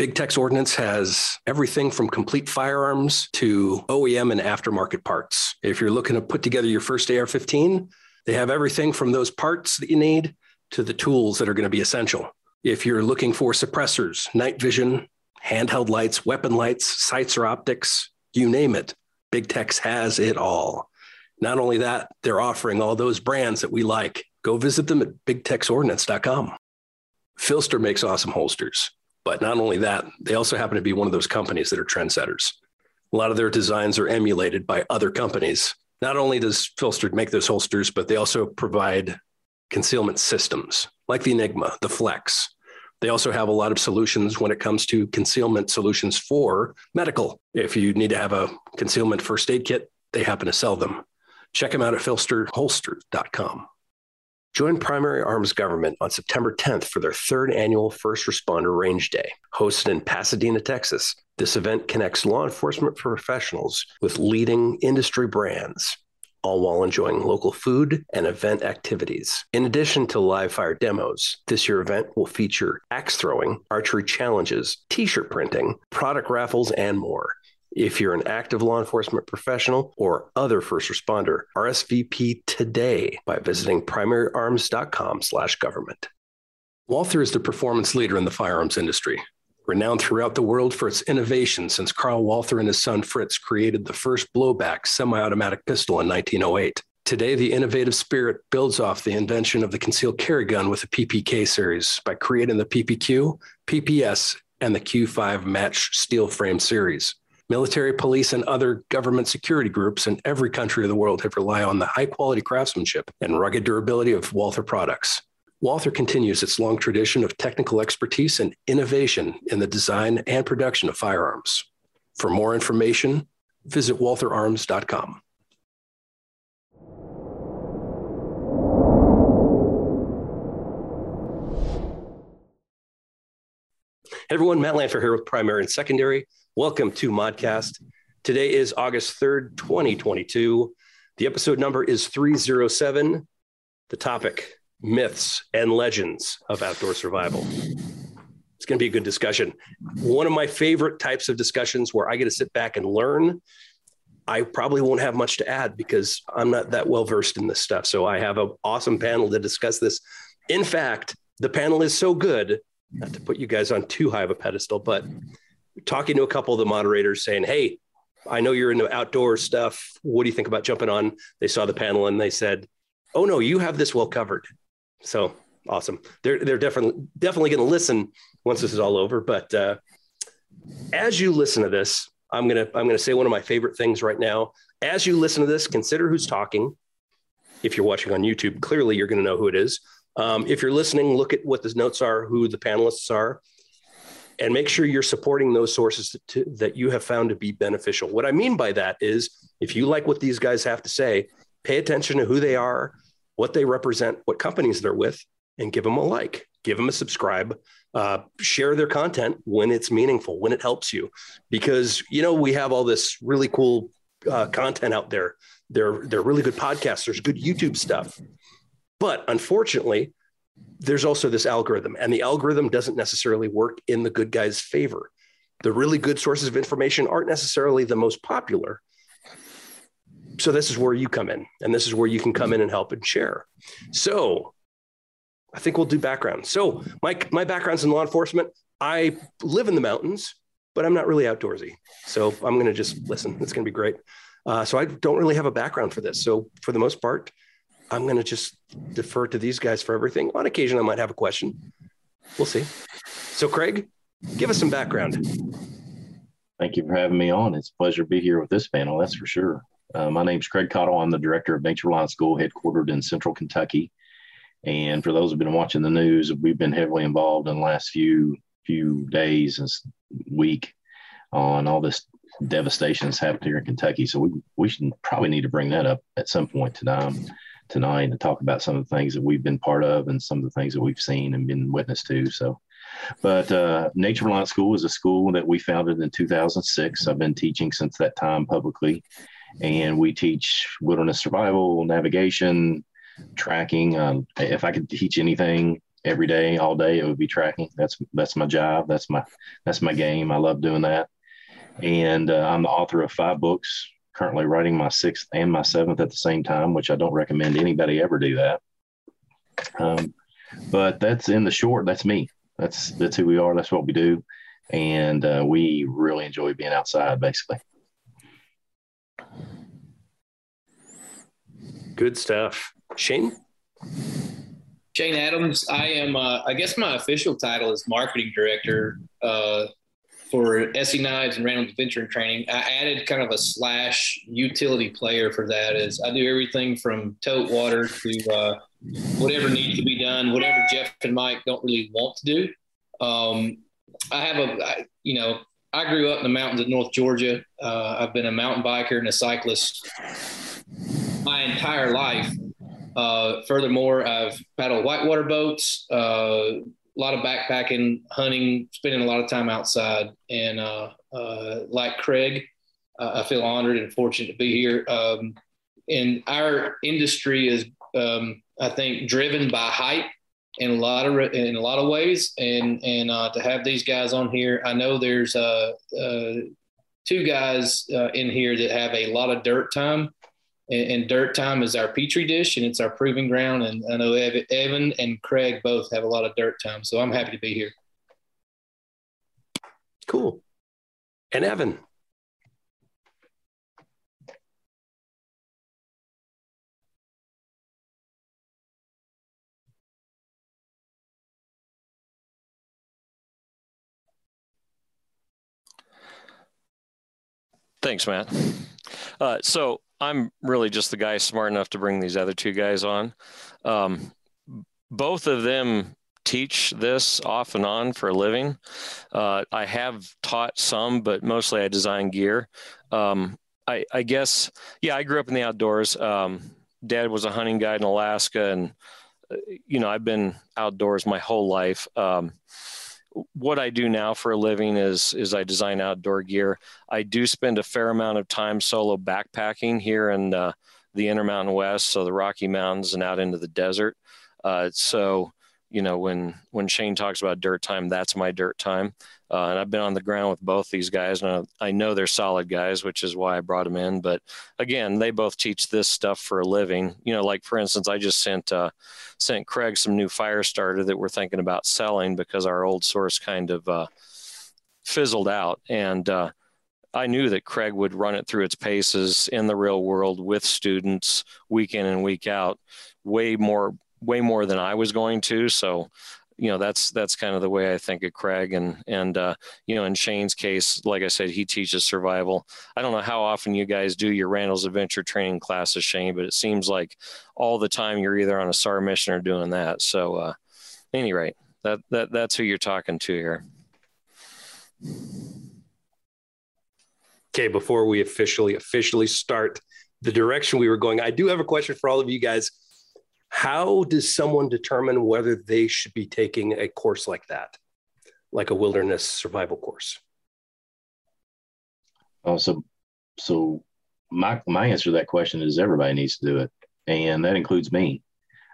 Big Tex Ordnance has everything from complete firearms to OEM and aftermarket parts. If you're looking to put together your first AR 15, they have everything from those parts that you need to the tools that are going to be essential. If you're looking for suppressors, night vision, handheld lights, weapon lights, sights or optics, you name it, Big Tex has it all. Not only that, they're offering all those brands that we like. Go visit them at bigtexordnance.com. PHLster makes awesome holsters. But not only that, they also happen to be one of those companies that are trendsetters. A lot of their designs are emulated by other companies. Not only does PHLster make those holsters, but they also provide concealment systems like the Enigma, the Flex. They also have a lot of solutions when it comes to concealment solutions for medical. If you need to have a concealment first aid kit, they happen to sell them. Check them out at filsterholster.com. Join Primary Arms Government on September 10th for their third annual First Responder Range Day, hosted in Pasadena, Texas. This event connects law enforcement professionals with leading industry brands, all while enjoying local food and event activities. In addition to live fire demos, this year event will feature axe throwing, archery challenges, t shirt printing, product raffles, and more. If you're an active law enforcement professional or other first responder, RSVP today by visiting primaryarms.com/government. Walther is the performance leader in the firearms industry, renowned throughout the world for its innovation since Carl Walther and his son Fritz created the first blowback semi-automatic pistol in 1908. Today, the innovative spirit builds off the invention of the concealed carry gun with the PPK series by creating the PPQ, PPS, and the Q5 match steel frame series. Military, police, and other government security groups in every country of the world have relied on the high quality craftsmanship and rugged durability of Walther products. Walther continues its long tradition of technical expertise and innovation in the design and production of firearms. For more information, visit waltherarms.com. Hey everyone, Matt Landfair here with Primary and Secondary. Welcome to Modcast. Today is August 3rd, 2022. The episode number is 307. The topic myths and legends of outdoor survival. It's going to be a good discussion. One of my favorite types of discussions where I get to sit back and learn. I probably won't have much to add because I'm not that well versed in this stuff. So I have an awesome panel to discuss this. In fact, the panel is so good not to put you guys on too high of a pedestal, but talking to a couple of the moderators saying, Hey, I know you're into outdoor stuff. What do you think about jumping on? They saw the panel and they said, Oh no, you have this well covered. So awesome. They're they're definitely definitely going to listen once this is all over. But uh, as you listen to this, I'm gonna I'm gonna say one of my favorite things right now. As you listen to this, consider who's talking. If you're watching on YouTube, clearly you're going to know who it is. Um, if you're listening, look at what the notes are, who the panelists are, and make sure you're supporting those sources to, that you have found to be beneficial. What I mean by that is if you like what these guys have to say, pay attention to who they are, what they represent, what companies they're with, and give them a like, give them a subscribe, uh, share their content when it's meaningful, when it helps you. Because, you know, we have all this really cool uh, content out there. They're, they're really good podcasts. There's good YouTube stuff. But unfortunately, there's also this algorithm, and the algorithm doesn't necessarily work in the good guy's favor. The really good sources of information aren't necessarily the most popular. So, this is where you come in, and this is where you can come in and help and share. So, I think we'll do background. So, my, my background's in law enforcement. I live in the mountains. but I'm not really outdoorsy. So I'm going to just listen. It's going to be great. Uh, so I don't really have a background for this. So for the most part, I'm going to just defer to these guys for everything. On occasion, I might have a question. We'll see. So, Craig, give us some background. Thank you for having me on. It's a pleasure to be here with this panel, that's for sure. Uh, my name is Craig Caudill. I'm the director of Nature Reliance School, headquartered in Central Kentucky. And for those who've been watching the news, we've been heavily involved in the last few few days and week on all this devastation that's happened here in Kentucky. So we we should probably need to bring that up at some point tonight tonight and talk about some of the things that we've been part of and some of the things that we've seen and been witness to. So, but uh, Nature Reliance School is a school that we founded in 2006. I've been teaching since that time publicly, and we teach wilderness survival, navigation, tracking. Um, if I could teach anything every day, all day, it would be tracking. That's that's my job. That's my that's my game. I love doing that. And uh, I'm the author of five books currently writing my sixth and my seventh at the same time, which I don't recommend anybody ever do that. Um, but that's in the short. That's me. That's that's who we are. That's what we do, and uh, we really enjoy being outside. Basically. Good stuff, Shane. Shane Adams. I am. Uh, I guess my official title is marketing director. Uh, for ESEE Knives and Randall's Adventure Training, I added kind of a slash utility player for that. Is I do everything from tote water to uh, whatever needs to be done, whatever Jeff and Mike don't really want to do. Um, I have a, I, you know, I grew up in the mountains of North Georgia. Uh, I've been a mountain biker and a cyclist my entire life. Uh, furthermore, I've paddled whitewater boats, uh, a lot of backpacking, hunting, spending a lot of time outside. And uh, uh, like Craig, uh, I feel honored and fortunate to be here. Um, and our industry is, um, I think, driven by hype in a lot of in a lot of ways. And and uh, to have these guys on here, I know there's uh, uh, two guys in here that have a lot of dirt time and, and, dirt time is our petri dish and it's our proving ground. And I know Evan and Craig both have a lot of dirt time, so I'm happy to be here. Cool. And Evan. Thanks, Matt. Uh, so I'm really just the guy smart enough to bring these other two guys on. Um, both of them teach this off and on for a living. Uh, I have taught some, but mostly I design gear. Um, I, I, guess, yeah, I grew up in the outdoors. Um, Dad was a hunting guide in Alaska, and uh, you know I've been outdoors my whole life. Um, what I do now for a living is is I design outdoor gear. I do spend a fair amount of time solo backpacking here in uh, the Intermountain West, so the Rocky Mountains and out into the desert. Uh, so you know when when Shane talks about dirt time, that's my dirt time. Uh, and I've been on the ground with both these guys, and I know they're solid guys, which is why I brought them in. But again, they both teach this stuff for a living. You know, like for instance, I just sent uh, sent Craig some new fire starter that we're thinking about selling because our old source kind of uh, fizzled out, and uh, I knew that Craig would run it through its paces in the real world with students week in and week out, way more way more than I was going to. So you know that's that's kind of the way I think of Craig and and uh, you know in Shane's case, like I said, he teaches survival. I don't know how often you guys do your Randall's Adventure training classes, Shane, but it seems like all the time you're either on a SAR mission or doing that. So, uh, any rate, that that that's who you're talking to here. Okay, before we officially officially start the direction we were going, I do have a question for all of you guys how does someone determine whether they should be taking a course like that, like a wilderness survival course? Oh, so so my my answer to that question is everybody needs to do it, and that includes me.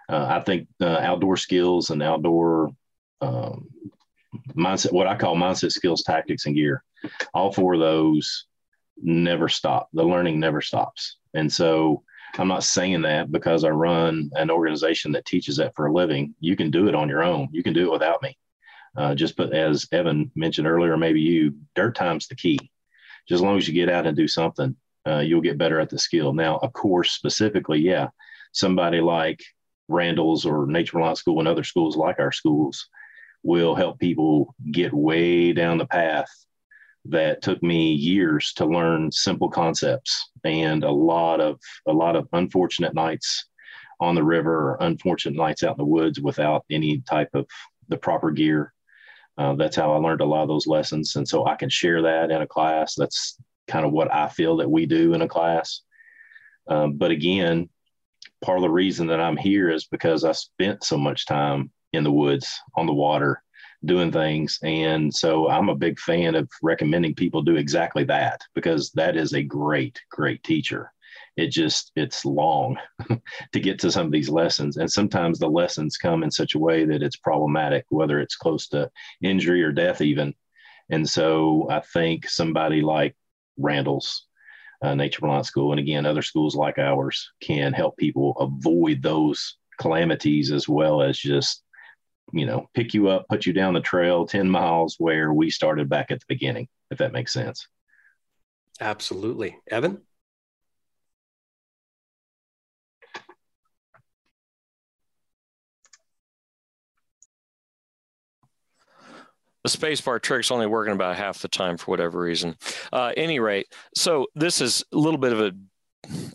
Uh, I think uh, outdoor skills and outdoor um, mindset, what I call mindset skills, tactics, and gear, all four of those never stop. The learning never stops, and so I'm not saying that because I run an organization that teaches that for a living. You can do it on your own. You can do it without me. Uh, just put, as Evan mentioned earlier, maybe you, dirt time's the key. Just as long as you get out and do something, uh, you'll get better at the skill. Now, of course, specifically, yeah, somebody like Randall's or Nature Reliance School and other schools like our schools will help people get way down the path that took me years to learn simple concepts and a lot of a lot of unfortunate nights on the river or unfortunate nights out in the woods without any type of the proper gear. Uh, that's how I learned a lot of those lessons, and so I can share that in a class. That's kind of what I feel that we do in a class. Um, but again, part of the reason that I'm here is because I spent so much time in the woods, on the water, doing things. And so I'm a big fan of recommending people do exactly that because that is a great, great teacher. It just, it's long to get to some of these lessons. And sometimes the lessons come in such a way that it's problematic, whether it's close to injury or death, even. And so I think somebody like Randall's uh, Nature Reliance School, and again, other schools like ours can help people avoid those calamities as well as just you know, pick you up, put you down the trail 10 miles where we started back at the beginning, if that makes sense. Absolutely. Evan? the spacebar trick's only working about half the time for whatever reason. Uh, any rate, so this is a little bit of a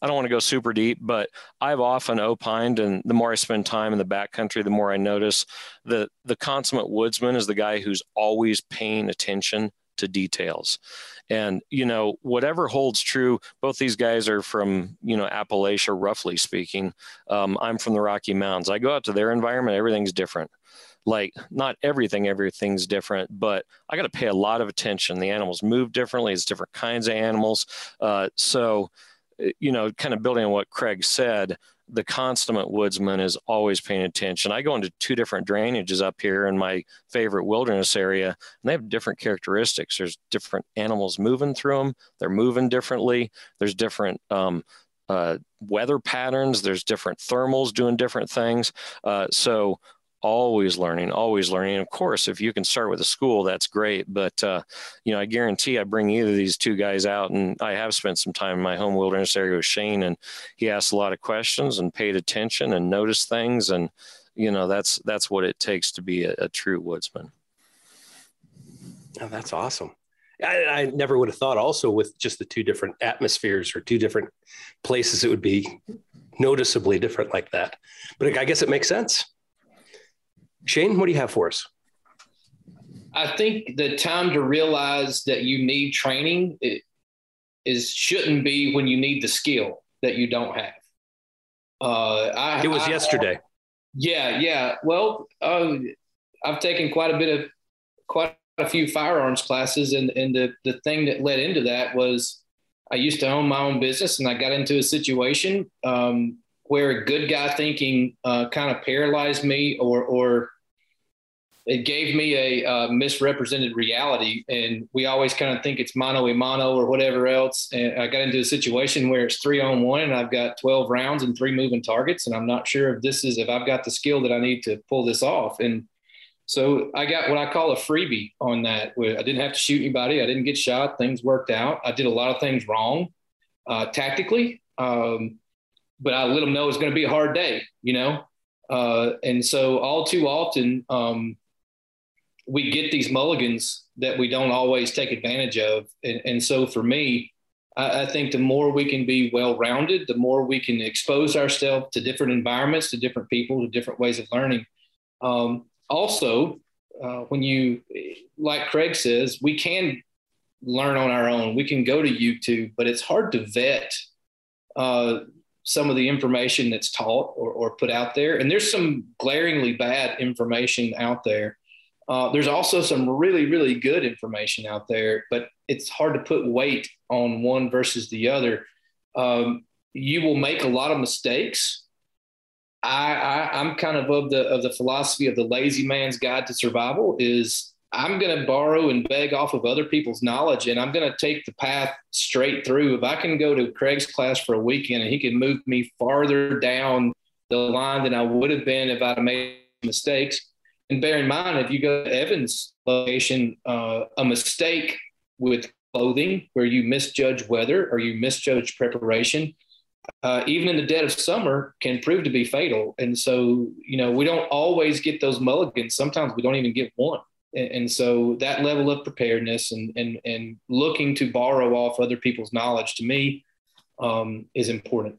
I don't want to go super deep, but I've often opined, and the more I spend time in the backcountry, the more I notice that the consummate woodsman is the guy who's always paying attention to details. And, you know, whatever holds true, both these guys are from, you know, Appalachia, roughly speaking. Um, I'm from the Rocky Mountains. I go out to their environment, everything's different like not everything everything's different but i got to pay a lot of attention the animals move differently it's different kinds of animals uh, so you know, kind of building on what Craig said, the consummate woodsman is always paying attention. I go into two different drainages up here in my favorite wilderness area, and they have different characteristics. There's different animals moving through them. They're moving differently. There's different um, uh, weather patterns. There's different thermals doing different things. Uh, so always learning, always learning. And of course, if you can start with a school, that's great. But uh, you know, I guarantee I bring either of these two guys out, and I have spent some time in my home wilderness area with Shane, and he asked a lot of questions and paid attention and noticed things, and you know, that's that's what it takes to be a, a true woodsman. Oh, that's awesome. I, I, never would have thought also with just the two different atmospheres or two different places, it would be noticeably different like that. But I guess it makes sense. Shane, what do you have for us? I think the time to realize that you need training is shouldn't be when you need the skill that you don't have. Uh, I, it was I, yesterday. Yeah, yeah. Well, uh, I've taken quite a bit of quite a few firearms classes, and and the the thing that led into that was I used to own my own business, and I got into a situation um, where a good guy thinking uh, kind of paralyzed me or or it gave me a uh, misrepresented reality and we always kind of think it's mano a mano or whatever else and i got into a situation where it's three on one and i've got 12 rounds and three moving targets and i'm not sure if this is if i've got the skill that i need to pull this off and so i got what i call a freebie on that where i didn't have to shoot anybody i didn't get shot things worked out i did a lot of things wrong uh, tactically um, but I let them know it's going to be a hard day, you know? Uh, and so all too often, um, we get these mulligans that we don't always take advantage of. And, and so for me, I, I, think the more we can be well rounded, the more we can expose ourselves to different environments, to different people, to different ways of learning. Um, also, uh, when you, like Craig says, we can learn on our own. We can go to YouTube, but it's hard to vet uh, some of the information that's taught or, or put out there. And there's some glaringly bad information out there. Uh, there's also some really, really good information out there, but it's hard to put weight on one versus the other. Um, you will make a lot of mistakes. I, I, I'm kind of of the of the philosophy of the lazy man's guide to survival is I'm going to borrow and beg off of other people's knowledge, and I'm going to take the path straight through. If I can go to Craig's class for a weekend and he can move me farther down the line than I would have been if I'd made mistakes, and bear in mind, if you go to Evans' location, uh, a mistake with clothing where you misjudge weather or you misjudge preparation, uh, even in the dead of summer, can prove to be fatal. And so, you know, we don't always get those mulligans. Sometimes we don't even get one. And, so that level of preparedness and, and, and looking to borrow off other people's knowledge to me um, is important.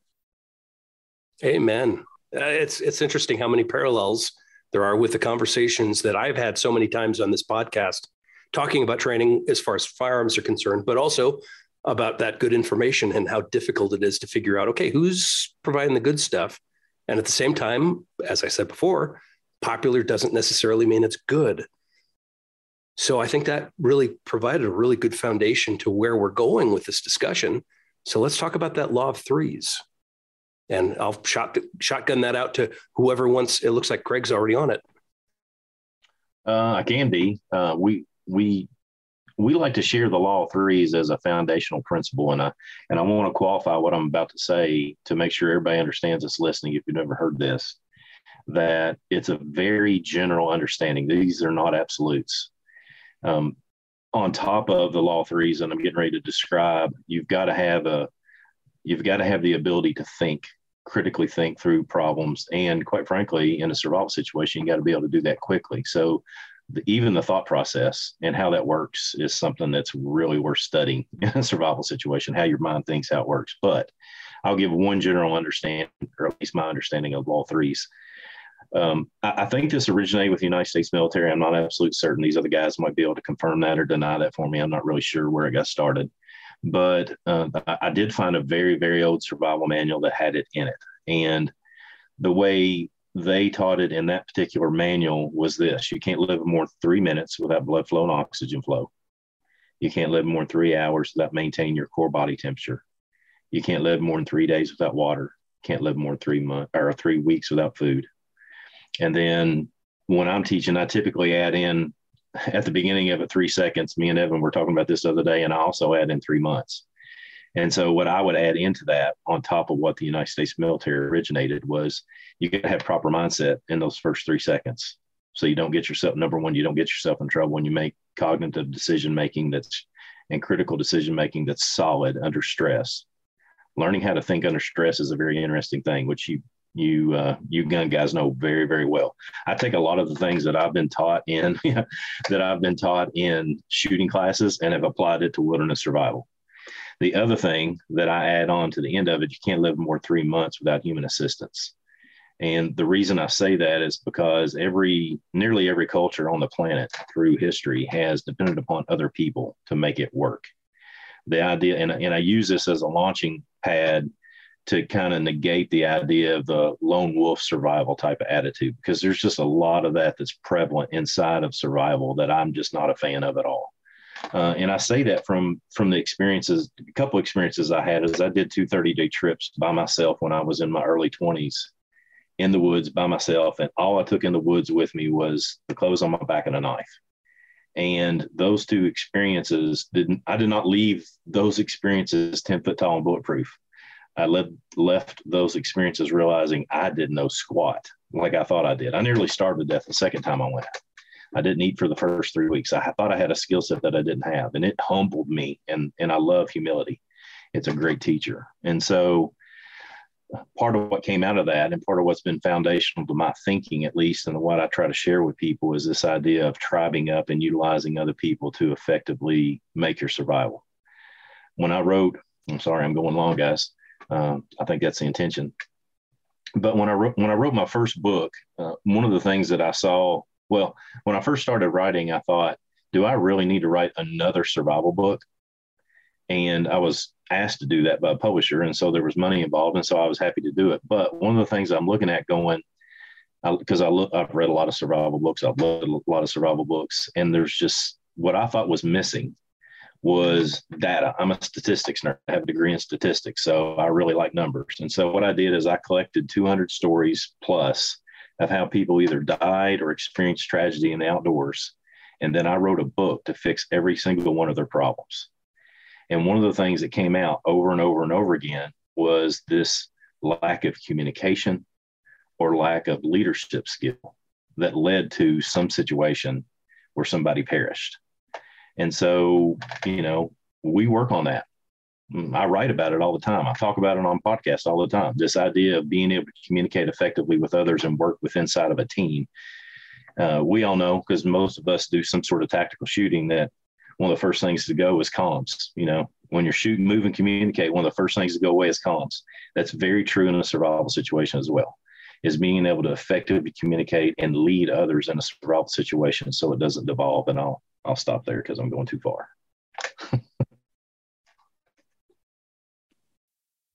Amen. Uh, it's, it's interesting how many parallels there are with the conversations that I've had so many times on this podcast, talking about training as far as firearms are concerned, but also about that good information and how difficult it is to figure out okay, who's providing the good stuff. And at the same time, as I said before, popular doesn't necessarily mean it's good. So I think that really provided a really good foundation to where we're going with this discussion. So let's talk about that law of threes. And I'll shot, shotgun that out to whoever wants. It looks like Craig's already on it. Uh, I can be. Uh, we we we like to share the law of threes as a foundational principle, and I and I want to qualify what I'm about to say to make sure everybody understands this listening. If you've never heard this, that it's a very general understanding. These are not absolutes. Um, on top of the law of threes, and I'm getting ready to describe, you've got to have a you've got to have the ability to think critically think through problems and quite frankly in a survival situation you got to be able to do that quickly so the, even the thought process and how that works is something that's really worth studying in a survival situation how your mind thinks how it works but i'll give one general understanding or at least my understanding of all threes um, I, I, think this originated with the United States military. I'm not absolutely certain. These other guys might be able to confirm that or deny that for me. I'm not really sure where it got started but uh, I did find a very, very old survival manual that had it in it. And the way they taught it in that particular manual was this you can't live more than three minutes without blood flow and oxygen flow. You can't live more than three hours without maintaining your core body temperature. You can't live more than three days without water. Can't live more than three months or three weeks without food. And then when I'm teaching, I typically add in at the beginning of it, three seconds. Me and Evan were talking about this the other day, and I also add in three months. And so, what I would add into that, on top of what the United States military originated, was you got to have proper mindset in those first three seconds. So you don't get yourself number one, you don't get yourself in trouble when you make cognitive decision making that's and critical decision making that's solid under stress. Learning how to think under stress is a very interesting thing, which you you uh, you gun guys know very very well. I take a lot of the things that I've been taught in that I've been taught in shooting classes and have applied it to wilderness survival. The other thing that I add on to the end of it, you can't live more three months without human assistance. And the reason I say that is because every nearly every culture on the planet through history has depended upon other people to make it work. The idea, and, and I use this as a launching pad to kind of negate the idea of the lone wolf survival type of attitude because there's just a lot of that that's prevalent inside of survival that I'm just not a fan of at all. Uh, and I say that from from the experiences, a couple experiences I had is I did two 30 day trips by myself when I was in my early 20s in the woods by myself. And all I took in the woods with me was the clothes on my back and a knife. And those two experiences didn't, I did not leave those experiences 10 foot tall and bulletproof. I left left those experiences realizing I didn't know squat like I thought I did. I nearly starved to death the second time I went. I didn't eat for the first three weeks. I thought I had a skill set that I didn't have, and it humbled me. And and I love humility. It's a great teacher. And so, part of what came out of that, and part of what's been foundational to my thinking, at least, and what I try to share with people, is this idea of tribing up and utilizing other people to effectively make your survival. When I wrote, I'm sorry, I'm going long, guys um, I think that's the intention. But when I wrote when I wrote my first book, uh, one of the things that I saw, well, when I first started writing, I thought, do I really need to write another survival book? And I was asked to do that by a publisher, and so there was money involved, and so I was happy to do it. But one of the things I'm looking at going, because I, I look, I've read a lot of survival books, I've read a lot of survival books, and there's just what I thought was missing was data. I'm a statistics nerd. I have a degree in statistics, so I really like numbers. And so what I did is I collected 200 stories plus of how people either died or experienced tragedy in the outdoors. And then I wrote a book to fix every single one of their problems. And one of the things that came out over and over and over again was this lack of communication or lack of leadership skill. that led to some situation where somebody perished. And so, you know, we work on that. Mm, I write about it all the time. I talk about it on podcasts all the time. This idea of being able to communicate effectively with others and work with inside of a team. Uh, we all know because most of us do some sort of tactical shooting that one of the first things to go is comms. You know, when you're shooting, move, and communicate, one of the first things to go away is comms. That's very true in a survival situation as well. Is being able to effectively communicate and lead others in a survival situation so it doesn't devolve. And I'll I'll stop there because I'm going too far.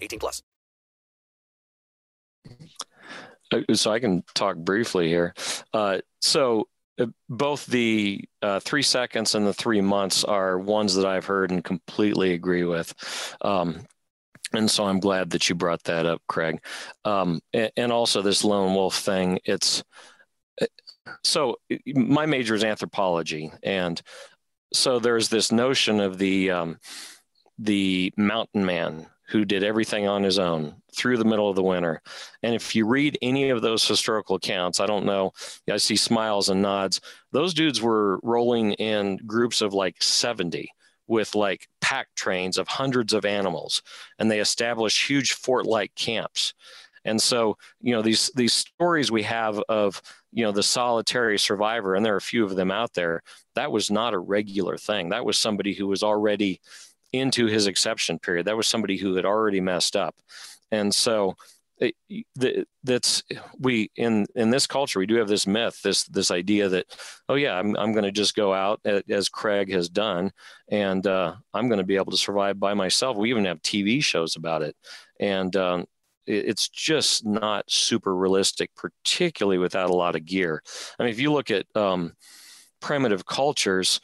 18 plus. Uh, so I can talk briefly here. Uh, so uh, both the uh, three seconds and the three months are ones that I've heard and completely agree with. Um, and so I'm glad that you brought that up, Craig. Um, and, and, also this lone wolf thing. It's so my major is anthropology, and so there's this notion of the um, the mountain man who did everything on his own through the middle of the winter. And if you read any of those historical accounts, I don't know, I see smiles and nods. Those dudes were rolling in groups of like 70 with like pack trains of hundreds of animals and they establish huge fort like camps and so you know these these stories we have of you know the solitary survivor and there are a few of them out there that was not a regular thing that was somebody who was already into his exception period. That was somebody who had already messed up. And so the, that's we in in this culture we do have this myth this this idea that oh yeah i'm, I'm going to just go out as craig has done and uh, i'm going to be able to survive by myself. We even have tv shows about it. And um, it, it's just not super realistic particularly without a lot of gear. I mean if you look at um, primitive cultures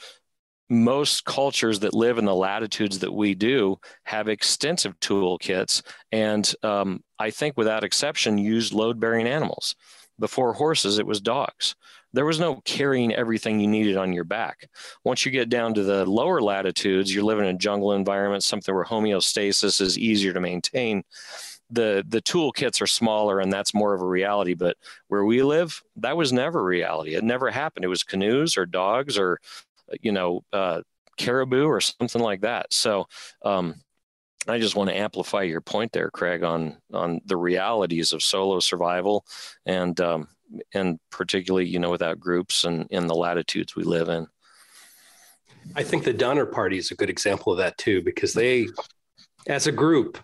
most cultures that live in the latitudes that we do have extensive toolkits and um, i think without exception used load bearing animals. Before horses it was dogs. There was no carrying everything you needed on your back. Once you get down to the lower latitudes you're living in a jungle environment something where homeostasis is easier to maintain. The the toolkits are smaller and that's more of a reality but where we live that was never reality. It never happened. It was canoes or dogs or you know, uh, caribou or something like that. So, um, I just want to amplify your point there, Craig, on on the realities of solo survival, and um, and particularly, you know, without groups and in the latitudes we live in. I think the Donner Party is a good example of that too, because they, as a group,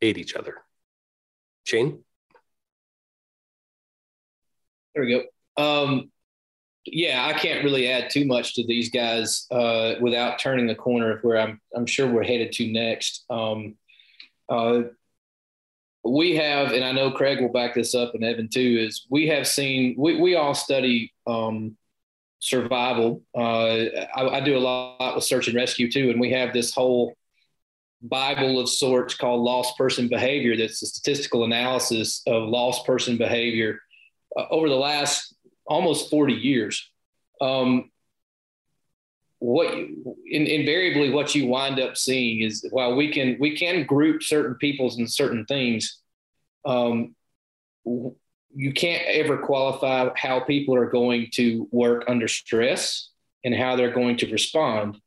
ate each other. Shane. There we go. Um, yeah, I can't really add too much to these guys uh, without turning the corner of where I'm. I'm sure we're headed to next. Um, uh, we have, and I know Craig will back this up, and Evan too. Is we have seen we we all study um, survival. Uh, I, I do a lot with search and rescue too, and we have this whole Bible of sorts called lost person behavior. That's a statistical analysis of lost person behavior uh, over the last almost 40 years. Um, what in, invariably what you wind up seeing is while we can we can group certain peoples and certain things, um, you can't ever qualify how people are going to work under stress and how they're going to respond.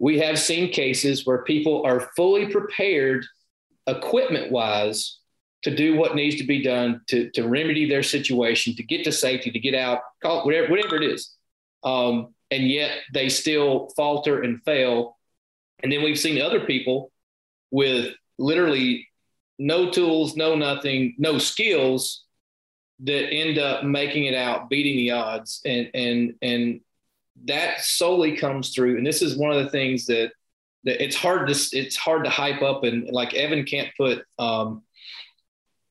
We have seen cases where people are fully prepared, equipment wise, to do what needs to be done to, to remedy their situation, to get to safety, to get out, call it whatever, whatever it is. Um, and yet they still falter and fail. And then we've seen other people with literally no tools, no nothing, no skills that end up making it out, beating the odds. And and and that solely comes through. And this is one of the things that that it's hard to it's hard to hype up and like Evan can't put um,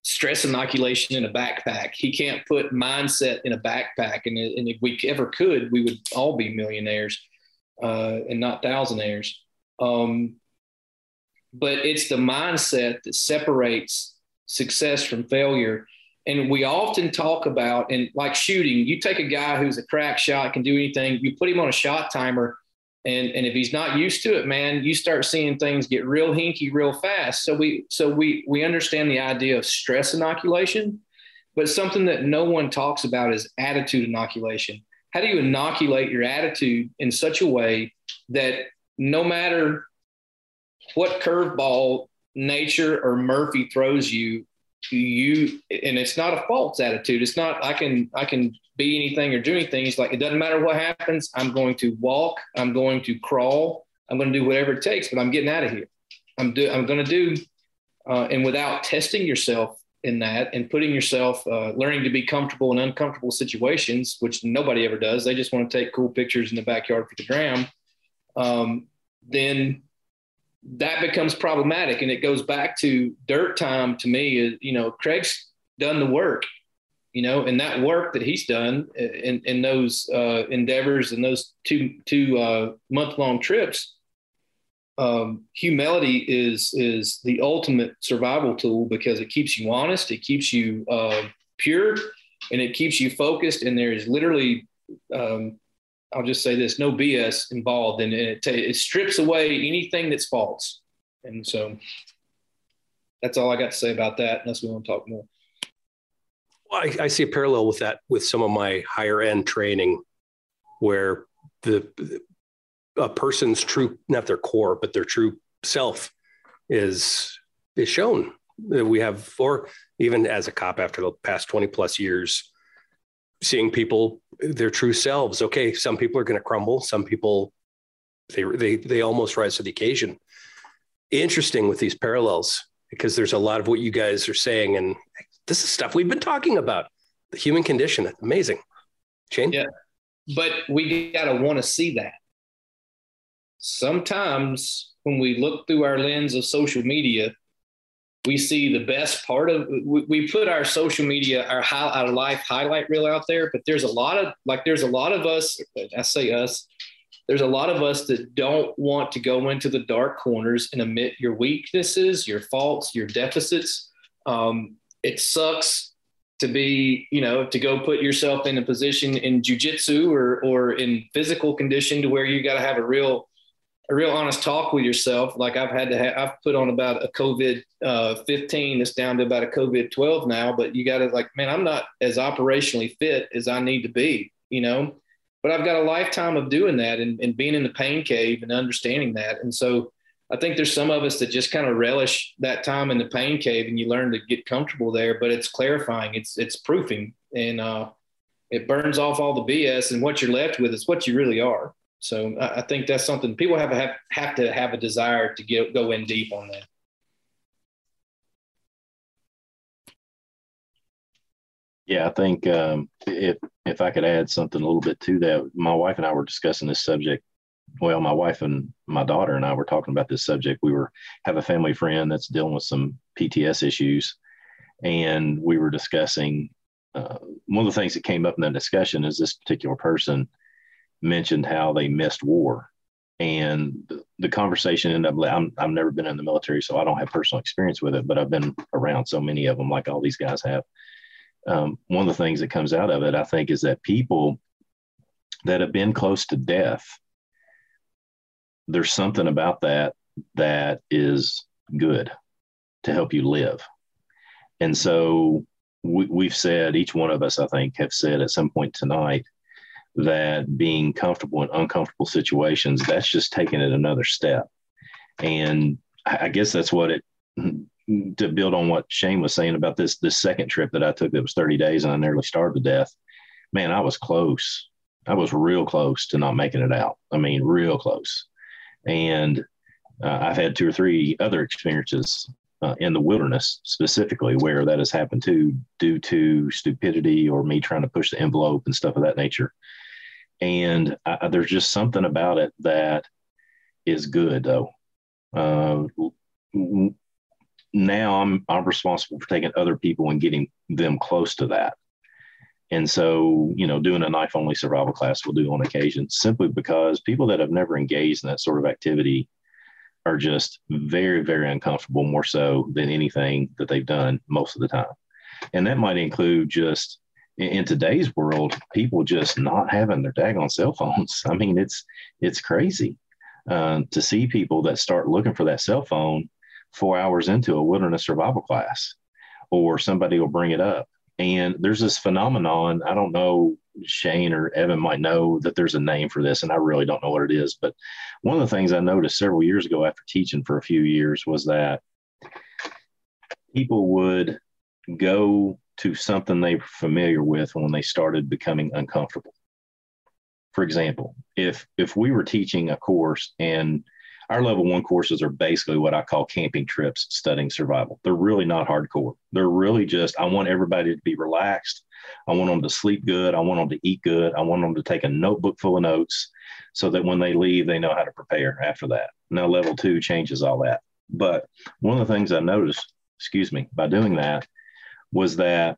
stress inoculation in a backpack. He can't put mindset in a backpack. And, and if we ever could, we would all be millionaires uh, and not thousandaires. Um, but it's the mindset that separates success from failure. And we often talk about, and like shooting, you take a guy who's a crack shot, can do anything, you put him on a shot timer, and and if he's not used to it man you start seeing things get real hinky real fast. So we so we we understand the idea of stress inoculation but something that no one talks about is attitude inoculation. How do you inoculate your attitude in such a way that no matter what curveball nature or murphy throws you you and it's not a false attitude. It's not i can i can be anything or do anything it's like it doesn't matter what happens i'm going to walk i'm going to crawl i'm going to do whatever it takes but i'm getting out of here i'm do i'm going to do uh, and without testing yourself in that and putting yourself uh, learning to be comfortable in uncomfortable situations which nobody ever does they just want to take cool pictures in the backyard for the gram um, then that becomes problematic. And it goes back to dirt time to me is, you know, Craig's done the work, you know, and that work that he's done in, in those uh, endeavors and those two, two uh, month long trips, um, humility is, is the ultimate survival tool because it keeps you honest. It keeps you uh, pure and it keeps you focused. And there is literally um, I'll just say this: no BS involved, and it, it strips away anything that's false. And so that's all I got to say about that. Unless we want to talk more. I, I see a parallel with that with some of my higher end training, where the a person's true not their core but their true self is is shown we have or even as a cop after the past 20 plus years seeing people their true selves. Okay, some people are going to crumble. Some people they they they almost rise to the occasion. Interesting with these parallels because there's a lot of what you guys are saying, and this is stuff we've been talking about. The human condition, amazing. Shane, yeah, but we got to want to see that. Sometimes when we look through our lens of social media, we see the best part of we, we put our social media our high, our life highlight reel out there but there's a lot of like there's a lot of us i say us there's a lot of us that don't want to go into the dark corners and admit your weaknesses your faults your deficits um, it sucks to be you know to go put yourself in a position in jujitsu or or in physical condition to where you got to have a real a real honest talk with yourself. Like I've had to have, I've put on about a COVID uh, 15, it's down to about a COVID 12 now, but you got to like, man, I'm not as operationally fit as I need to be, you know, but I've got a lifetime of doing that and, and being in the pain cave and understanding that. And so I think there's some of us that just kind of relish that time in the pain cave and you learn to get comfortable there, but it's clarifying, it's, it's proofing and, uh, it burns off all the BS and what you're left with is what you really are. So I think that's something people have have, have to have a desire to get go in deep on that. Yeah, I think um, if if I could add something a little bit to that, my wife and I were discussing this subject. Well, my wife and my daughter and I were talking about this subject. We were have a family friend that's dealing with some PTS issues, and we were discussing. Uh, one of the things that came up in that discussion is this particular person mentioned how they missed war. And the conversation ended up, I'm, I've never been in the military, so I don't have personal experience with it, but I've been around so many of them, like all these guys have. um, one of the things that comes out of it, I think, is that people that have been close to death, there's something about that that is good to help you live. And so we, we've said, each one of us, I think, have said at some point tonight that being comfortable in uncomfortable situations, that's just taking it another step. And I guess that's what it, to build on what Shane was saying about this, this second trip that I took that was 30 days and I nearly starved to death. Man, I was close. I was real close to not making it out. I mean, real close. And uh, I've had two or three other experiences uh, in the wilderness specifically where that has happened too due to stupidity or me trying to push the envelope and stuff of that nature and I, there's just something about it that is good though uh, now I'm I'm responsible for taking other people and getting them close to that. And so, you know, doing a knife only survival class we'll do on occasion simply because people that have never engaged in that sort of activity are just very, very uncomfortable, more so than anything that they've done most of the time. And that might include just in, today's world, people just not having their daggone cell phones. I mean, it's it's crazy uh, to see people that start looking for that cell phone four hours into a wilderness survival class, or somebody will bring it up. And there's this phenomenon. I don't know, Shane or Evan might know that there's a name for this, and I really don't know what it is. But one of the things I noticed several years ago after teaching for a few years was that people would go to something they were familiar with when they started becoming uncomfortable. For example, if if we were teaching a course and our level one courses are basically what I call camping trips studying survival. They're really not hardcore. They're really just, I want everybody to be relaxed. I want them to sleep good. I want them to eat good. I want them to take a notebook full of notes so that when they leave, they know how to prepare after that. Now, level two changes all that. But one of the things I noticed, excuse me, by doing that was that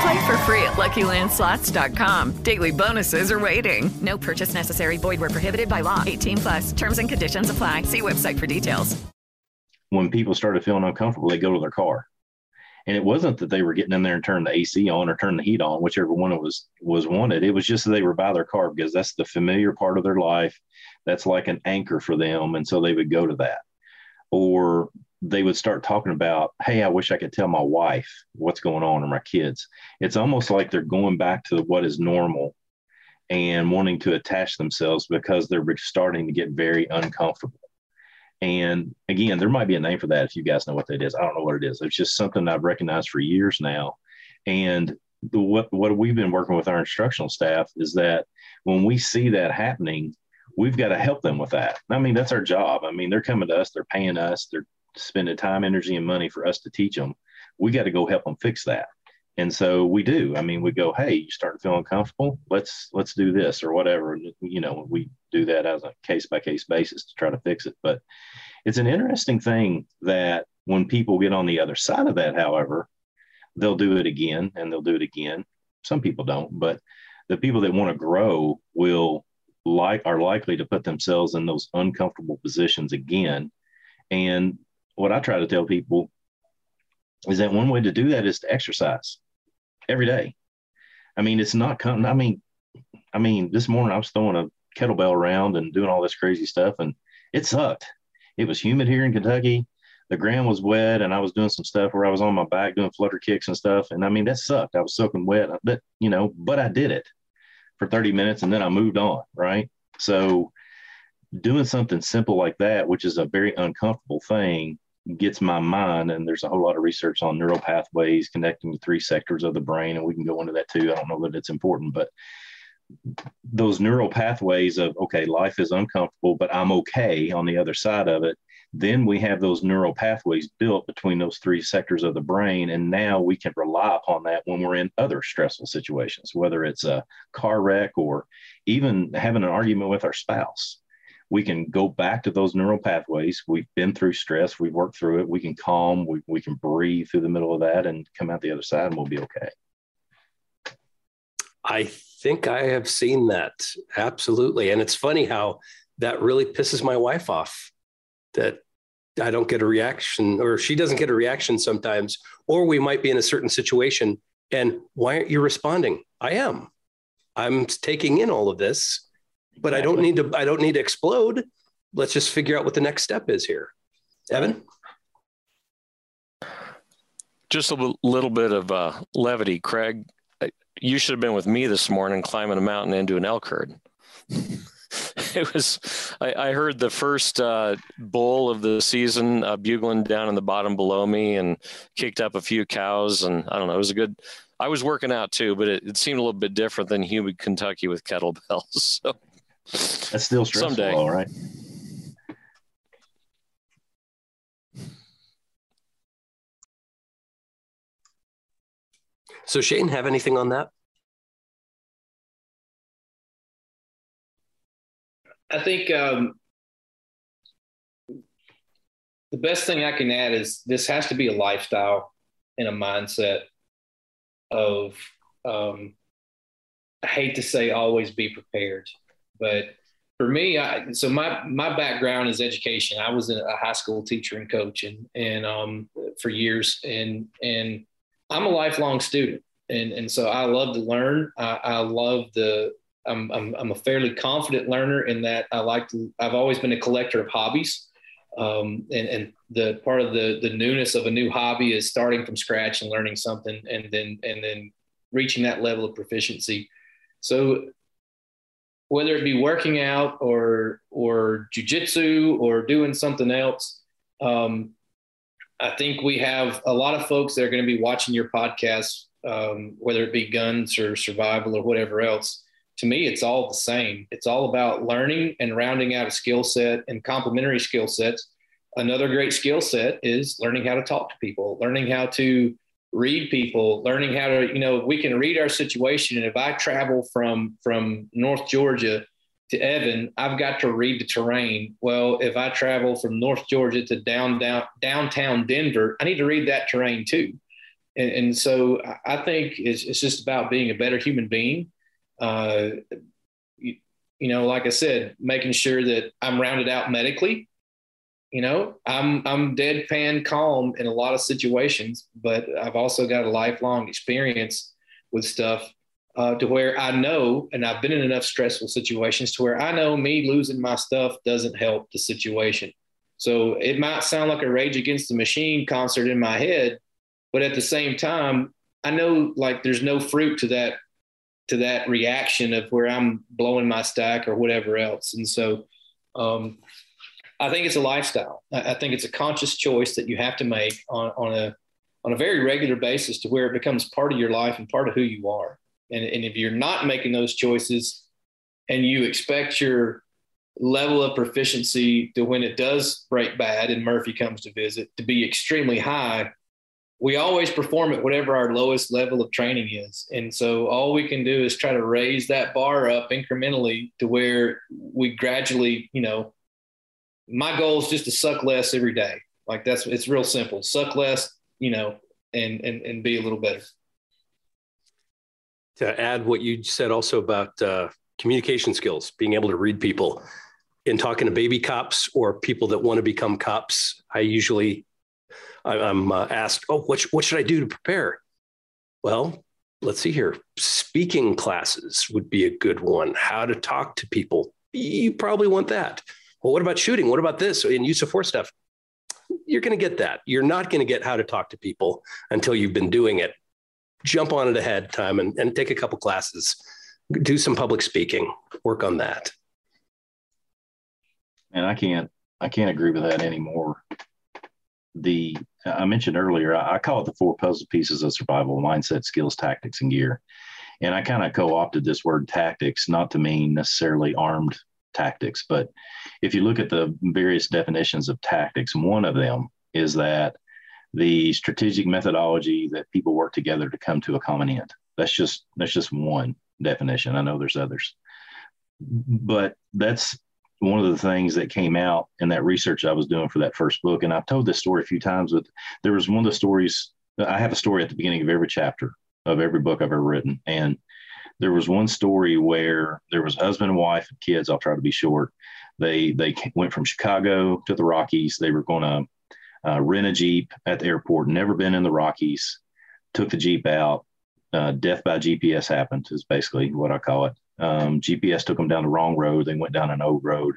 Play for free at LuckyLandSlots.com. Daily bonuses are waiting. No purchase necessary. Void where prohibited by law. 18 plus. Terms and conditions apply. See website for details. When people started feeling uncomfortable, they go to their car. And it wasn't that they were getting in there and turning the AC on or turning the heat on, whichever one it was was wanted. It was just that they were by their car because that's the familiar part of their life. That's like an anchor for them. And so they would go to that. Or they would start talking about, hey, I wish I could tell my wife what's going on or my kids. It's almost like they're going back to what is normal and wanting to attach themselves because they're starting to get very uncomfortable. And again, there might be a name for that if you guys know what that is. I don't know what it is. It's just something I've recognized for years now. And the, what what we've been working with our instructional staff is that when we see that happening, we've got to help them with that. I mean, that's our job. I mean, they're coming to us, they're paying us, they're spending time, energy, and money for us to teach them. We got to go help them fix that. And so we do. I mean, we go, hey, you start feeling comfortable. Let's let's do this or whatever. You know, we do that as a case by case basis to try to fix it. But it's an interesting thing that when people get on the other side of that, however, they'll do it again and they'll do it again. Some people don't, but the people that want to grow will like are likely to put themselves in those uncomfortable positions again and what I try to tell people is that one way to do that is to exercise every day. I mean, it's not coming. I mean, I mean, this morning I was throwing a kettlebell around and doing all this crazy stuff, and it sucked. It was humid here in Kentucky. The ground was wet, and I was doing some stuff where I was on my back doing flutter kicks and stuff. And I mean, that sucked. I was soaking wet, uh, but you know, but I did it for 30 minutes, and then I moved on. Right. So, doing something simple like that, which is a very uncomfortable thing, gets my mind. And there's a whole lot of research on neural pathways connecting the three sectors of the brain, and we can go into that too. I don't know that it's important, but those neural pathways of okay life is uncomfortable but i'm okay on the other side of it then we have those neural pathways built between those three sectors of the brain and now we can rely upon that when we're in other stressful situations whether it's a car wreck or even having an argument with our spouse we can go back to those neural pathways we've been through stress we've worked through it we can calm we, we can breathe through the middle of that and come out the other side and we'll be okay I think I have seen that. Absolutely. And it's funny how that really pisses my wife off that I don't get a reaction or she doesn't get a reaction sometimes, or we might be in a certain situation. And why aren't you responding? I am. I'm taking in all of this, but I don't need to, I don't need to explode. Let's just figure out what the next step is here. Evan? Just a little bit of uh, levity, Craig you should have been with me this morning climbing a mountain into an elk herd. it was I, I, heard the first uh, bull of the season uh, bugling down in the bottom below me and kicked up a few cows and i don't know it was a good i was working out too but it, it seemed a little bit different than humid kentucky with kettlebells so that's still stressful someday. all right? So Shane, have anything on that? I think um, the best thing I can add is this has to be a lifestyle and a mindset of um, I hate to say always be prepared, but for me, I, so my my background is education. I was a high school teacher and coach, and and um, for years, and and I'm a lifelong student, and and so I love to learn. I, I love the. I'm, I'm I'm a fairly confident learner in that I like to. I've always been a collector of hobbies, um, and and the part of the the newness of a new hobby is starting from scratch and learning something, and then and then reaching that level of proficiency. So whether it be working out or or jujitsu or doing something else, um, I think we have a lot of folks that are going to be watching your podcast, um, whether it be guns or survival or whatever else. To me, it's all the same. It's all about learning and rounding out a skill set and complementary skill sets. Another great skill set is learning how to talk to people, learning how to read people, learning how to, you know, we can read our situation. And if I travel from from North Georgia to Evan, I've got to read the terrain. Well, if I travel from North Georgia to down, down downtown Denver, I need to read that terrain too. And, and so I think it's, it's, just about being a better human being. Uh, you, you know, like I said, making sure that I'm rounded out medically. You know, I'm I'm deadpan calm in a lot of situations, but I've also got a lifelong experience with stuff uh, to where I know, and I've been in enough stressful situations to where I know me losing my stuff doesn't help the situation. So it might sound like a Rage Against the Machine concert in my head, but at the same time, I know like there's no fruit to that to that reaction of where I'm blowing my stack or whatever else. And so um, I think it's a lifestyle. I, think it's a conscious choice that you have to make on, on a on a very regular basis to where it becomes part of your life and part of who you are. And, and if you're not making those choices and you expect your level of proficiency to when it does break bad and Murphy comes to visit to be extremely high, we always perform at whatever our lowest level of training is. And so all we can do is try to raise that bar up incrementally to where we gradually, you know, my goal is just to suck less every day. Like that's it's real simple. Suck less, you know, and and and be a little better to add what you said also about uh, communication skills, being able to read people. In talking to baby cops or people that want to become cops, I usually I, am uh, asked, "Oh, what what should I do to prepare?" Well, let's see here. Speaking classes would be a good one. How to talk to people. You probably want that. Well, what about shooting? What about this and use of force stuff? You're going to get that. You're not going to get how to talk to people until you've been doing it. Jump on it ahead of time and, and take a couple classes. Do some public speaking. Work on that. And I can't I can't agree with that anymore. The I mentioned earlier, I, I call it the four puzzle pieces of survival: mindset, skills, tactics, and gear. And I kind of co-opted this word tactics, not to mean necessarily armed tactics, but if you look at the various definitions of tactics, one of them is that the strategic methodology that people work together to come to a common end. That's just that's just one definition. I know there's others, but that's one of the things that came out in that research I was doing for that first book, and I've told this story a few times. But there was one of the stories. I have a story at the beginning of every chapter of every book I've ever written, and there was one story where there was husband and wife and kids. I'll try to be short. They they went from Chicago to the Rockies. They were going to uh, rent a jeep at the airport. Never been in the Rockies. Took the jeep out. Uh, death by GPS happened. Is basically what I call it. Um, GPS took them down the wrong road. They went down an old road,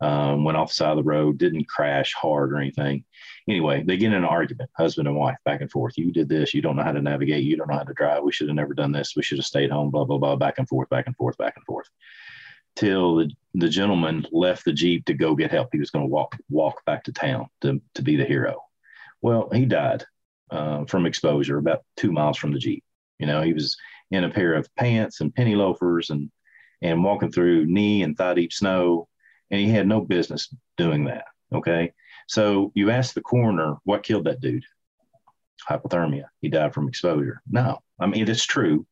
um, went off the side of the road, didn't crash hard or anything. Anyway, they get in an argument, husband and wife, back and forth. You did this. You don't know how to navigate. You don't know how to drive. We should have never done this. We should have stayed home, blah, blah, blah, back and forth, back and forth, back and forth. Till the, the gentleman left the Jeep to go get help. He was going to walk walk back to town to, to be the hero. Well, he died uh, from exposure about two miles from the Jeep. You know, he was in a pair of pants and penny loafers and and walking through knee and thigh deep snow. And he had no business doing that. Okay. So you ask the coroner, what killed that dude? Hypothermia. He died from exposure. No, I mean, it's true.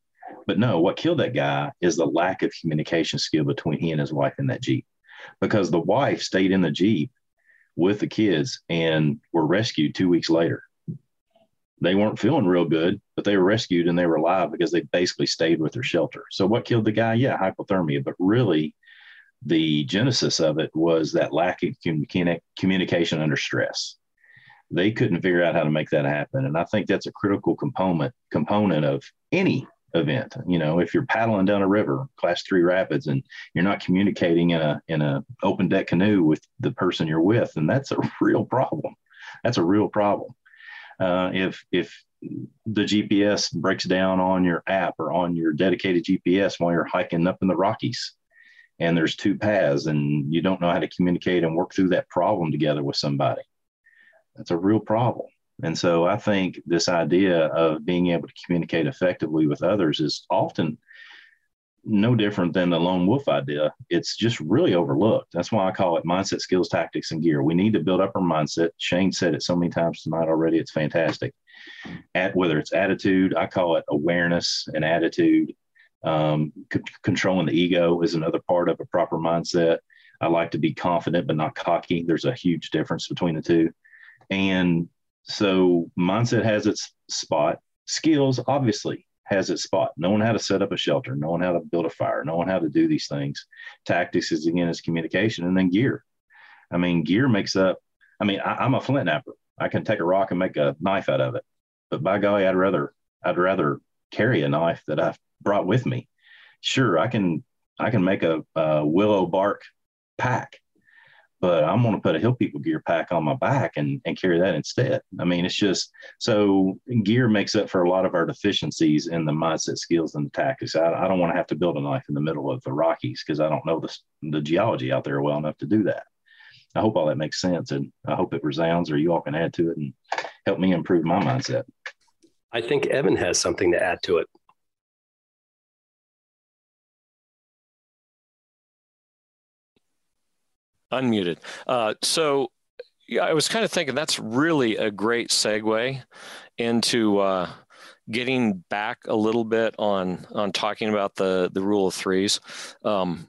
But no, what killed that guy is the lack of communication skill between he and his wife in that Jeep. Because the wife stayed in the Jeep with the kids and were rescued two weeks later they weren't feeling real good, but they were rescued and they were alive because they basically stayed with their shelter. So what killed the guy? Yeah, hypothermia, but really the genesis of it was that lack of communication under stress. They couldn't figure out how to make that happen, and I think that's a critical component component of any event. You know, if you're paddling down a river, class three rapids, and you're not communicating in a in a open deck canoe with the person you're with, and that's a real problem. That's a real problem uh, if if the GPS breaks down on your app or on your dedicated GPS while you're hiking up in the Rockies, and there's two paths, and you don't know how to communicate and work through that problem together with somebody, that's a real problem. And so I think this idea of being able to communicate effectively with others is often no different than the lone wolf idea. It's just really overlooked. That's why I call it mindset, skills, tactics, and gear. We need to build up our mindset. Shane said it so many times tonight already. It's fantastic. At whether it's attitude, I call it awareness and attitude. Um, c- controlling the ego is another part of a proper mindset. I like to be confident but not cocky. There's a huge difference between the two. And so mindset has its spot. Skills, obviously, has its spot. Knowing how to set up a shelter, knowing how to build a fire, knowing how to do these things. Tactics is again is communication, and then gear. I mean, gear makes up. I mean, I, am a flint knapper. I can take a rock and make a knife out of it. But by golly, I'd rather I'd rather carry a knife that I've brought with me. Sure, I can I can make a, a willow bark pack, but I'm going to put a Hill People gear pack on my back and, and carry that instead. I mean, it's just so gear makes up for a lot of our deficiencies in the mindset skills and the tactics. I, I don't want to have to build a knife in the middle of the Rockies because I don't know the, the geology out there well enough to do that. I hope all that makes sense and I hope it resounds or you all can add to it and help me improve my mindset. I think Evan has something to add to it. Unmuted. Uh, so yeah, I was kind of thinking that's really a great segue into uh, getting back a little bit on on talking about the the rule of threes. Um,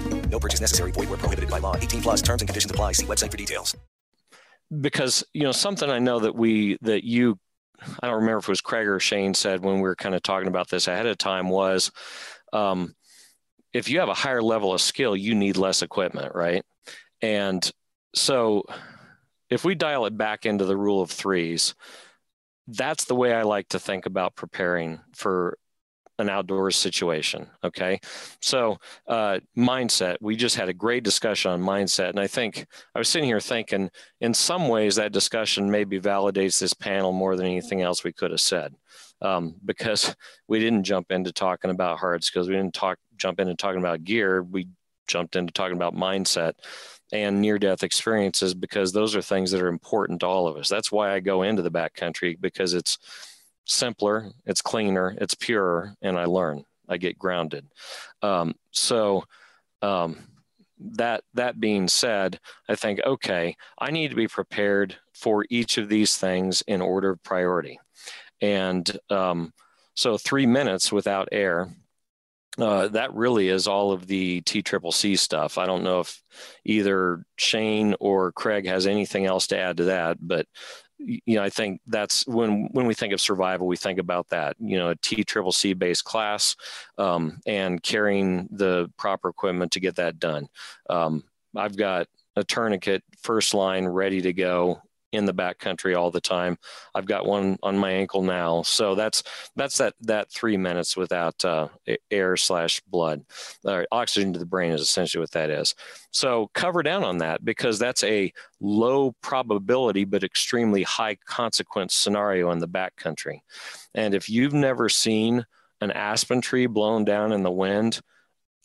No purchase necessary. Void where prohibited by law. 18 plus terms and conditions apply. See website for details. because you know something I know that we that you I don't remember if it was Craig or Shane said when we were kind of talking about this ahead of time was um, if you have a higher level of skill, you need less equipment, right? And so if we dial it back into the rule of threes, that's the way I like to think about preparing for an outdoors situation. Okay. So, uh, mindset, we just had a great discussion on mindset. And I think I was sitting here thinking, in some ways, that discussion maybe validates this panel more than anything else we could have said. Um, because we didn't jump into talking about hearts because We didn't talk, jump into talking about gear. We jumped into talking about mindset and near death experiences because those are things that are important to all of us. That's why I go into the backcountry because it's, simpler, it's cleaner, it's purer, and I learn. I get grounded. Um, so um, that that being said, I think okay, I need to be prepared for each of these things in order of priority, and um, so three minutes without air. Uh, that really is all of the T Triple C stuff. I don't know if either Shane or Craig has anything else to add to that, but you know, I think that's when when we think of survival, we think about that. You know, a T triple C based class, um, and carrying the proper equipment to get that done. Um, I've got a tourniquet first line ready to go in the backcountry all the time. I've got one on my ankle now, so that's that's that that three minutes without uh, air slash blood, uh, oxygen to the brain is essentially what that is. So cover down on that because that's a low probability but extremely high consequence scenario in the backcountry. And if you've never seen an aspen tree blown down in the wind,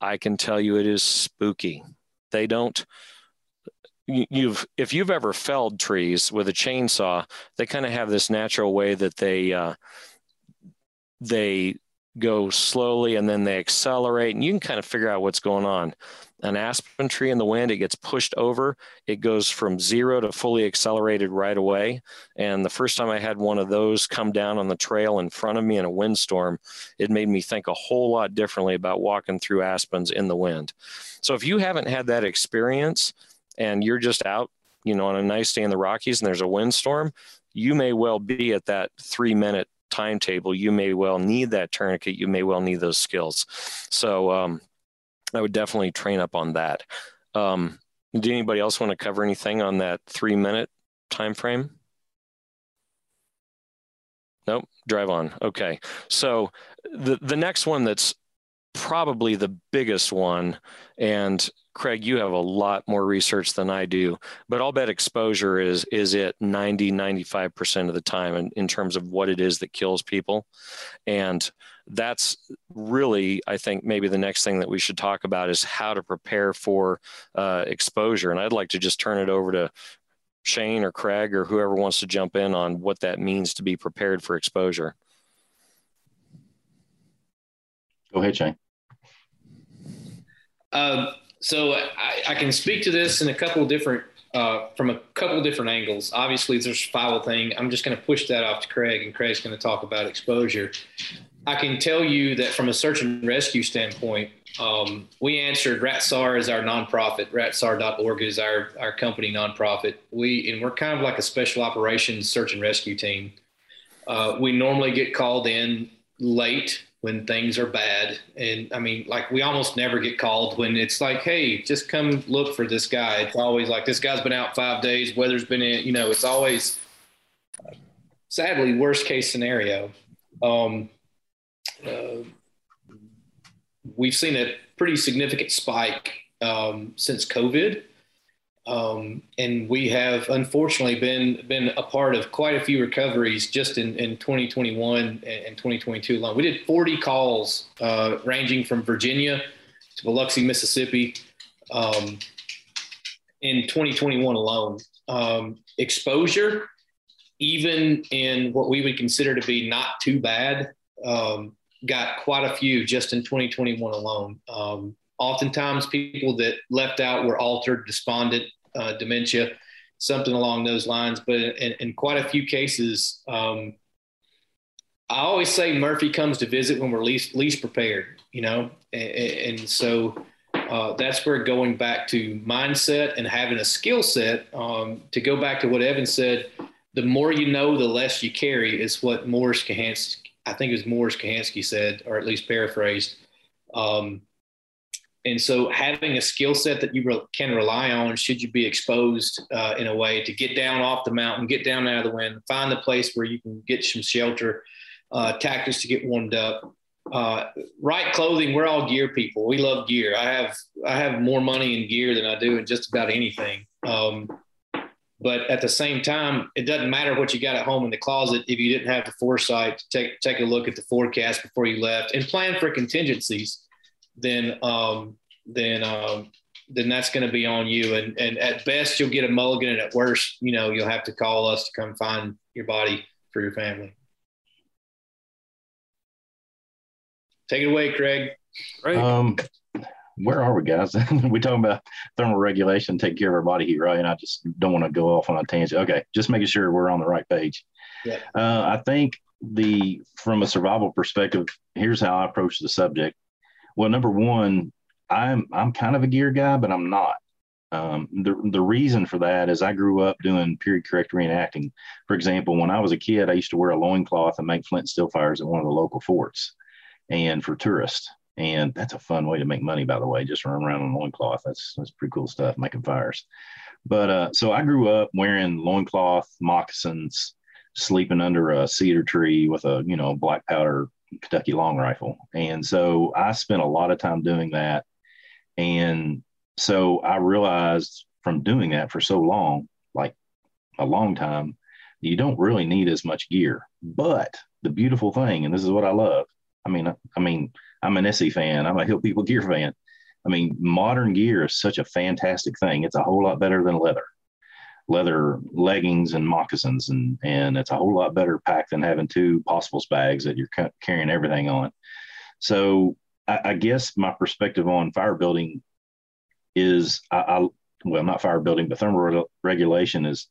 I can tell you it is spooky. They don't you've if you've ever felled trees with a chainsaw they kind of have this natural way that they uh, they go slowly and then they accelerate and you can kind of figure out what's going on. An aspen tree in the wind it gets pushed over it goes from zero to fully accelerated right away and the first time i had one of those come down on the trail in front of me in a windstorm it made me think a whole lot differently about walking through aspens in the wind. So if you haven't had that experience and you're just out, you know, on a nice day in the Rockies and there's a windstorm, you may well be at that three minute timetable. You may well need that tourniquet. You may well need those skills. So um, I would definitely train up on that. Um, do anybody else want to cover anything on that three minute time frame? Nope. Drive on. Okay. So the the next one that's probably the biggest one, and Craig, you have a lot more research than I do, but I'll bet exposure is is it 90, 95% of the time in, in terms of what it is that kills people. And that's really, I think, maybe the next thing that we should talk about is how to prepare for uh, exposure. And I'd like to just turn it over to Shane or Craig or whoever wants to jump in on what that means to be prepared for exposure. Go ahead, Shane. Uh, so I, I, can speak to this in a couple different uh, from a couple different angles. Obviously, there's a survival thing. I'm just going to push that off to Craig, and Craig's going to talk about exposure. I can tell you that from a search and rescue standpoint, Um, we answered RATSAR is our nonprofit. RATSAR.org is our, our company nonprofit. We and we're kind of like a special operations search and rescue team. Uh, we normally get called in late when things are bad, and I mean, like we almost never get called when it's like, hey, just come look for this guy. It's always like this guy's been out five days, weather's been in. You know, it's always sadly worst case scenario. Um, uh, we've seen a pretty significant spike um, since COVID. Um, and we have unfortunately been been a part of quite a few recoveries just in, in 2021 and, 2022 alone. We did 40 calls uh, ranging from Virginia to Biloxi, Mississippi um, in 2021 alone. Um, exposure, even in what we would consider to be not too bad, um, got quite a few just in 2021 alone. Um, oftentimes, people that left out were altered, despondent, uh, dementia, something along those lines. But in, in quite a few cases, um, I always say Murphy comes to visit when we're least least prepared, you know, and, and so uh, that's where going back to mindset and having a skill set. Um, to go back to what Evan said, the more you know, the less you carry is what Mors Kochanski, I think it was Mors Kochanski said, or at least paraphrased. Um, and so having a skill set that you re- can rely on should you be exposed uh, in a way to get down off the mountain, get down out of the wind, find the place where you can get some shelter, uh, tactics to get warmed up. Uh, right clothing, we're all gear people. We love gear. I have I have more money in gear than I do in just about anything. Um, but at the same time, it doesn't matter what you got at home in the closet if you didn't have the foresight to take take a look at the forecast before you left and plan for contingencies. Then um, then um, then that's going to be on you. And and at best you'll get a mulligan, and at worst, you know, you'll have to call us to come find your body for your family. Take it away, Craig. Craig. Um, where are we, guys? we talking about thermal regulation, take care of our body heat, right? And I just don't want to go off on a tangent. Okay, just making sure we're on the right page. Yeah. Uh, I think the from a survival perspective, here's how I approach the subject. Well, number one, I'm I'm kind of a gear guy, but I'm not. Um, the the reason for that is I grew up doing period correct reenacting. For example, when I was a kid, I used to wear a loincloth and make flint steel fires at one of the local forts, and for tourists. And that's a fun way to make money, by the way. Just run around in loincloth. That's that's pretty cool stuff, making fires. But uh, so I grew up wearing loincloth, moccasins, sleeping under a cedar tree with a you know black powder Kentucky long rifle. And so I spent a lot of time doing that. And so I realized from doing that for so long, like a long time, you don't really need as much gear. But the beautiful thing, and this is what I love. I mean, I mean, I'm an ESEE fan. I'm a Hill People Gear fan. I mean, modern gear is such a fantastic thing. It's a whole lot better than leather, leather leggings and moccasins, and and it's a whole lot better pack than having two possibles bags that you're ca- carrying everything on. So I, I, guess my perspective on fire building is I, I well not fire building but thermal re- regulation is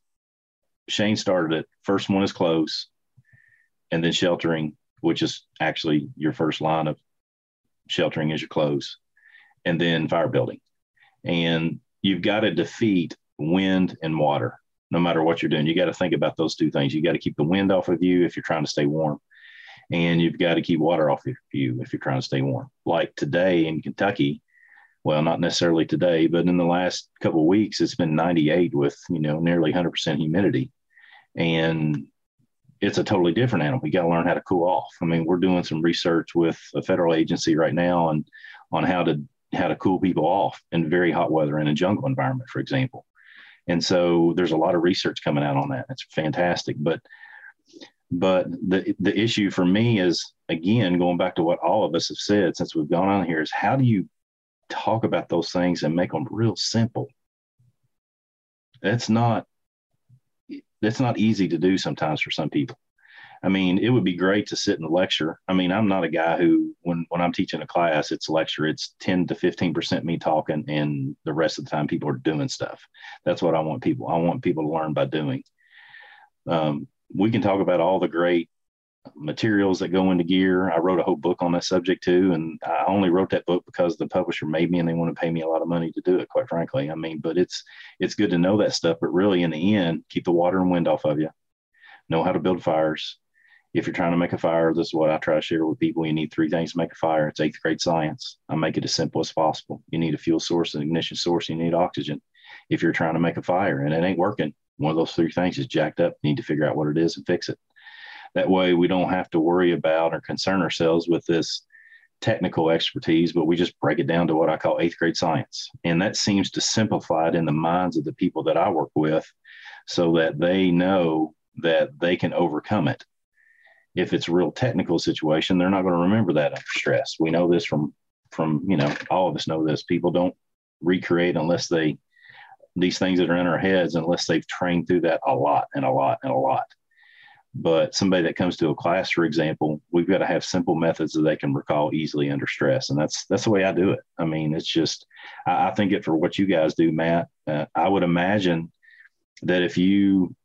Shane started it. First one is clothes, and then sheltering, which is actually your first line of sheltering is your clothes, and then fire building. And you've got to defeat wind and water no matter what you're doing. You got to think about those two things. You got to keep the wind off of you if you're trying to stay warm, and you've got to keep water off of you if you're trying to stay warm. Like today in Kentucky, well, not necessarily today, but in the last couple of weeks, it's been 98 with you know nearly 100% humidity, and it's a totally different animal. You got to learn how to cool off. I mean, we're doing some research with a federal agency right now on on how to how to cool people off in very hot weather in a jungle environment, for example. And so there's a lot of research coming out on that. It's fantastic. But but the the issue for me is again going back to what all of us have said since we've gone on here is how do you talk about those things and make them real simple? That's not it's not easy to do sometimes for some people. I mean, it would be great to sit in a lecture. I mean, I'm not a guy who, when when I'm teaching a class, it's a lecture. It's 10 to 15 percent me talking, and the rest of the time people are doing stuff. That's what I want people. I want people to learn by doing. Um, we can talk about all the great materials that go into gear. I wrote a whole book on that subject too, and I only wrote that book because the publisher made me and they want to pay me a lot of money to do it. Quite frankly, I mean, but it's it's good to know that stuff. But really, in the end, keep the water and wind off of you. Know how to build fires. If you're trying to make a fire, this is what I try to share with people. You need three things to make a fire. It's eighth grade science. I make it as simple as possible. You need a fuel source, an ignition source. You need oxygen. If you're trying to make a fire and it ain't working, one of those three things is jacked up. You need to figure out what it is and fix it. That way, we don't have to worry about or concern ourselves with this technical expertise, but we just break it down to what I call eighth grade science. And that seems to simplify it in the minds of the people that I work with so that they know that they can overcome it. If it's a real technical situation, they're not going to remember that under stress. We know this from from you know all of us know this. People don't recreate unless they these things that are in our heads unless they've trained through that a lot and a lot and a lot. But somebody that comes to a class, for example, we've got to have simple methods that they can recall easily under stress, and that's that's the way I do it. I mean, it's just I, I think it for what you guys do, Matt. Uh, I would imagine that if you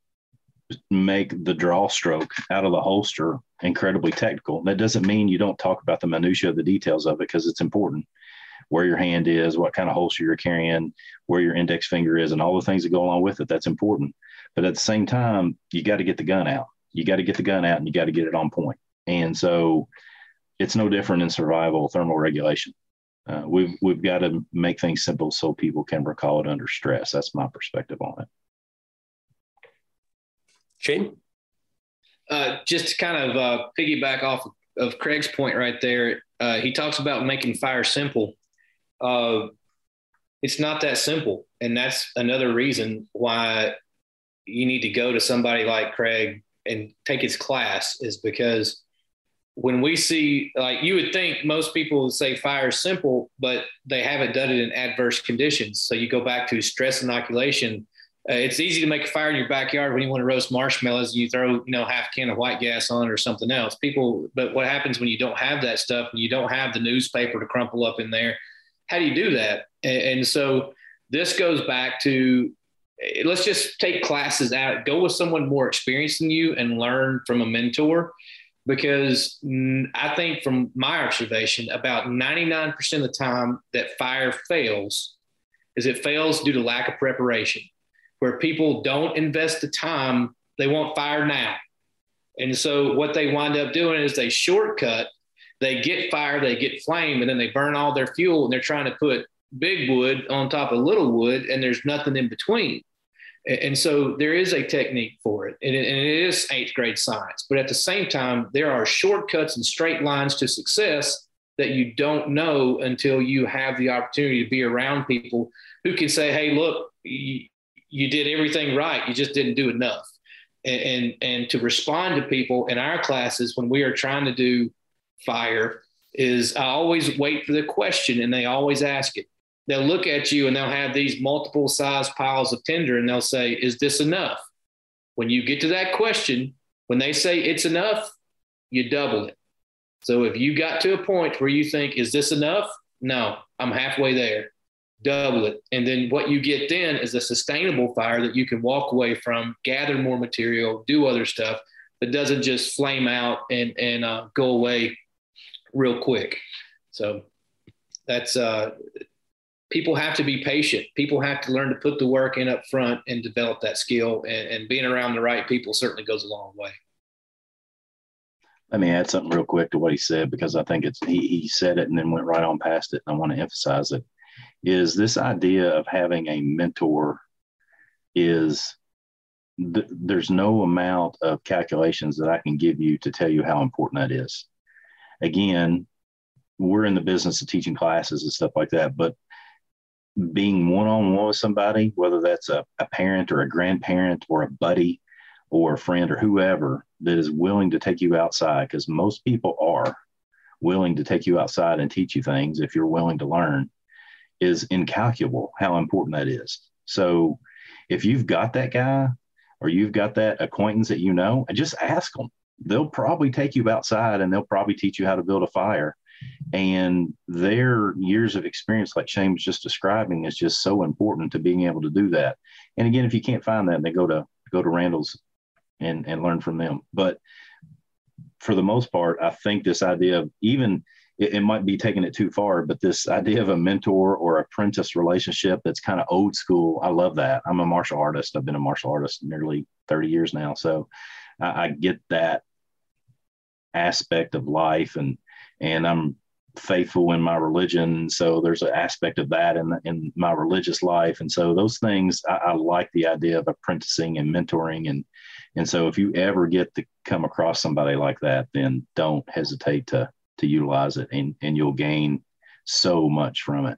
make the draw stroke out of the holster incredibly technical, that doesn't mean you don't talk about the minutia of the details of it because it's important where your hand is, what kind of holster you're carrying, where your index finger is, and all the things that go along with it. That's important. But at the same time, you got to get the gun out you got to get the gun out and you got to get it on point. And so it's no different in survival thermal regulation. Uh, we've we've got to make things simple so people can recall it under stress. That's my perspective on it. Shane, uh, just to kind of uh, piggyback off of Craig's point right there, uh, he talks about making fire simple. Uh, it's not that simple, and that's another reason why you need to go to somebody like Craig and take his class is because when we see like you would think most people would say fire is simple but they haven't done it in adverse conditions so you go back to stress inoculation uh, it's easy to make a fire in your backyard when you want to roast marshmallows and you throw you know half a can of white gas on it or something else. People but what happens when you don't have that stuff and you don't have the newspaper to crumple up in there? How do you do that? And, and so this goes back to let's just take classes out, go with someone more experienced than you and learn from a mentor. Because I think, from my observation, about 99% of the time that fire fails is it fails due to lack of preparation, where people don't invest the time, they want fire now. And so, what they wind up doing is they shortcut, they get fire, they get flame, and then they burn all their fuel, and they're trying to put big wood on top of little wood, and there's nothing in between. And so there is a technique for it, and it, is eighth grade science. But at the same time, there are shortcuts and straight lines to success that you don't know until you have the opportunity to be around people who can say, "Hey, look, you, did everything right. You just didn't do enough." And, and and to respond to people in our classes when we are trying to do fire is I always wait for the question, and they always ask it they'll look at you and they'll have these multiple size piles of tinder and they'll say, Is this enough? When you get to that question, when they say it's enough, you double it. So if you got to a point where you think, Is this enough? No, I'm halfway there. Double it. And then what you get then is a sustainable fire that you can walk away from, gather more material, do other stuff that doesn't just flame out and, and uh, go away real quick. So that's uh, people have to be patient. People have to learn to put the work in up front and develop that skill. And, and being around the right people certainly goes a long way. Let me add something real quick to what he said because I think it's he, he said it and then went right on past it. And I want to emphasize it. Is this idea of having a mentor is th- there's no amount of calculations that I can give you to tell you how important that is. Again, we're in the business of teaching classes and stuff like that, but being one on one with somebody, whether that's a, a parent or a grandparent or a buddy or a friend or whoever that is willing to take you outside, because most people are willing to take you outside and teach you things if you're willing to learn, is incalculable how important that is. So if you've got that guy or you've got that acquaintance that you know, just ask them. They'll probably take you outside and they'll probably teach you how to build a fire and their years of experience, like Shane was just describing, is just so important to being able to do that. And again, if you can't find that, they go to go to Randall's and and learn from them. But for the most part, I think this idea of even it, it, might be taking it too far, but this idea of a mentor or apprentice relationship that's kind of old school, I love that. I'm a martial artist. I've been a martial artist nearly 30 years now. So I, I get that aspect of life and and I'm faithful in my religion. So there's an aspect of that in, in my religious life. And so those things, I, I, like the idea of apprenticing and mentoring. And, and so if you ever get to come across somebody like that, then don't hesitate to, to utilize it and, and you'll gain so much from it.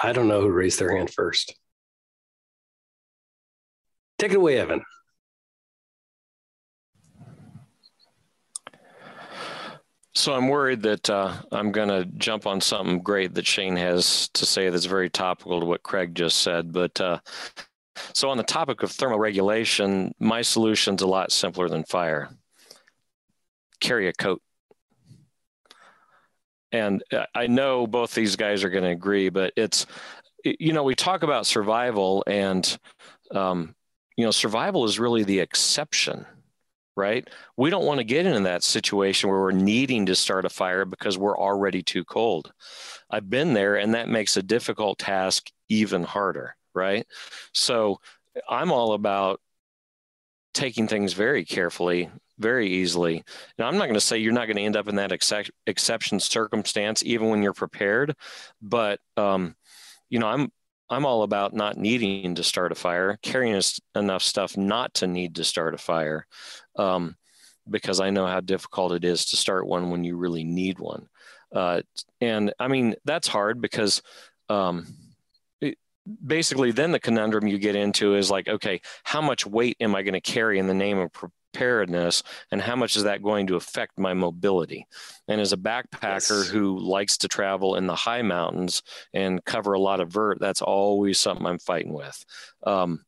I don't know who raised their hand first. Take it away, Evan. So I'm worried that uh, I'm going to jump on something great that Shane has to say that's very topical to what Craig just said. But uh, so on the topic of thermal regulation, my solution's a lot simpler than fire. Carry a coat. And uh, I know both these guys are going to agree, but it's, you know, we talk about survival and, um, you know, survival is really the exception right? We don't want to get into that situation where we're needing to start a fire because we're already too cold. I've been there, and that makes a difficult task even harder, right? So I'm all about taking things very carefully, very easily. And I'm not going to say you're not going to end up in that ex- exception circumstance, even when you're prepared. But, um, you know, I'm I'm all about not needing to start a fire, carrying enough stuff not to need to start a fire, um, because I know how difficult it is to start one when you really need one. Uh, and I mean, that's hard because um, basically, then the conundrum you get into is like, okay, how much weight am I going to carry in the name of preparedness and how much is that going to affect my mobility? And as a backpacker yes. who likes to travel in the high mountains and cover a lot of vert that's always something i'm fighting with. Um,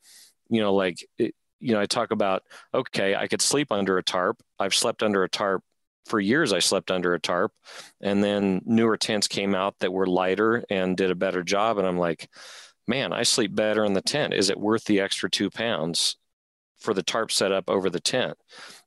you know like it, you know i talk about okay i could sleep under a tarp. I've slept under a tarp for years i slept under a tarp and then newer tents came out that were lighter and did a better job and i'm like man i sleep better in the tent is it worth the extra two pounds for the tarp setup over the tent.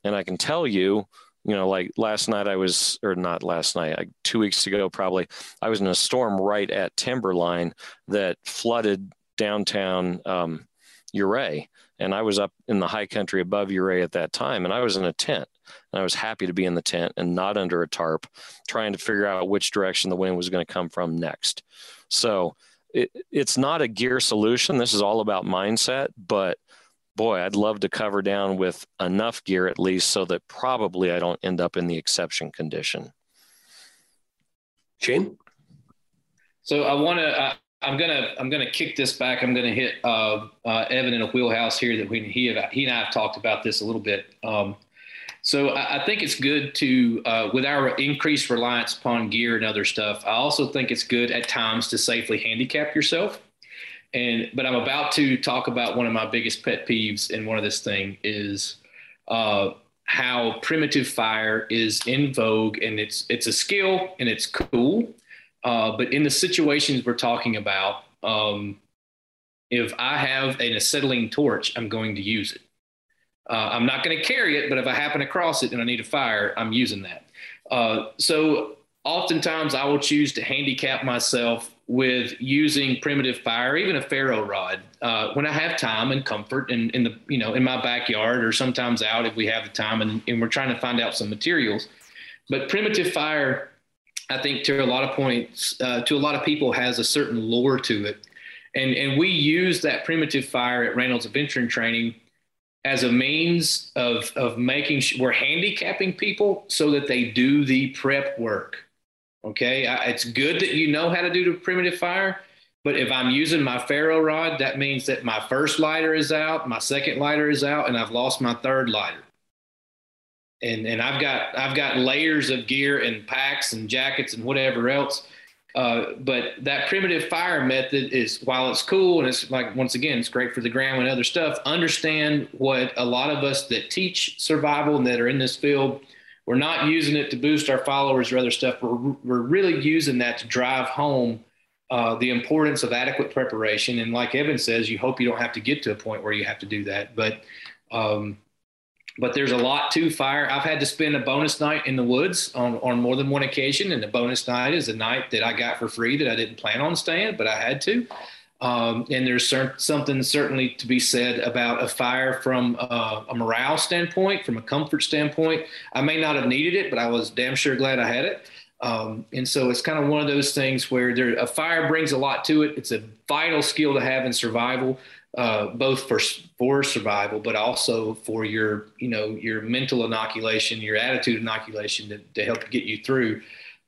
And I can tell you, you know, like last night I was, or not last night, like two weeks ago probably, I was in a storm right at Timberline that flooded downtown um, Ouray. And I was up in the high country above Ouray at that time, and I was in a tent. And I was happy to be in the tent and not under a tarp, trying to figure out which direction the wind was going to come from next. So it, it's not a gear solution. This is all about mindset, but boy, I'd love to cover down with enough gear at least so that probably I don't end up in the exception condition. Shane? So I want to. I'm gonna I'm gonna kick this back. I'm gonna hit uh, uh, Evan in a wheelhouse here that we he he and I have talked about this a little bit. Um, so I, think it's good to uh, with our increased reliance upon gear and other stuff. I also think it's good at times to safely handicap yourself. And but I'm about to talk about one of my biggest pet peeves in one of this thing is uh, how primitive fire is in vogue and it's it's a skill and it's cool. Uh, but in the situations we're talking about, um, if I have an acetylene torch, I'm going to use it. Uh, I'm not going to carry it, but if I happen across it and I need a fire, I'm using that. Uh, so oftentimes I will choose to handicap myself with using primitive fire, even a ferro rod, uh, when I have time and comfort in, in the, you know, in my backyard or sometimes out if we have the time and, and we're trying to find out some materials. But primitive fire, I think to a lot of points, uh, to a lot of people has a certain lore to it. And, and we use that primitive fire at Reynolds Adventuring Training as a means of, of making sure we're handicapping people so that they do the prep work Okay, I, it's good that you know how to do the primitive fire, but if I'm using my ferro rod, that means that my first lighter is out, my second lighter is out, and I've lost my third lighter. And and I've got I've got layers of gear and packs and jackets and whatever else. Uh, but that primitive fire method is while it's cool and it's like once again it's great for the gram and other stuff. Understand what a lot of us that teach survival and that are in this field we're not using it to boost our followers or other stuff. We're, we're really using that to drive home uh, the importance of adequate preparation. And like Evan says, you hope you don't have to get to a point where you have to do that. But um, but there's a lot to fire. I've had to spend a bonus night in the woods on, on more than one occasion. And the bonus night is a night that I got for free that I didn't plan on staying, but I had to. Um, and there's something certainly to be said about a fire from uh, a morale standpoint, from a comfort standpoint. I may not have needed it, but I was damn sure glad I had it. Um, and so it's kind of one of those things where there, a fire brings a lot to it. It's a vital skill to have in survival, uh, both for for survival, but also for your you know your mental inoculation, your attitude inoculation to, to help get you through.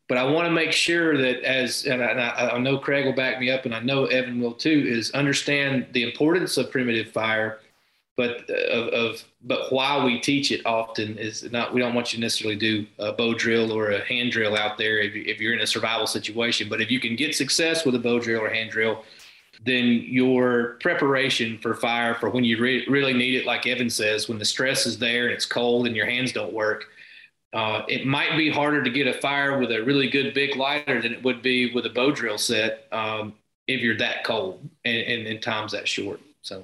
But I want to make sure that as and I, I know Craig will back me up, and I know Evan will too, is understand the importance of primitive fire but uh, of, of, but why we teach it often is not we don't want you to necessarily do a bow drill or a hand drill out there if, if you're in a survival situation but if you can get success with a bow drill or hand drill then your preparation for fire for when you re- really need it like evan says when the stress is there and it's cold and your hands don't work uh, it might be harder to get a fire with a really good big lighter than it would be with a bow drill set um, if you're that cold and, and, and time's that short so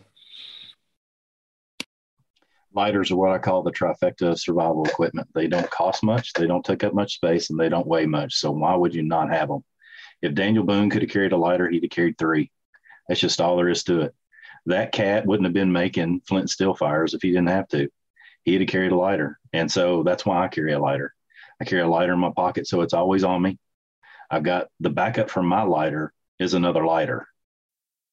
lighters are what I call the trifecta of survival equipment. They don't cost much, they don't take up much space, and they don't weigh much. So why would you not have them? If Daniel Boone could have carried a lighter, he'd have carried three. That's just all there is to it. That cat wouldn't have been making flint steel fires if he didn't have to. He'd have carried a lighter. And so that's why I carry a lighter. I carry a lighter in my pocket, so it's always on me. I've got the backup for my lighter is another lighter.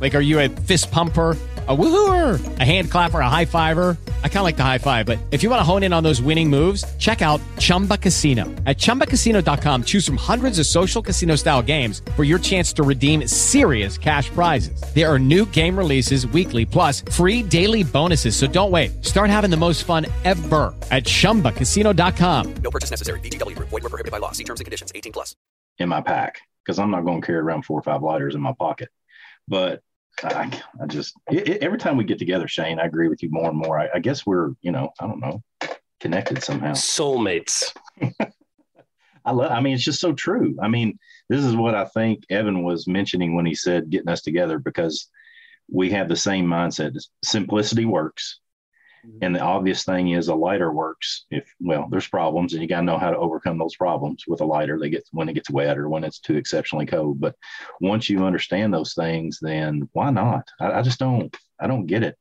Like, are you a fist pumper? a woohooer, a hand clapper, a high fiver. I kind of like the high five, but if you want to hone in on those winning moves, check out Chumba Casino. At ChumbaCasino.com, choose from hundreds of social casino style games for your chance to redeem serious cash prizes. There are new game releases weekly, plus free daily bonuses. So don't wait. Start having the most fun ever at ChumbaCasino.com. No purchase necessary. VGW. Void were prohibited by law. See terms and conditions. 18 plus. In my pack, because I'm not going to carry around four or five lighters in my pocket. But I, I just it, it, every time we get together, Shane, I agree with you more and more. I, I guess we're, you know, I don't know, connected somehow. Soulmates. I love. I mean, it's just so true. I mean, this is what I think Evan was mentioning when he said getting us together because we have the same mindset. Simplicity works. And the obvious thing is a lighter works if well, there's problems and you got to know how to overcome those problems with a lighter. They get when it gets wet or when it's too exceptionally cold. But once you understand those things, then why not? I, I just don't I don't get it.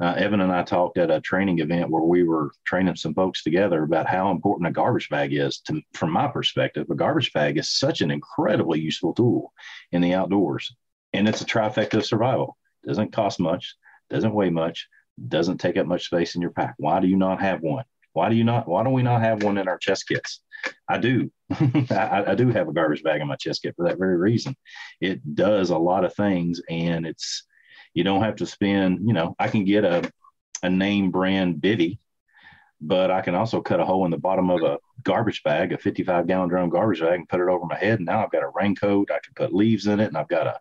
Uh, Evan and I talked at a training event where we were training some folks together about how important a garbage bag is. To, from my perspective, a garbage bag is such an incredibly useful tool in the outdoors, and it's a trifecta of survival. Doesn't cost much, doesn't weigh much, doesn't take up much space in your pack. Why do you not have one? Why do you not? Why do we not have one in our chest kits? I do. I, I, do have a garbage bag in my chest kit for that very reason. It does a lot of things, and it's you don't have to spend. You know, I can get a a name brand bivy, but I can also cut a hole in the bottom of a garbage bag, a 55 gallon drum garbage bag, and put it over my head. And now I've got a raincoat. I can put leaves in it, and I've got a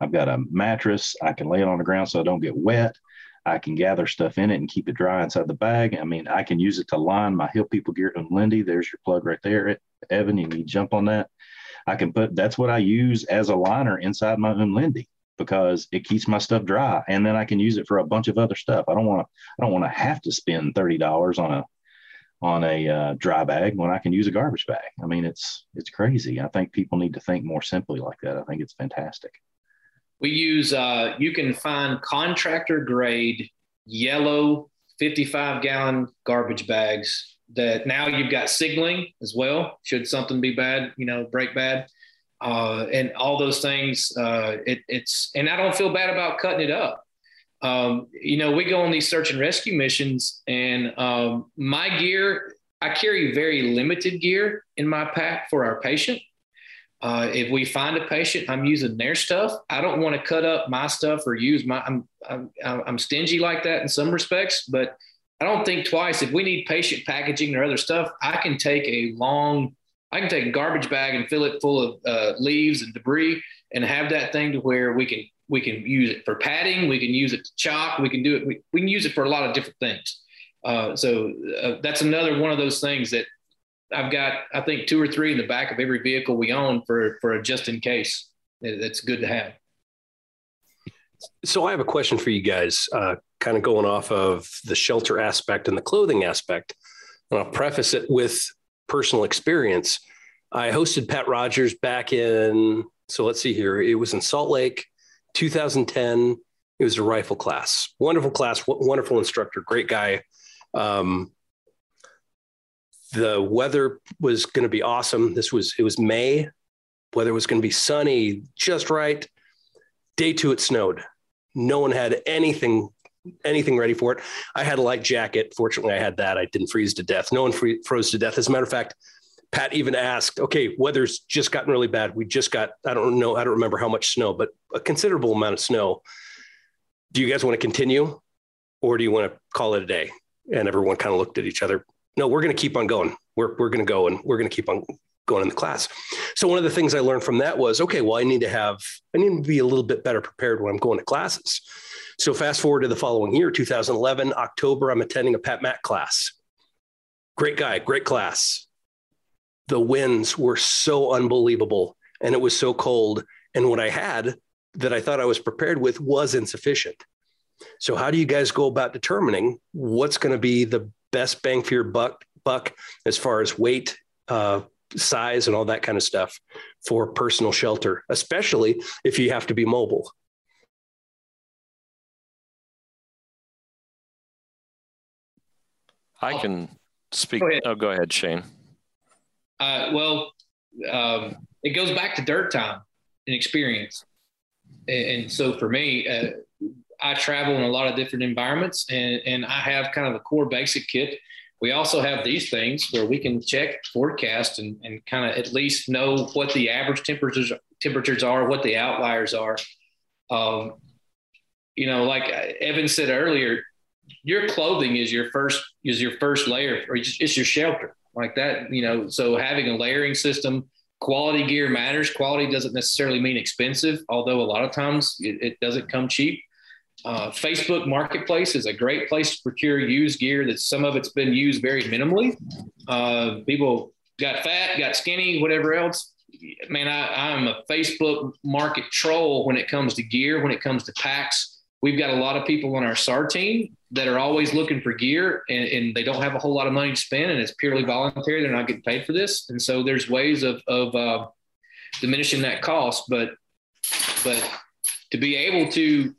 I've got a mattress. I can lay it on the ground so I don't get wet. I can gather stuff in it and keep it dry inside the bag. I mean, I can use it to line my Hill People Gear Umlindi. There's your plug right there, Evan. You need to jump on that. I can put that's what I use as a liner inside my Umlindi because it keeps my stuff dry, and then I can use it for a bunch of other stuff. I don't want to. I don't want to have to spend thirty dollars on a on a uh, dry bag when I can use a garbage bag. I mean, it's it's crazy. I think people need to think more simply like that. I think it's fantastic. We use uh, you can find contractor grade yellow 55 gallon garbage bags that now you've got signaling as well. Should something be bad, you know, break bad. Uh, and all those things. Uh, it, it's and I don't feel bad about cutting it up um, you know, we go on these search and rescue missions, and um, my gear, I carry very limited gear in my pack for our patient. Uh, if we find a patient, I'm using their stuff. I don't want to cut up my stuff or use my. I'm, I'm I'm stingy like that in some respects, but I don't think twice. If we need patient packaging or other stuff, I can take a long. I can take a garbage bag and fill it full of uh, leaves and debris, and have that thing to where we can we can use it for padding. We can use it to chalk. We can do it. We, we can use it for a lot of different things. Uh, so uh, that's another one of those things that I've got. I think two or three in the back of every vehicle we own for for just in case. That's good to have. So I have a question for you guys, uh, kind of going off of the shelter aspect and the clothing aspect. And I'll preface it with personal experience. I hosted Pat Rogers back in, so let's see here, it was in Salt Lake 2010. It was a rifle class. Wonderful class, wonderful instructor, great guy. Um, the weather was going to be awesome. This was it was May. Weather was going to be sunny, just right. Day two, it snowed. No one had anything anything ready for it. I had a light jacket. Fortunately, I had that. I didn't freeze to death. No one free, froze to death. As a matter of fact, Pat even asked, okay, weather's just gotten really bad. We just got, I don't know, I don't remember how much snow, but a considerable amount of snow. Do you guys want to continue or do you want to call it a day? And everyone kind of looked at each other. No, we're going to keep on going. We're, we're going to go and we're going to keep on going in the class. So one of the things I learned from that was, okay, well, I need to have, I need to be a little bit better prepared when I'm going to classes. So fast forward to the following year, 2011, October, I'm attending a Pat Mac class. Great guy, great class the winds were so unbelievable and it was so cold. And what I had that I thought I was prepared with was insufficient. So, how do you guys go about determining what's going to be the best bang for your buck, buck as far as weight, uh, size, and all that kind of stuff for personal shelter, especially if you have to be mobile? I can speak. Go oh, go ahead, Shane. Uh, well, um, it goes back to dirt time and experience. And, and so for me, uh, I travel in a lot of different environments and, and I have kind of a core basic kit. We also have these things where we can check forecast and, and kind of at least know what the average temperatures temperatures are, what the outliers are. Um, you know, like Evan said earlier, your clothing is your first is your first layer, or it's your shelter like that. You know, so having a layering system, quality gear matters. Quality doesn't necessarily mean expensive, although a lot of times it, it doesn't come cheap. Uh, Facebook Marketplace is a great place to procure used gear that some of it's been used very minimally. Uh, people got fat, got skinny, whatever else. Man, I, I'm a Facebook market troll when it comes to gear, when it comes to packs. We've got a lot of people on our SAR team that are always looking for gear and, and, they don't have a whole lot of money to spend and it's purely voluntary. They're not getting paid for this. And so there's ways of, of uh, diminishing that cost. But, but to be able to,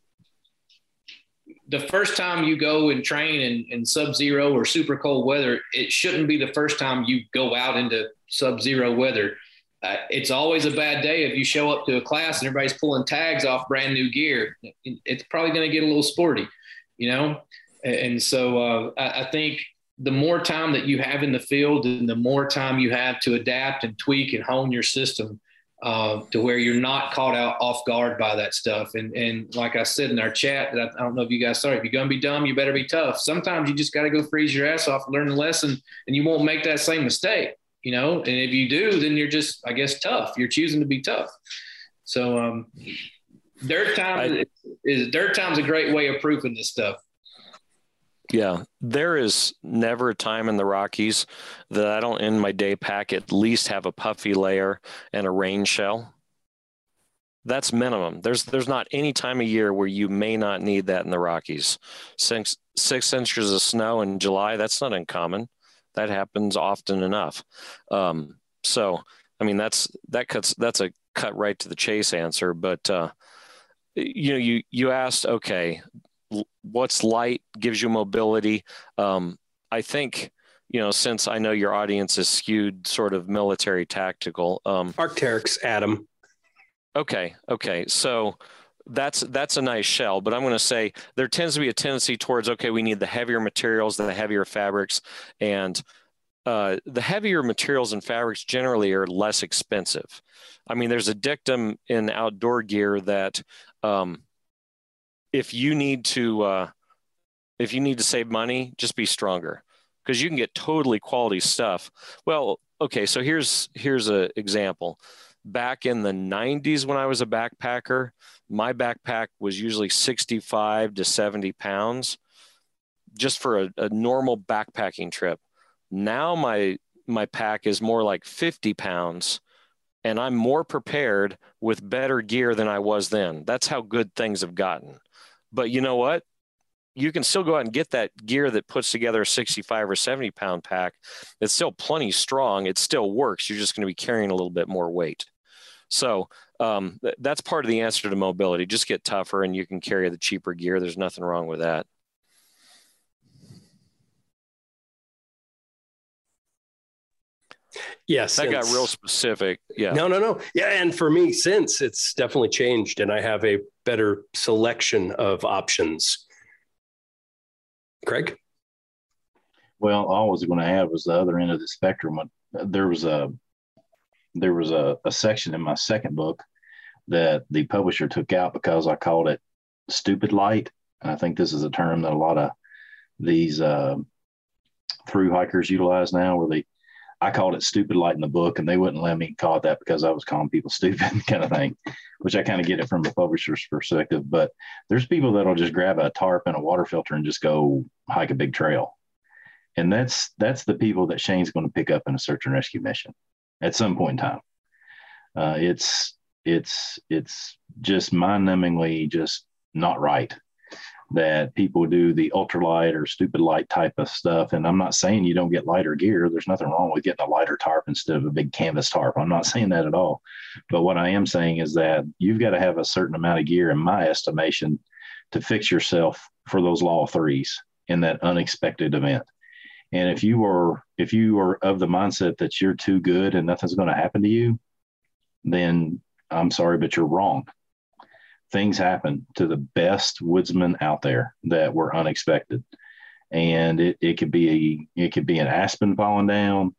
the first time you go and train in, in sub-zero or super cold weather, it shouldn't be the first time you go out into sub-zero weather. Uh, it's always a bad day if you show up to a class and everybody's pulling tags off brand new gear. It's probably going to get a little sporty, you know. And so uh, I, I think the more time that you have in the field and the more time you have to adapt and tweak and hone your system uh, to where you're not caught out off guard by that stuff. And, and like I said in our chat, that I, I don't know if you guys saw if you're to be dumb, you better be tough. Sometimes you just got to go freeze your ass off, learn the lesson, and you won't make that same mistake, you know? And if you do, then you're just, I guess, tough. You're choosing to be tough. So, um, dirt time I, is dirt time's a great way of proofing this stuff. Yeah, there is never a time in the Rockies that I don't in my day pack at least have a puffy layer and a rain shell. That's minimum. There's there's not any time of year where you may not need that in the Rockies. Six six inches of snow in July, that's not uncommon. that happens often enough. Um, so, I mean, that's that cuts that's a cut right to the chase answer. But uh, you know, you you asked, okay, what's light gives you mobility. Um, I think you know, since I know your audience is skewed sort of military tactical. Um, Arc'teryx, Adam. Okay, okay, so that's that's a nice shell, but I'm going to say there tends to be a tendency towards okay, we need the heavier materials, the heavier fabrics, and uh, the heavier materials and fabrics generally are less expensive. I mean, there's a dictum in outdoor gear that um, if you need to uh, if you need to save money, just be stronger because you can get totally quality stuff. Well, okay, so here's here's an example. Back in the 90s when I was a backpacker, my backpack was usually 65 to 70 pounds just for a, a normal backpacking trip. Now my my pack is more like 50 pounds and I'm more prepared with better gear than I was then. That's how good things have gotten. But you know what? You can still go out and get that gear that puts together a 65 or 70 pound pack. It's still plenty strong. It still works. You're just going to be carrying a little bit more weight. So um, th- that's part of the answer to mobility. Just get tougher and you can carry the cheaper gear. There's nothing wrong with that. Yes, that got real specific. Yeah. No, no, no. Yeah, and for me, since it's definitely changed, and I have a better selection of options. Craig. Well, all I was going to add was the other end of the spectrum. There was a there was a, a section in my second book that the publisher took out because I called it stupid light. And I think this is a term that a lot of these uh, through hikers utilize now, where they I called it stupid light in the book, and they wouldn't let me call it that because I was calling people stupid, kind of thing, which I kind of get it from a publisher's perspective. But there's people that'll just grab a tarp and a water filter and just go hike a big trail, and that's that's the people that Shane's going to pick up in a search and rescue mission at some point in time. Uh, it's it's it's just mind-numbingly just not right that people do the ultralight or stupid light type of stuff. And I'm not saying you don't get lighter gear. There's nothing wrong with getting a lighter tarp instead of a big canvas tarp. I'm not saying that at all. But what I am saying is that you've got to have a certain amount of gear, in my estimation, to fix yourself for those law threes in that unexpected event. And if you are if you are of the mindset that you're too good and nothing's going to happen to you, then I'm sorry, but you're wrong things happen to the best woodsmen out there that were unexpected. And it, it could be a, it could be an aspen falling down.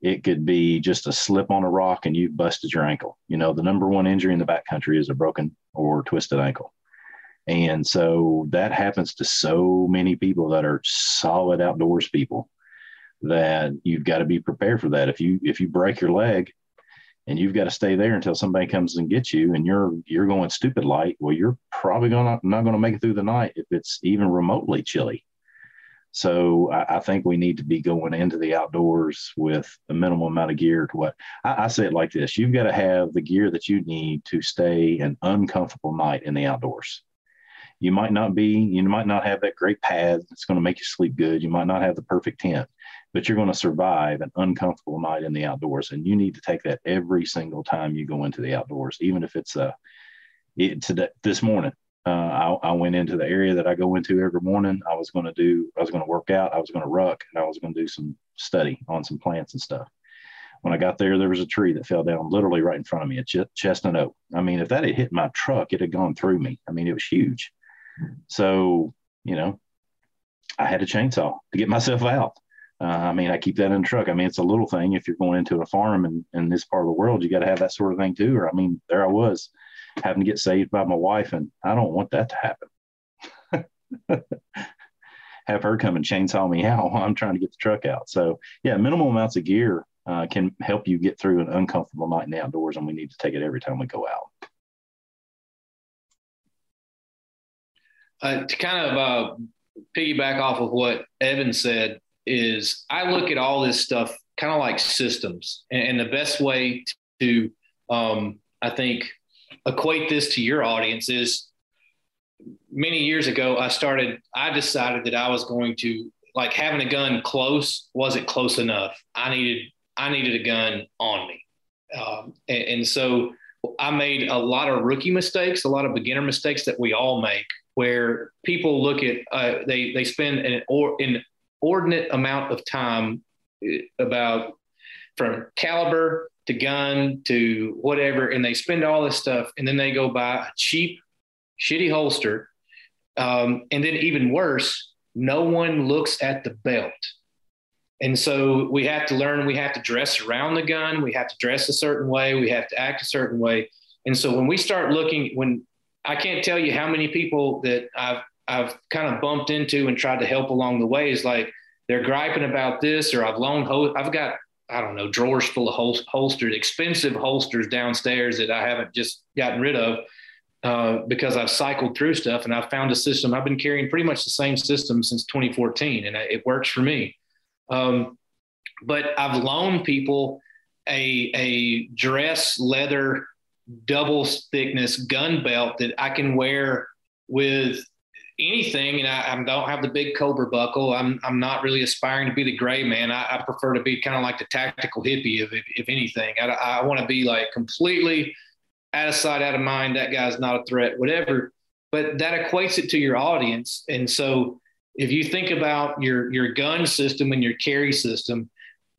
It could be just a slip on a rock and you've busted your ankle. You know, the number one injury in the backcountry is a broken or twisted ankle. And so that happens to so many people that are solid outdoors people that you've got to be prepared for that. If you if you break your leg, and you've got to stay there until somebody comes and gets you and you're you're going stupid light well you're probably gonna not going to make it through the night if it's even remotely chilly. So I, I, think we need to be going into the outdoors with a minimal amount of gear to what I, I say it like this you've got to have the gear that you need to stay an uncomfortable night in the outdoors you might not be you might not have that great pad that's going to make you sleep good you might not have the perfect tent but you're going to survive an uncomfortable night in the outdoors. And you need to take that every single time you go into the outdoors, even if it's uh, it, today, this morning. Uh, I, I, went into the area that I go into every morning. I was going to do, I was going to work out, I was going to ruck, and I was going to do some study on some plants and stuff. When I got there, there was a tree that fell down literally right in front of me, a ch- chestnut oak. I mean, if that had hit my truck, it had gone through me. I mean, it was huge. So, you know, I had a chainsaw to get myself out. Uh, I mean, I keep that in the truck. I mean, it's a little thing. If you're going into a farm in, in this part of the world, you got to have that sort of thing too. Or, I mean, there I was having to get saved by my wife, and I don't want that to happen. have her come and chainsaw me out while I'm trying to get the truck out. So, yeah, minimal amounts of gear uh, can help you get through an uncomfortable night in the outdoors, and we need to take it every time we go out. Uh, to kind of uh, piggyback off of what Evan said, is I look at all this stuff kind of like systems, and, and, the best way to, um, I think, equate this to your audience is many years ago, I started, I decided that I was going to like having a gun close wasn't close enough. I needed I needed a gun on me, um, and, and so I made a lot of rookie mistakes, a lot of beginner mistakes that we all make, where people look at uh, they they spend an or inordinate amount of time uh, about from caliber to gun to whatever, and they spend all this stuff, and then they go buy a cheap, shitty holster, um, and then even worse, no one looks at the belt. And so we have to learn, we have to dress around the gun, we have to dress a certain way, we have to act a certain way. And so when we start looking, when I can't tell you how many people that I've I've kind of bumped into and tried to help along the way is like they're griping about this, or I've loaned, I've got I don't know drawers full of hol- holsters, expensive holsters downstairs that I haven't just gotten rid of uh, because I've cycled through stuff and I've found a system. I've been carrying pretty much the same system since 2014, and it works for me. Um, but I've loaned people a, a dress leather double thickness gun belt that I can wear with anything. And I, I, don't have the big Cobra buckle. I'm, I'm not really aspiring to be the gray man. I, I prefer to be kind of like the tactical hippie, if, if, if anything. I, I want to be like completely out of sight, out of mind. That guy's not a threat, whatever. But that equates it to your audience. And so if you think about your your gun system and your carry system,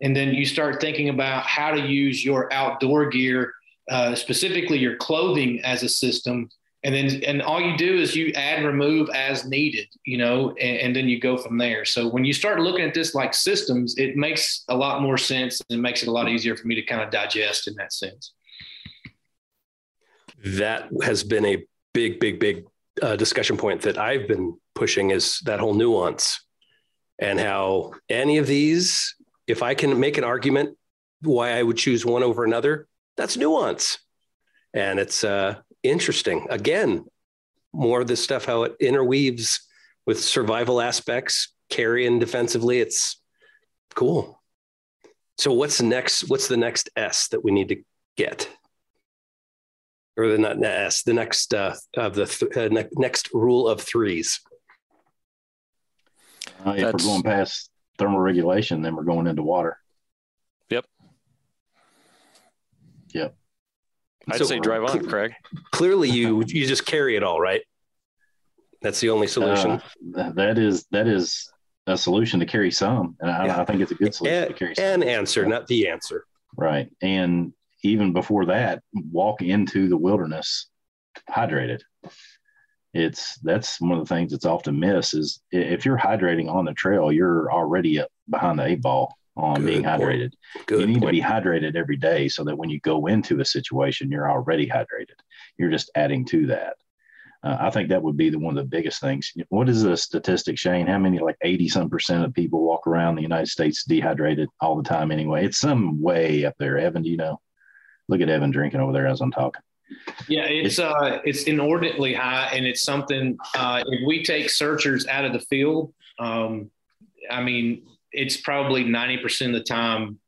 and then you start thinking about how to use your outdoor gear, uh, specifically your clothing as a system, and then and all you do is you add remove as needed, you know, and, and then you go from there. So when you start looking at this like systems, it makes a lot more sense and it makes it a lot easier for me to kind of digest in that sense. That has been a big, big, big uh, discussion point that I've been pushing is that whole nuance and how any of these, if I can make an argument why I would choose one over another, that's nuance. And it's uh, interesting. Again, more of this stuff, how it interweaves with survival aspects, carrying defensively. It's cool. So what's next? What's the next S that we need to get? Or the not S, the next uh, of the th- uh, ne- next rule of threes. Uh, if we're going past thermal regulation, then we're going into water. Yep. I'd so, say drive on, Craig. Clearly, you you just carry it all, right? That's the only solution. Uh, that is that is a solution to carry some, and I, yeah. I think it's a good solution and, to carry. Some. An answer, not the answer. Right, and even before that, walk into the wilderness hydrated it's that's one of the things that's often missed is if you're hydrating on the trail, you're already behind the eight ball on Good being hydrated. you need point. to be hydrated every day so that when you go into a situation, you're already hydrated. You're just adding to that. Uh, I think that would be the one of the biggest things. What is the statistic, Shane? How many, like 80 some percent of people walk around the United States dehydrated all the time anyway? It's some way up there. Evan, do you know? Look at Evan drinking over there as I'm talking. Yeah, it's uh, it's inordinately high, and it's something. Uh, if we take searchers out of the field, um, I mean, it's probably ninety percent of the time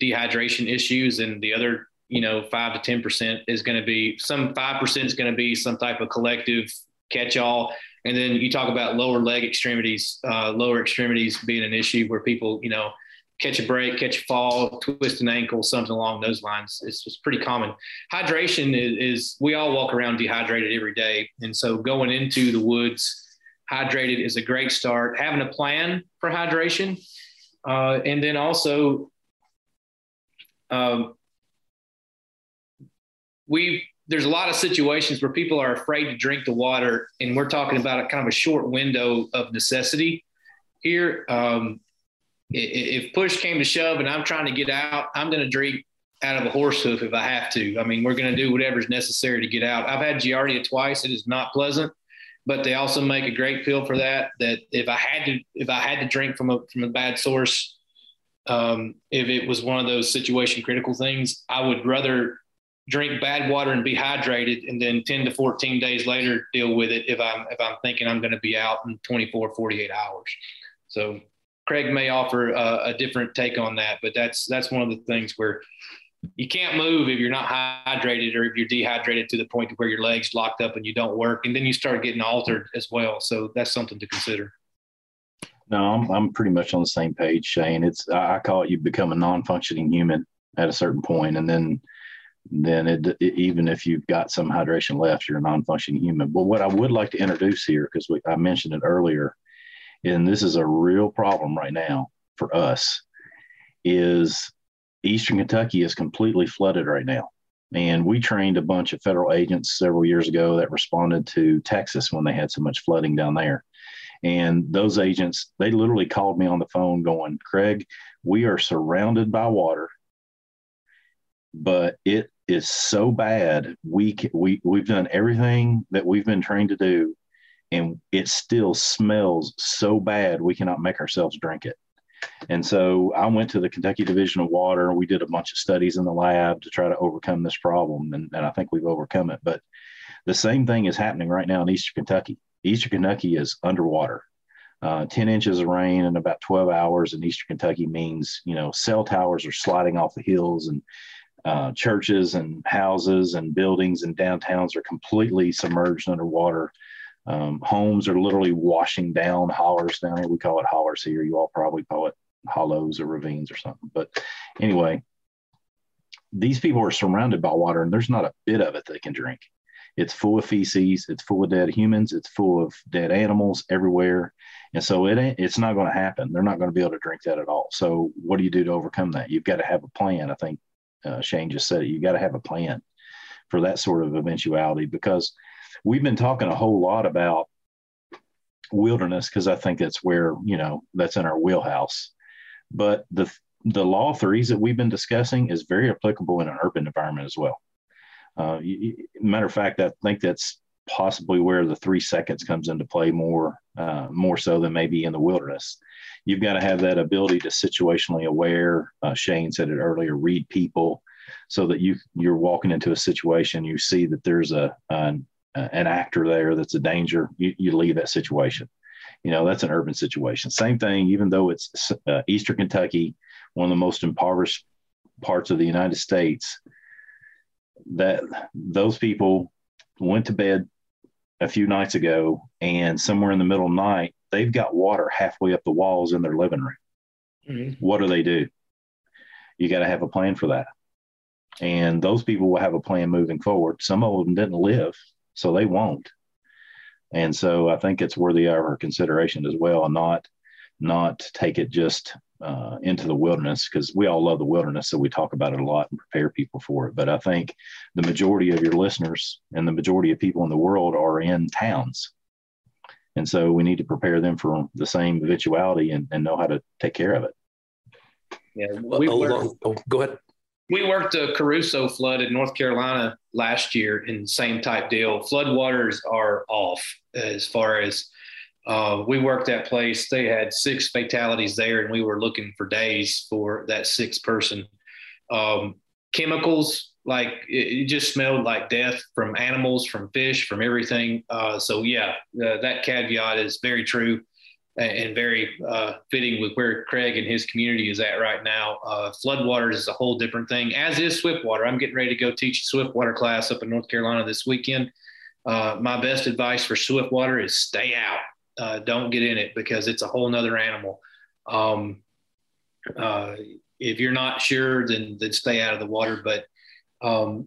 dehydration issues, and the other, you know, five to ten percent is going to be some five percent is going to be some type of collective catch-all. And then you talk about lower leg extremities, uh, lower extremities being an issue where people, you know, catch a break, catch a fall, twist an ankle, something along those lines. It's just pretty common. Hydration is, is, we all walk around dehydrated every day. And so going into the woods hydrated is a great start. Having a plan for hydration. Uh, and then also, um, we there's a lot of situations where people are afraid to drink the water, and we're talking about a kind of a short window of necessity here. Um, if push came to shove and I'm trying to get out, I'm going to drink out of a horse hoof if I have to. I mean, we're going to do whatever's necessary to get out. I've had Giardia twice. It is not pleasant, but they also make a great pill for that. That if I had to, if I had to drink from a from a bad source, um, if it was one of those situation critical things, I would rather drink bad water and be hydrated, and then 10 to 14 days later deal with it if I'm if I'm thinking I'm going to be out in 24, 48 hours. So Craig may offer a, different take on that, but that's that's one of the things where you can't move if you're not hydrated or if you're dehydrated to the point where your legs locked up and you don't work, and then you start getting altered as well. So that's something to consider. No, I'm, I'm pretty much on the same page, Shane. It's I call it you become a non-functioning human at a certain point, and then then it, it, even if you've got some hydration left, you're a non-functioning human. But what I would like to introduce here, because I mentioned it earlier, and this is a real problem right now for us, is Eastern Kentucky is completely flooded right now. And we trained a bunch of federal agents several years ago that responded to Texas when they had so much flooding down there. And those agents, they literally called me on the phone going, Craig, we are surrounded by water, but it is so bad. We, we, we've done everything that we've been trained to do, and it still smells so bad, we cannot make ourselves drink it. And so I went to the Kentucky Division of Water. We did a bunch of studies in the lab to try to overcome this problem. And, and I think we've overcome it. But the same thing is happening right now in Eastern Kentucky. Eastern Kentucky is underwater. Uh, 10 inches of rain in about 12 hours in Eastern Kentucky means, you know, cell towers are sliding off the hills and uh, churches and houses and buildings and downtowns are completely submerged underwater. Um, homes are literally washing down hollers down here. We call it hollers here. You all probably call it hollows or ravines or something. But anyway, these people are surrounded by water and there's not a bit of it they can drink. It's full of feces. It's full of dead humans. It's full of dead animals everywhere. And so it ain't, it's not going to happen. They're not going to be able to drink that at all. So what do you do to overcome that? You've got to have a plan. I think uh, Shane just said it. You've got to have a plan for that sort of eventuality because we've been talking a whole lot about wilderness because I think that's where, you know, that's in our wheelhouse. But the the law threes that we've been discussing is very applicable in an urban environment as well. Uh, matter of fact, I think that's possibly where the three seconds comes into play more uh, more so than maybe in the wilderness. You've got to have that ability to situationally aware. Uh, Shane said it earlier. Read people so that you you're walking into a situation, you see that there's a an, an actor there that's a danger. You, you leave that situation. You know that's an urban situation. Same thing, even though it's uh, Eastern Kentucky, one of the most impoverished parts of the United States. That those people went to bed a few nights ago, and somewhere in the middle of the night, they've got water halfway up the walls in their living room. Mm-hmm. What do they do? You got to have a plan for that. And those people will have a plan moving forward. Some of them didn't live, so they won't. And so I think it's worthy of our consideration as well, and not not take it just uh, into the wilderness because we all love the wilderness, so we talk about it a lot and prepare people for it. But I think the majority of your listeners and the majority of people in the world are in towns, and so we need to prepare them for the same eventuality and, and know how to take care of it. Yeah, we worked, oh, go ahead. We worked a Cruso flood in North Carolina last year, in same type deal. Flood waters are off as far as uh, we worked that place. They had six fatalities there, and we were looking for days for that sixth person. Um, chemicals, like it, it, just smelled like death from animals, from fish, from everything. Uh, so yeah, uh, that caveat is very true and, very uh, fitting with where Craig and his community is at right now. Uh, floodwaters is a whole different thing, as is swiftwater. I'm getting ready to go teach swiftwater class up in North Carolina this weekend. Uh, my best advice for swiftwater is stay out uh, don't get in it because it's a whole nother animal. Um, uh, if you're not sure, then then stay out of the water. But um,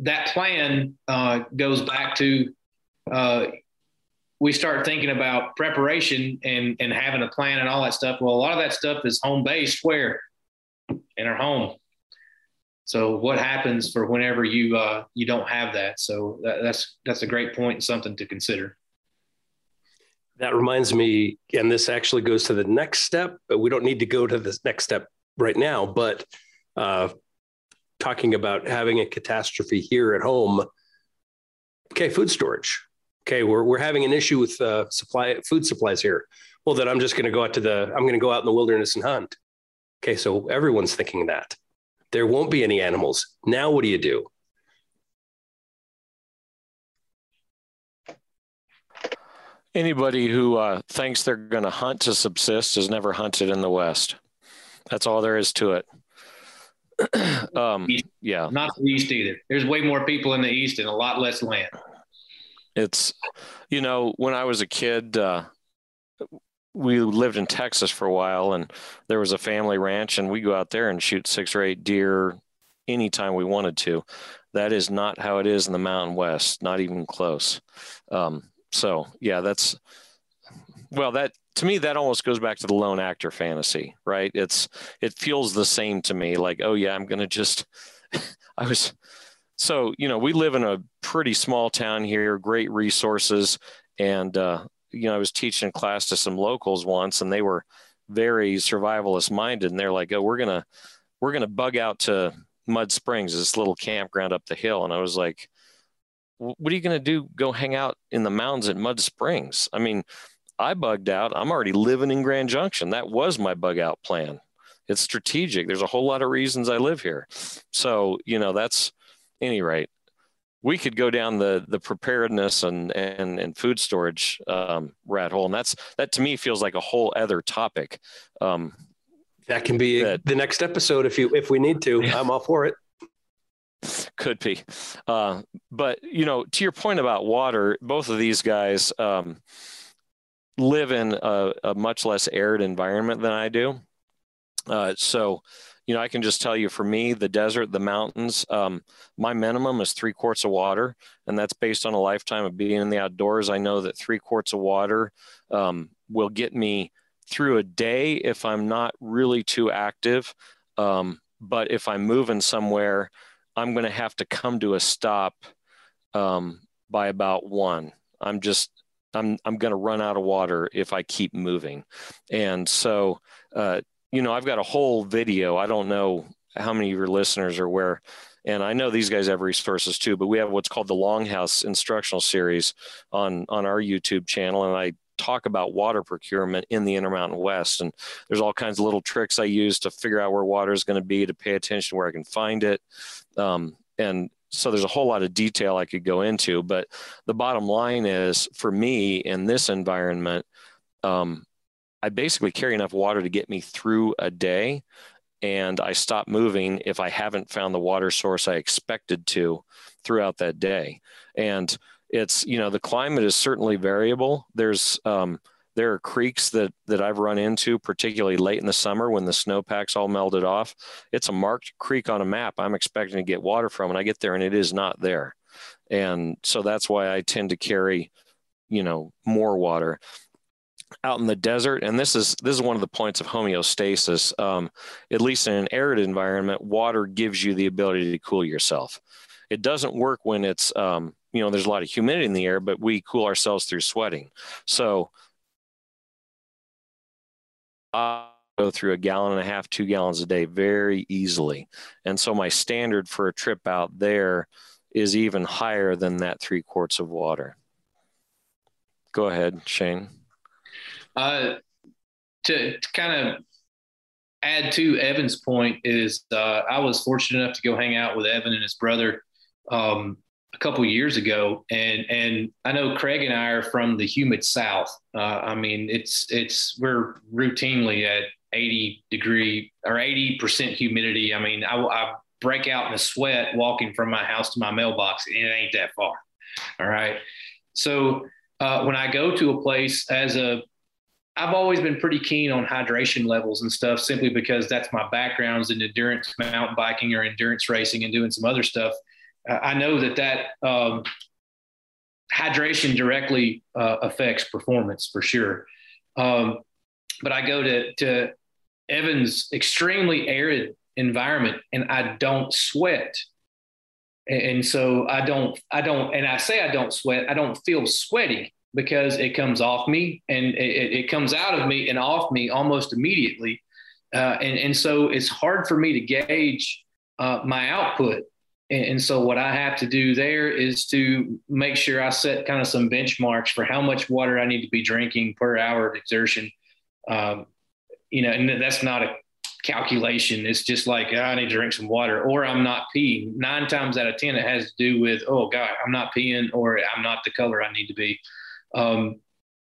That plan uh, goes back to uh, we start thinking about preparation and, and having a plan and all that stuff. Well, a lot of that stuff is home based where in our home. So what happens for whenever you uh, you don't have that? So that, that's that's a great point and something to consider. That reminds me, and this actually goes to the next step, but we don't need to go to this next step right now. But uh, talking about having a catastrophe here at home. Okay, food storage. Okay, we're we're having an issue with uh, supply food supplies here. Well, then I'm just going to go out to the I'm going to go out in the wilderness and hunt. Okay, so everyone's thinking that there won't be any animals. Now, what do you do? Anybody who uh, thinks they're going to hunt to subsist has never hunted in the West. That's all there is to it. um, yeah. Not the East either. There's way more people in the East and a lot less land. It's, you know, when I was a kid, uh, we lived in Texas for a while and there was a family ranch and we go out there and shoot six or eight deer anytime we wanted to. That is not how it is in the Mountain West, not even close. Um, so yeah, that's well, that to me that almost goes back to the lone actor fantasy, right? It's it feels the same to me. Like, oh yeah, I'm gonna just. I was so you know we live in a pretty small town here, great resources, and uh, you know, I was teaching class to some locals once and they were very survivalist minded and they're like, oh, we're to, we're to bug out to Mud Springs, this little campground up the hill. And I was like, what are you to do? Go hang out in the mountains at Mud Springs. I mean, I bugged out. I'm already living in Grand Junction. That was my bug out plan. It's strategic. There's a whole lot of reasons I live here. So, you know, that's any rate we could go down the the preparedness and and and food storage um, rat hole, and that's that to me feels like a whole other topic. Um, that can be that, the next episode if you if we need to. I'm all for it. Could be, uh, but you know, to your point about water, both of these guys um, live in a, a, much less arid environment than I do. Uh, so you know, I can just tell you for me, the desert, the mountains, um, my minimum is three quarts of water. And that's based on a lifetime of being in the outdoors. I know that three quarts of water um, will get me through a day if I'm not really too active. Um, but if I'm moving somewhere, I'm going to have to come to a stop um, by about one. I'm just, I'm, I'm going to run out of water if I keep moving. And so, uh, you know, I've got a whole video. I don't know how many of your listeners are aware, and I know these guys have resources too, but we have what's called the Longhouse instructional series on on our YouTube channel, and I talk about water procurement in the Intermountain West. And there's all kinds of little tricks I use to figure out where water is going to be, to pay attention where I can find it. Um, and so there's a whole lot of detail I could go into. But the bottom line is for me in this environment, um, I basically carry enough water to get me through a day. And I stop moving if I haven't found the water source I expected to throughout that day. And it's, you know, the climate is certainly variable. There's, um, there are creeks that that I've run into, particularly late in the summer when the snowpack's all melted off. It's a marked creek on a map I'm expecting to get water from, and I get there and it is not there. And so that's why I tend to carry, you know, more water out in the desert and this is this is one of the points of homeostasis um, at least in an arid environment water gives you the ability to cool yourself it doesn't work when it's um, you know there's a lot of humidity in the air but we cool ourselves through sweating so I go through a gallon and a half two gallons a day very easily. And so my standard for a trip out there is even higher than that three quarts of water. Go ahead shane. Uh, to, to kind of add to Evan's point is uh, I was fortunate enough to go hang out with Evan and his brother. Um, a couple years ago, and and I know Craig and I are from the humid South. Uh, I mean, it's it's we're routinely at 80 degree or 80 percent humidity. I mean, I, I break out in a sweat walking from my house to my mailbox, and it ain't that far. All right, so uh, when I go to a place as a I've always been pretty keen on hydration levels and stuff simply because that's my background is in endurance mountain biking or endurance racing and doing some other stuff. I know that that um, hydration directly uh, affects performance for sure. Um, but I go to, to Evan's extremely arid environment and I don't sweat. And so I don't, I don't, and I say I don't sweat, I don't feel sweaty because it comes off me and it, it comes out of me and off me almost immediately. Uh, and, and so it's hard for me to gauge uh, my output. And, and, so what I have to do there is to make sure I set kind of some benchmarks for how much water I need to be drinking per hour of exertion. Um, you know, and that's not a calculation. It's just like oh, I need to drink some water, or I'm not peeing. Nine times out of ten, it has to do with oh God, I'm not peeing, or I'm not the color I need to be. Um,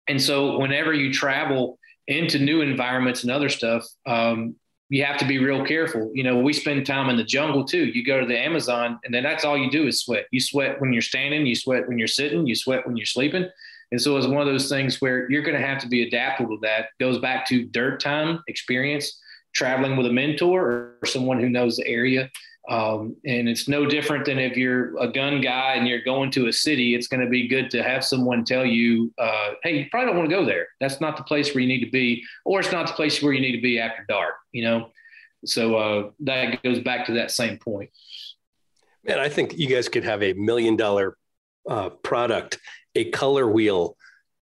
and so whenever you travel into new environments and other stuff, um, you have to be real careful. You know, we spend time in the jungle too. You go to the Amazon and then that's all you do is sweat. You sweat when you're standing, you sweat when you're sitting, you sweat when you're sleeping. And so it's one of those things where you're going to have to be adaptable to that. Goes back to dirt time experience, traveling with a mentor or someone who knows the area. Um, and it's no different than if you're a gun guy and you're going to a city, it's going to be good to have someone tell you, uh, hey, you probably don't want to go there. That's not the place where you need to be, or it's not the place where you need to be after dark, you know? So uh, that goes back to that same point. Man, I think you guys could have a million dollar uh, product, a color wheel,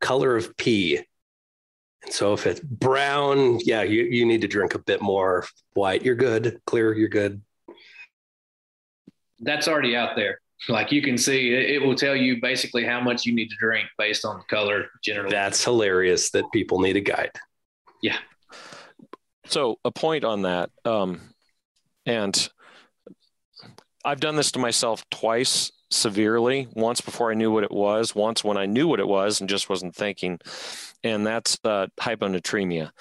color of pee. And so if it's brown, yeah, you, you need to drink a bit more. White, you're good. Clear, you're good that's already out there. Like you can see, it, it will tell you basically how much you need to drink based on the color generally. That's hilarious that people need a guide. Yeah. So a point on that, um, and I've done this to myself twice severely. Once before I knew what it was. Once when I knew what it was and just wasn't thinking and that's uh, hyponatremia.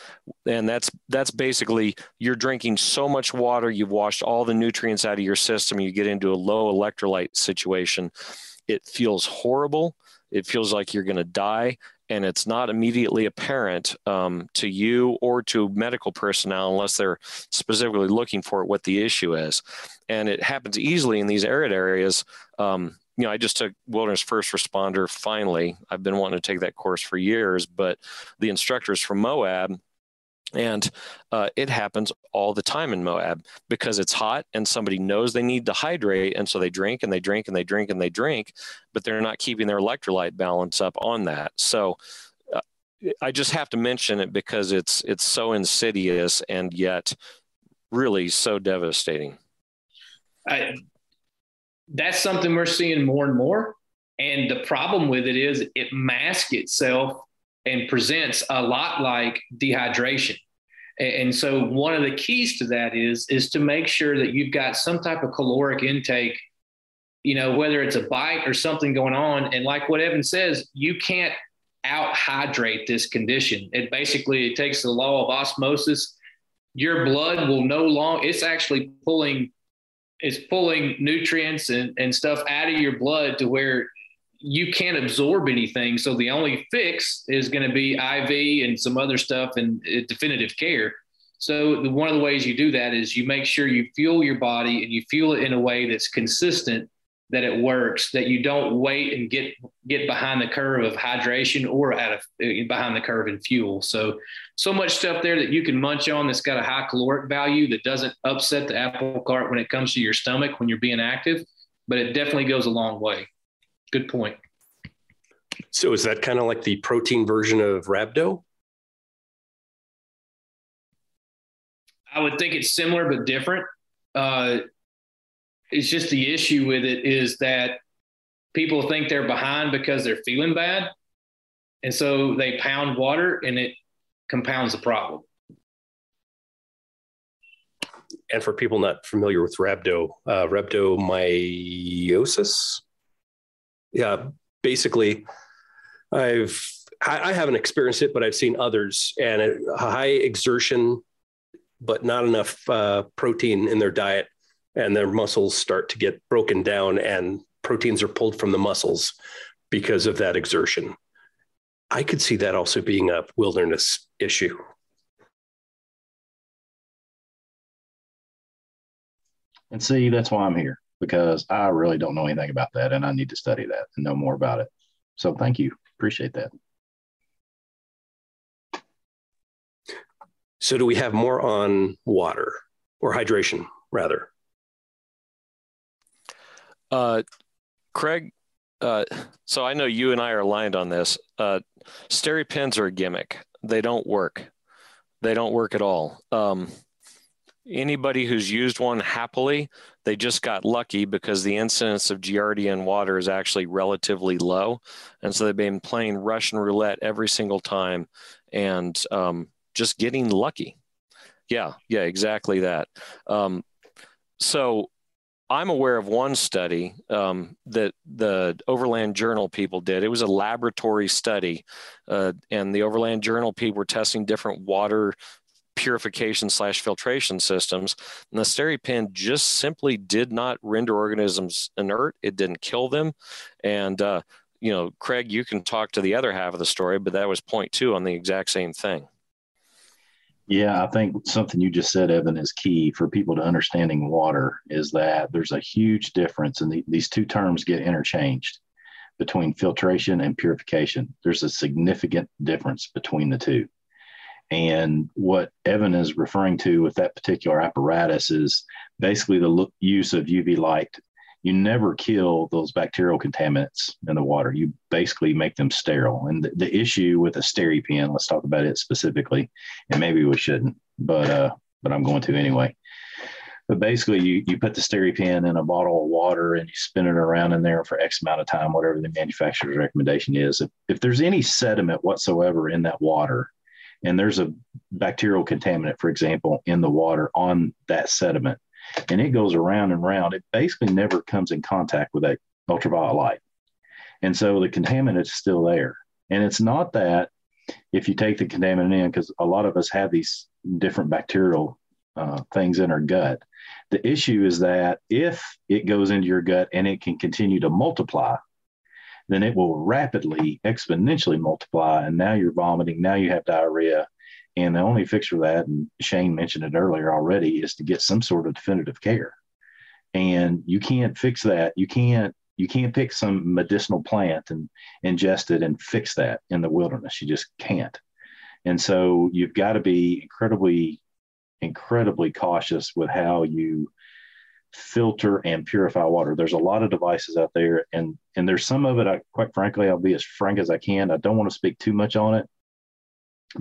And that's that's basically you're drinking so much water, you've washed all the nutrients out of your system, you get into a low electrolyte situation. It feels horrible. It feels like you're going to die, and it's not immediately apparent um, to you or to medical personnel unless they're specifically looking for what the issue is. And it happens easily in these arid areas. Um, you know, I just took wilderness first responder finally. I've been wanting to take that course for years, but the instructors from Moab, and uh, it happens all the time in Moab because it's hot and somebody knows they need to hydrate. And so they drink and they drink and they drink and they drink, but they're not keeping their electrolyte balance up on that. So uh, I just have to mention it because it's, it's so insidious and yet really so devastating. I, that's something we're seeing more and more. And the problem with it is it masks itself and presents a lot like dehydration. And so one of the keys to that is is to make sure that you've got some type of caloric intake, you know, whether it's a bite or something going on. And like what Evan says, you can't out hydrate this condition. It basically it takes the law of osmosis. Your blood will no longer it's actually pulling it's pulling nutrients and, and stuff out of your blood to where you can't absorb anything. So the only fix is going to be IV and some other stuff and uh, definitive care. So the, one of the ways you do that is you make sure you fuel your body and you fuel it in a way that's consistent that it works, that you don't wait and get get behind the curve of hydration or out of behind the curve in fuel. So so much stuff there that you can munch on that's got a high caloric value that doesn't upset the apple cart when it comes to your stomach when you're being active, but it definitely goes a long way. Good point. So is that kind of like the protein version of rhabdo? I would think it's similar but different. Uh, it's just the issue with it is that people think they're behind because they're feeling bad. And so they pound water and it compounds the problem. And for people not familiar with rhabdo, uh, rhabdomyolysis. Yeah, basically, I've I, I haven't experienced it, but I've seen others, and a high exertion, but not enough uh, protein in their diet, and their muscles start to get broken down, and proteins are pulled from the muscles because of that exertion. I could see that also being a wilderness issue. And see, that's why I'm here because I really don't know anything about that and I need to study that and know more about it. So thank you. Appreciate that. So, do we have more on water or hydration, rather? Uh, Craig, uh, so I know you and I are aligned on this. Uh, SteriPens are a gimmick. They don't work. They don't work at all. Um, anybody who's used one happily, they just got lucky because the incidence of Giardia in water is actually relatively low. And so they've been playing Russian roulette every single time and um, just getting lucky. Yeah, yeah, exactly that. Um, so I'm aware of one study um, that the Overland Journal people did. It was a laboratory study, uh, and the Overland Journal people were testing different water purification slash filtration systems. And the SteriPen just simply did not render organisms inert. It didn't kill them. And, uh, you know, Craig, you can talk to the other half of the story, but that was point two on the exact same thing. Yeah, I think something you just said, Evan, is key for people to understanding water is that there's a huge difference, and the, these two terms get interchanged between filtration and purification. There's a significant difference between the two. And what Evan is referring to with that particular apparatus is basically the use of UV light. You never kill those bacterial contaminants in the water. You basically make them sterile. And the, the issue with a SteriPen, let's talk about it specifically, and maybe we shouldn't, but uh, but I'm going to anyway. But basically, you, you put the SteriPen in a bottle of water and you spin it around in there for X amount of time, whatever the manufacturer's recommendation is. If, if there's any sediment whatsoever in that water, and there's a bacterial contaminant, for example, in the water on that sediment, and it goes around and around, it basically never comes in contact with that ultraviolet light. And so the contaminant is still there. And it's not that if you take the contaminant in, because a lot of us have these different bacterial uh, things in our gut. The issue is that if it goes into your gut and it can continue to multiply, then it will rapidly, exponentially multiply. And now you're vomiting. Now you have diarrhea. And the only fix for that, and Shane mentioned it earlier already, is to get some sort of definitive care. And you can't fix that. You can't you can't pick some medicinal plant and ingest it and fix that in the wilderness. You just can't. And so you've got to be incredibly, incredibly cautious with how you filter and purify water. There's a lot of devices out there, and and there's some of it. I quite frankly, I'll be as frank as I can. I don't want to speak too much on it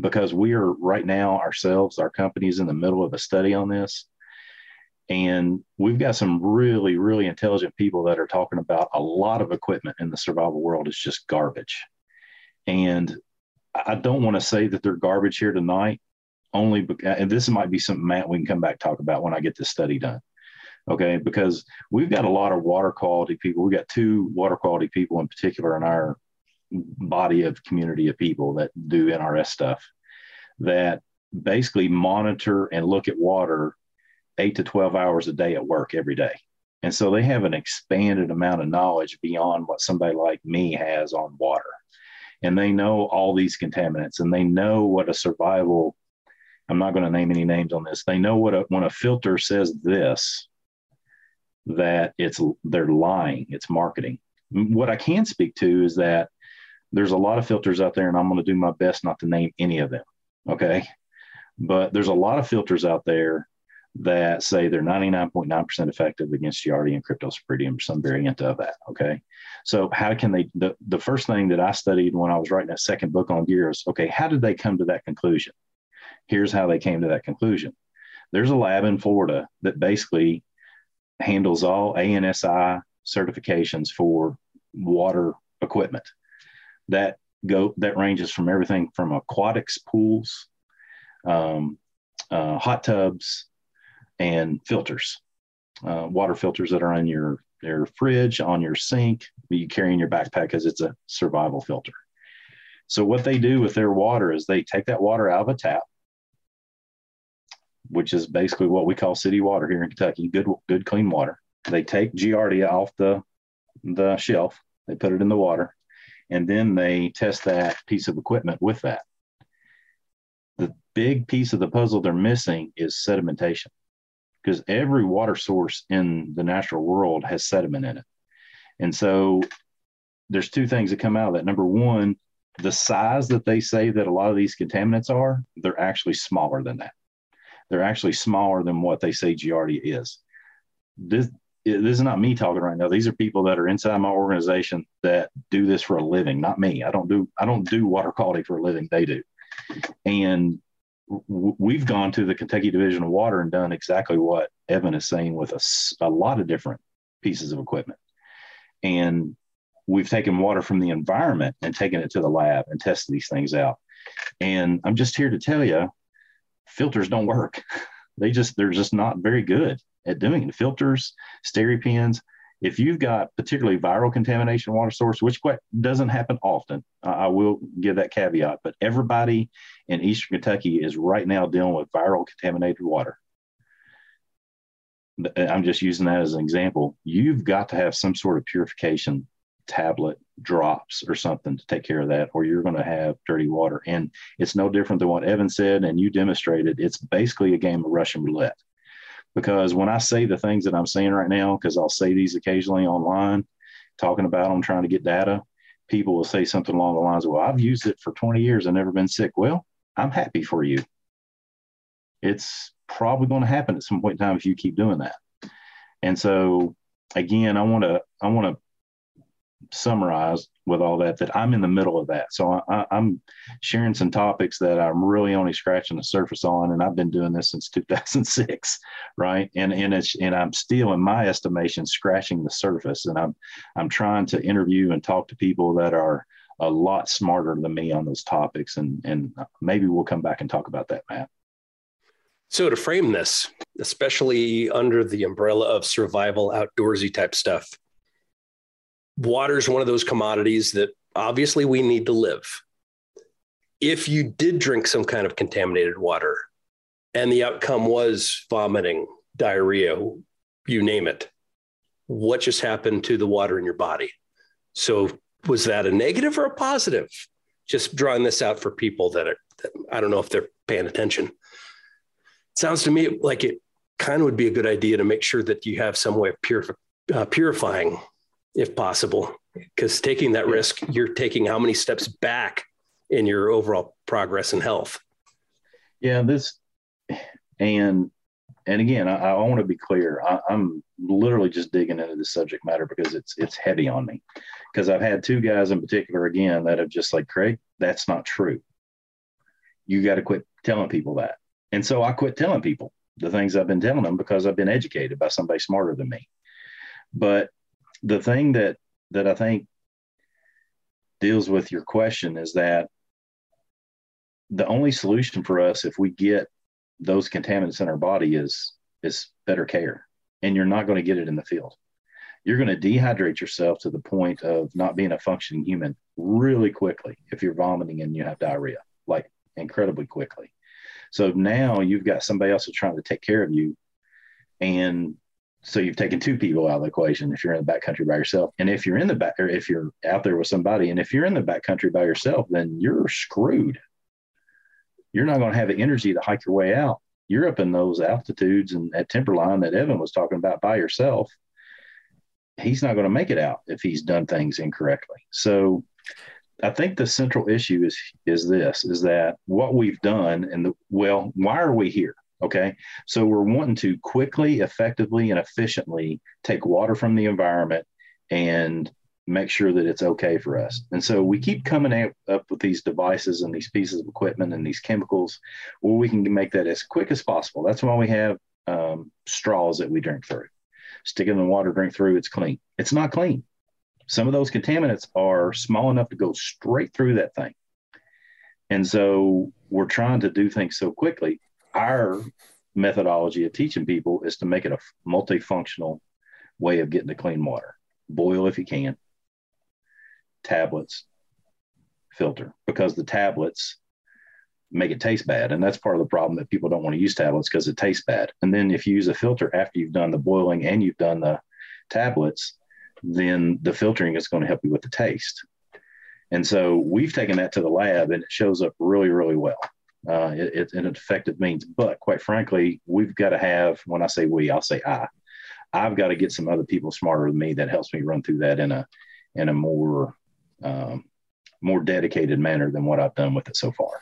because we are right now ourselves, our company is in the middle of a study on this, and we've got some really really intelligent people that are talking about a lot of equipment in the survival world is just garbage, and I don't want to say that they're garbage here tonight. Only because, uh, and this might be something Matt we can come back talk about when I get this study done. Okay because we've got a lot of water quality people. We've got two water quality people in particular in our body of community of people that do nrs stuff that basically monitor and look at water 8 to 12 hours a day at work every day. And so they have an expanded amount of knowledge beyond what somebody like me has on water. And they know all these contaminants and they know what a survival i'm not going to name any names on this they know what a, when a filter says this that it's they're lying it's marketing. What i can speak to is that there's a lot of filters out there and i'm going to do my best not to name any of them okay? But there's a lot of filters out there that say they're 99.9% effective against giardia and cryptosporidium or some variant of that okay? So how can they the, the first thing that i studied when i was writing that second book on gear is okay how did they come to that conclusion? Here's how they came to that conclusion. There's a lab in florida that basically handles all ANSI certifications for water equipment. That go that ranges from everything from aquatics pools, um, uh, hot tubs, and filters, uh, water filters that are in your your fridge, on your sink, that you carry in your backpack because it's a survival filter. So what they do with their water is they take that water out of a tap, which is basically what we call city water here in Kentucky, good good clean water. They take Giardia off the the shelf, they put it in the water, and then they test that piece of equipment with that. The big piece of the puzzle they're missing is sedimentation because every water source in the natural world has sediment in it. And so there's two things that come out of that. Number one, the size that they say that a lot of these contaminants are, they're actually smaller than that. They're actually smaller than what they say Giardia is. This, this is not me talking right now. These are people that are inside my organization that do this for a living, not me. I don't do I don't do water quality for a living. They do, and w- we've gone to the Kentucky Division of Water and done exactly what Evan is saying with a, a lot of different pieces of equipment, and we've taken water from the environment and taken it to the lab and tested these things out. And I'm just here to tell you, filters don't work. They just they're just not very good at doing it. Filters, SteriPens. If you've got particularly viral contamination water source, which doesn't happen often, I will give that caveat. But everybody in Eastern Kentucky is right now dealing with viral contaminated water. Uh, I'm just using that as an example. You've got to have some sort of purification tablet drops or something to take care of that, or you're going to have dirty water. And it's no different than what Evan said and you demonstrated. It's basically a game of Russian roulette. Because when I say the things that I'm saying right now, because I'll say these occasionally online, talking about them, trying to get data, people will say something along the lines of, Well, I've used it for 20 years and never been sick. Well, I'm happy for you. It's probably going to happen at some point in time if you keep doing that. And so again, I want to I want to summarize with all that that I'm in the middle of that. So I, am sharing some topics that I'm really only scratching the surface on, and I've been doing this since 2006, right? And and it's and I'm still, in my estimation, scratching the surface. And I'm I'm trying to interview and talk to people that are a lot smarter than me on those topics, and and maybe we'll come back and talk about that, Matt. So to frame this, especially under the umbrella of survival outdoorsy type stuff water is one of those commodities that obviously we need to live. If you did drink some kind of contaminated water and the outcome was vomiting, diarrhea, you name it, what just happened to the water in your body? So, was that a negative or a positive? Just drawing this out for people that are, that I don't know if they're paying attention. Sounds to me like it kind of would be a good idea to make sure that you have some way of purif- uh, purifying if possible, because taking that risk, you're taking how many steps back in your overall progress and health. Yeah, this and and again, I, I want to be clear. I, am literally just digging into the subject matter because it's it's heavy on me. Because I've had two guys in particular again that have just like Craig, that's not true. You got to quit telling people that. And so I quit telling people the things I've been telling them because I've been educated by somebody smarter than me. But the thing that that I think deals with your question is that the only solution for us if we get those contaminants in our body is is better care. And you're not going to get it in the field. You're going to dehydrate yourself to the point of not being a functioning human really quickly if you're vomiting and you have diarrhea like incredibly quickly. So now you've got somebody else that's trying to take care of you and so you've taken two people out of the equation if you're in the backcountry by yourself. And if you're in the back, or if you're out there with somebody, and if you're in the backcountry by yourself, then you're screwed. You're not going to have the energy to hike your way out. You're up in those altitudes and at timberline that Evan was talking about by yourself. He's not going to make it out if he's done things incorrectly. So I think the central issue is is this: is that what we've done, and the well, why are we here? Okay. So we're wanting to quickly, effectively, and efficiently take water from the environment and make sure that it's okay for us. And so we keep coming up with these devices and these pieces of equipment and these chemicals where we can make that as quick as possible. That's why we have um, straws that we drink through. Stick it in the water, drink through, it's clean. It's not clean. Some of those contaminants are small enough to go straight through that thing. And so we're trying to do things so quickly our methodology of teaching people is to make it a multifunctional way of getting to clean water. Boil if you can, tablets, filter, because the tablets make it taste bad. And that's part of the problem that people don't want to use tablets because it tastes bad. And then if you use a filter after you've done the boiling and you've done the tablets, then the filtering is going to help you with the taste. And so we've taken that to the lab and it shows up really, really well. Uh, it, it's an effective means. But quite frankly, we've got to have, when I say we, I'll say I, I've got to get some other people smarter than me that helps me run through that in a, in a more, um, more dedicated manner than what I've done with it so far.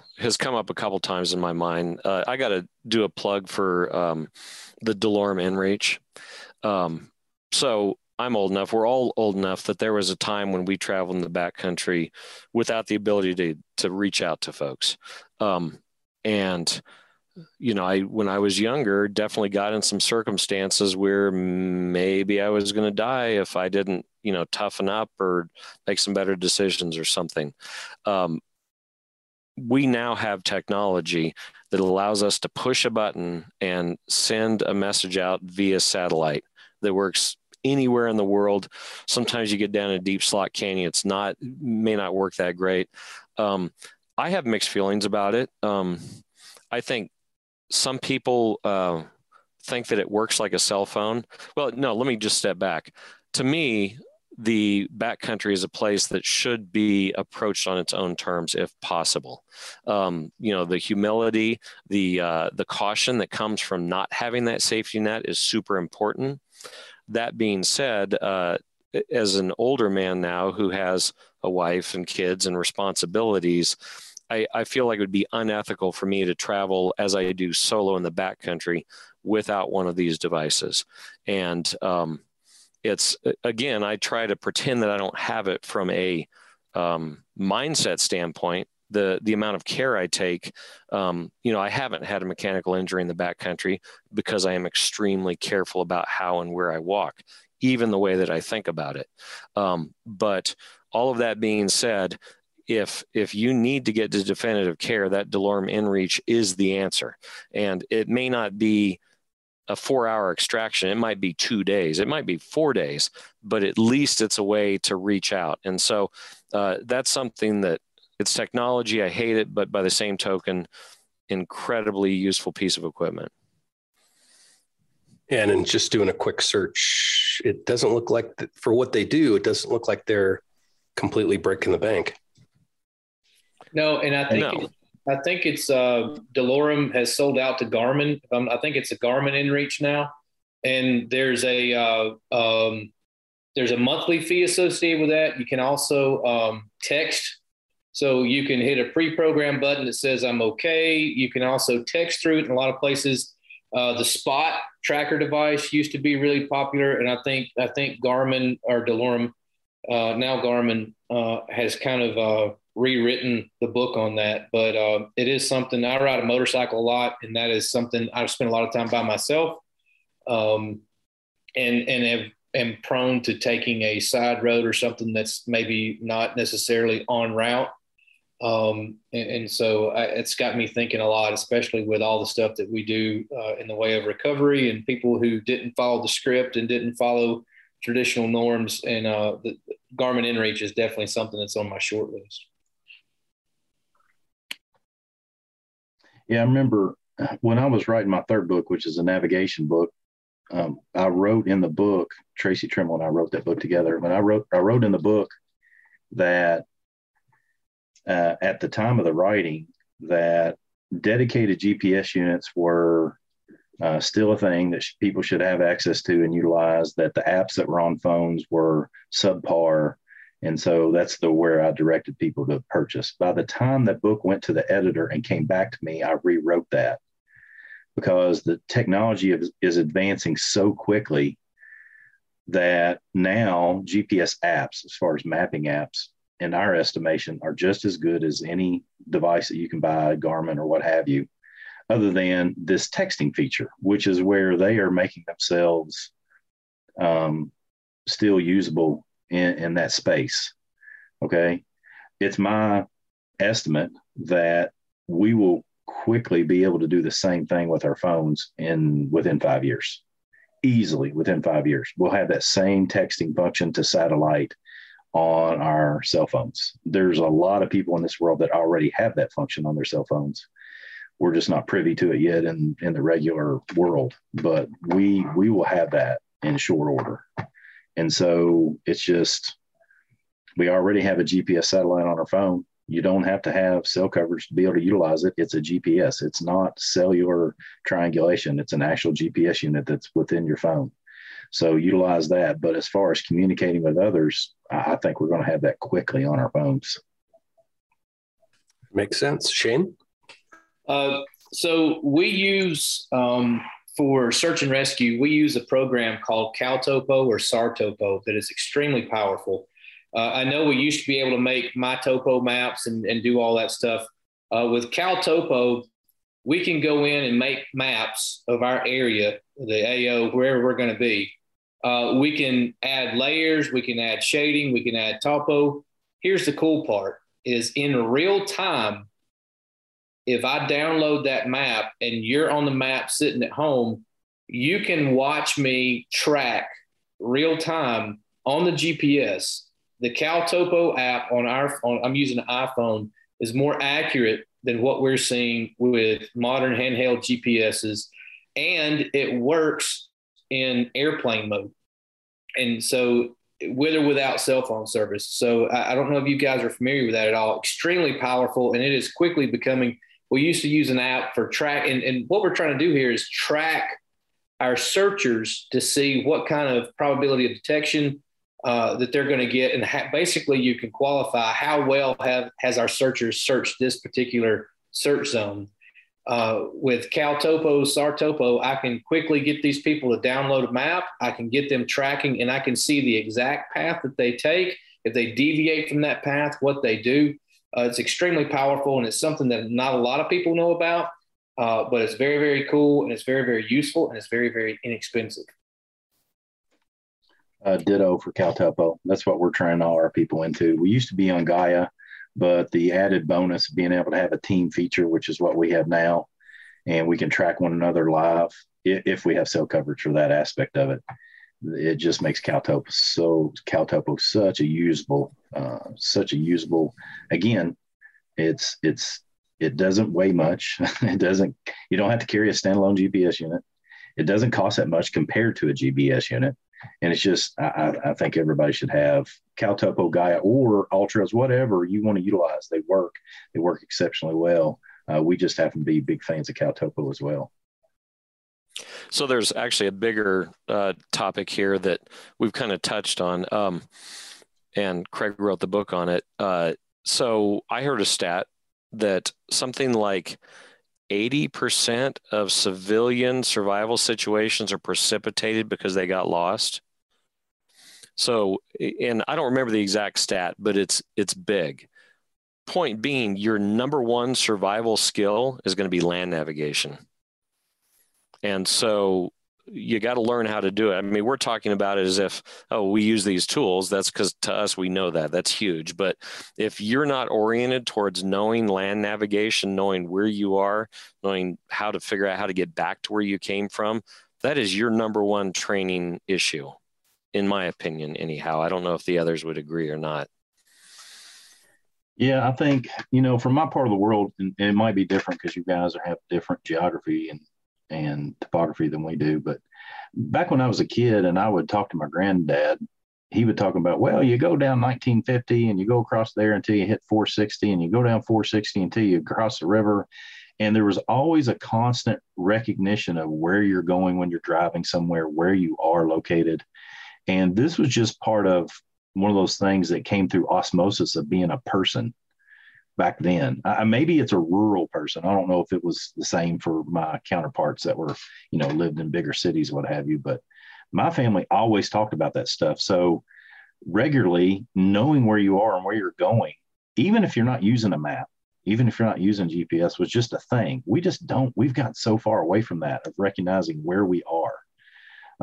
has come up a couple times in my mind. Uh, I got to do a plug for um, the DeLorme InReach. Um, so I'm old enough. We're all old enough that there was a time when we traveled in the backcountry without the ability to to reach out to folks. Um, and you know, I when I was younger, definitely got in some circumstances where maybe I was going to die if I didn't, you know, toughen up or make some better decisions or something. Um, we now have technology that allows us to push a button and send a message out via satellite that works anywhere in the world. Sometimes you get down a deep slot canyon, it's not may not work that great. Um, I have mixed feelings about it. Um, I think some people uh, think that it works like a cell phone. Well, no, let me just step back. To me, the backcountry is a place that should be approached on its own terms if possible. Um, you know, the humility, the uh, the caution that comes from not having that safety net is super important. That being said, uh, as an older man now who has a wife and kids and responsibilities, I, I feel like it would be unethical for me to travel as I do solo in the backcountry without one of these devices. And um, it's again, I try to pretend that I don't have it from a um, mindset standpoint. The the amount of care I take, um, you know, I haven't had a mechanical injury in the backcountry because I am extremely careful about how and where I walk, even the way that I think about it. Um, but all of that being said, if if you need to get to definitive care, that DeLorme InReach is the answer, and it may not be a four hour extraction. It might be two days, it might be four days, but at least it's a way to reach out. And so uh, that's something that it's technology. I hate it, but by the same token, incredibly useful piece of equipment. And in just doing a quick search, it doesn't look like the, for what they do, it doesn't look like they're completely breaking the bank. No, and I think no. I think it's uh, DeLorme has sold out to Garmin. Um, I think it's a Garmin InReach now, and there's a uh, um, there's a monthly fee associated with that. You can also um, text, so you can hit a pre-program button that says "I'm okay." You can also text through it in a lot of places. Uh, the Spot tracker device used to be really popular, and I think I think Garmin or DeLorme uh, now Garmin uh, has kind of uh, rewritten the book on that, but uh, it is something I ride a motorcycle a lot, and that is something I've spent a lot of time by myself, um, and and have, am prone to taking a side road or something that's maybe not necessarily on route. Um, and, and, so I, it's got me thinking a lot, especially with all the stuff that we do uh, in the way of recovery and people who didn't follow the script and didn't follow traditional norms. And uh, the Garmin InReach is definitely something that's on my short list. Yeah, I remember when I was writing my third book, which is a navigation book. Um, I wrote in the book. Tracy Trimble and I wrote that book together. When I wrote, I wrote in the book that uh, at the time of the writing that dedicated GPS units were uh, still a thing that sh- people should have access to and utilize. That the apps that were on phones were subpar, and so that's the where I directed people to purchase. By the time that book went to the editor and came back to me, I rewrote that because the technology is, is advancing so quickly that now GPS apps, as far as mapping apps, in our estimation, are just as good as any device that you can buy, Garmin or what have you, other than this texting feature, which is where they are making themselves um, still usable in, in that space. Okay. It's my estimate that we will quickly be able to do the same thing with our phones in within five years easily within five years we'll have that same texting function to satellite on our cell phones. There's a lot of people in this world that already have that function on their cell phones. We're just not privy to it yet in, in the regular world, but we we will have that in short order. And so it's just we already have a GPS satellite on our phone. You don't have to have cell coverage to be able to utilize it. It's a GPS. It's not cellular triangulation. It's an actual GPS unit that's within your phone. So utilize that. But as far as communicating with others, I think we're going to have that quickly on our phones. Makes sense. Shane? Uh, so we use um, for search and rescue, we use a program called CalTopo or SARTopo that is extremely powerful. Uh, I know we used to be able to make my topo maps and, and do all that stuff. Uh, with CalTopo, we can go in and make maps of our area, the AO, wherever we're going to be. Uh, we can add layers, we can add shading, we can add topo. Here's the cool part is in real time, if I download that map and you're on the map sitting at home, you can watch me track real time on the GPS. The CalTopo app on our on I'm using an iPhone is more accurate than what we're seeing with modern handheld GPSs and it works in airplane mode. And so, with or without cell phone service. So, I, I don't know if you guys are familiar with that at all. Extremely powerful, and it is quickly becoming. We used to use an app for track, and, and what we're trying to do here is track our searchers to see what kind of probability of detection uh, that they're going to get, and ha- basically you can qualify how well have has our searchers searched this particular search zone uh, with CalTopo, SARTopo, I can quickly get these people to download a map. I can get them tracking and I can see the exact path that they take. If they deviate from that path, what they do. Uh, it's extremely powerful and it's something that not a lot of people know about, uh, but it's very, very cool and it's very, very useful and it's very, very inexpensive. Uh, ditto for CalTopo. That's what we're trying all our people into. We used to be on Gaia but the added bonus being able to have a team feature, which is what we have now, and we can track one another live if we have cell coverage for that aspect of it. It just makes CalTopo so CalTopo such a usable, uh, such a usable. Again, it's it's it doesn't weigh much. it doesn't. You don't have to carry a standalone GPS unit. It doesn't cost that much compared to a GPS unit and it's just I, I think everybody should have CalTopo Gaia or Ultras, whatever you want to utilize. They work. They work exceptionally well. Uh, we just happen to be big fans of CalTopo as well. So there's actually a bigger uh, topic here that we've kind of touched on, um, and Craig wrote the book on it. Uh, so I heard a stat that something like 80% of civilian survival situations are precipitated because they got lost. So, and I don't remember the exact stat, but it's it's big. point being, your number one survival skill is going to be land navigation. And so you got to learn how to do it. I mean, we're talking about it as if, oh, we use these tools. That's because to us, we know that. That's huge. But if you're not oriented towards knowing land navigation, knowing where you are, knowing how to figure out how to get back to where you came from, that is your number one training issue, in my opinion, anyhow. I don't know if the others would agree or not. Yeah, I think, you know, from my part of the world, and it might be different because you guys have different geography and and topography than we do. But back when I was a kid and I would talk to my granddad, he would talk about, well, you go down 1950 and you go across there until you hit 460 and you go down 460 until you cross the river. And there was always a constant recognition of where you're going when you're driving somewhere, where you are located. And this was just part of one of those things that came through osmosis of being a person back then. Maybe it's a rural person. I don't know if it was the same for my counterparts that were, you know, lived in bigger cities, what have you. But my family always talked about that stuff. So regularly knowing where you are and where you're going, even if you're not using a map, even if you're not using GPS, was just a thing. We just don't. We've got so far away from that of recognizing where we are.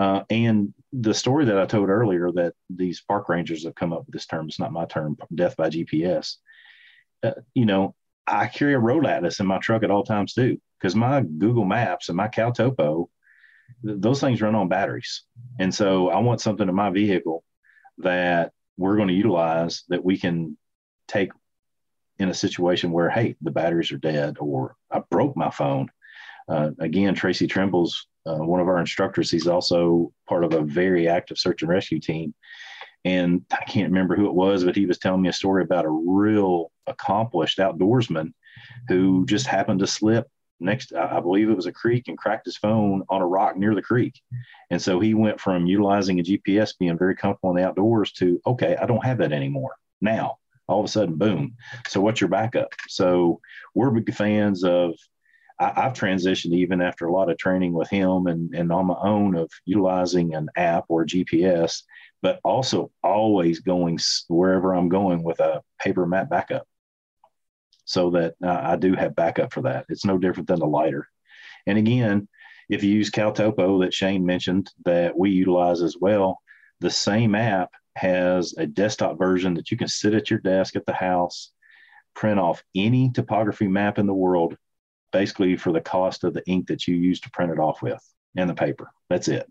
Uh, and the story that I told earlier that these park rangers have come up with this term, it's not my term, death by GPS uh, you know, I carry a road atlas in my truck at all times too, because my Google Maps and my CalTopo, th- those things run on batteries. And so I want something in my vehicle that we're going to utilize that we can take in a situation where, hey, the batteries are dead or I broke my phone. Uh, again, Tracy Trimble's uh, one of our instructors. He's also part of a very active search and rescue team. And I can't remember who it was, but he was telling me a story about a real accomplished outdoorsman who just happened to slip next, I believe it was a creek, and cracked his phone on a rock near the creek. And so he went from utilizing a GPS, being very comfortable in the outdoors, to okay, I don't have that anymore. Now, all of a sudden, boom. So what's your backup? So we're big fans of I, have transitioned even after a lot of training with him and, and on my own of utilizing an app or GPS but also always going wherever I'm going with a paper map backup so that uh, I do have backup for that. It's no different than the lighter. And again, if you use CalTopo that Shane mentioned that we utilize as well, the same app has a desktop version that you can sit at your desk at the house, print off any topography map in the world, basically for the cost of the ink that you use to print it off with and the paper. That's it.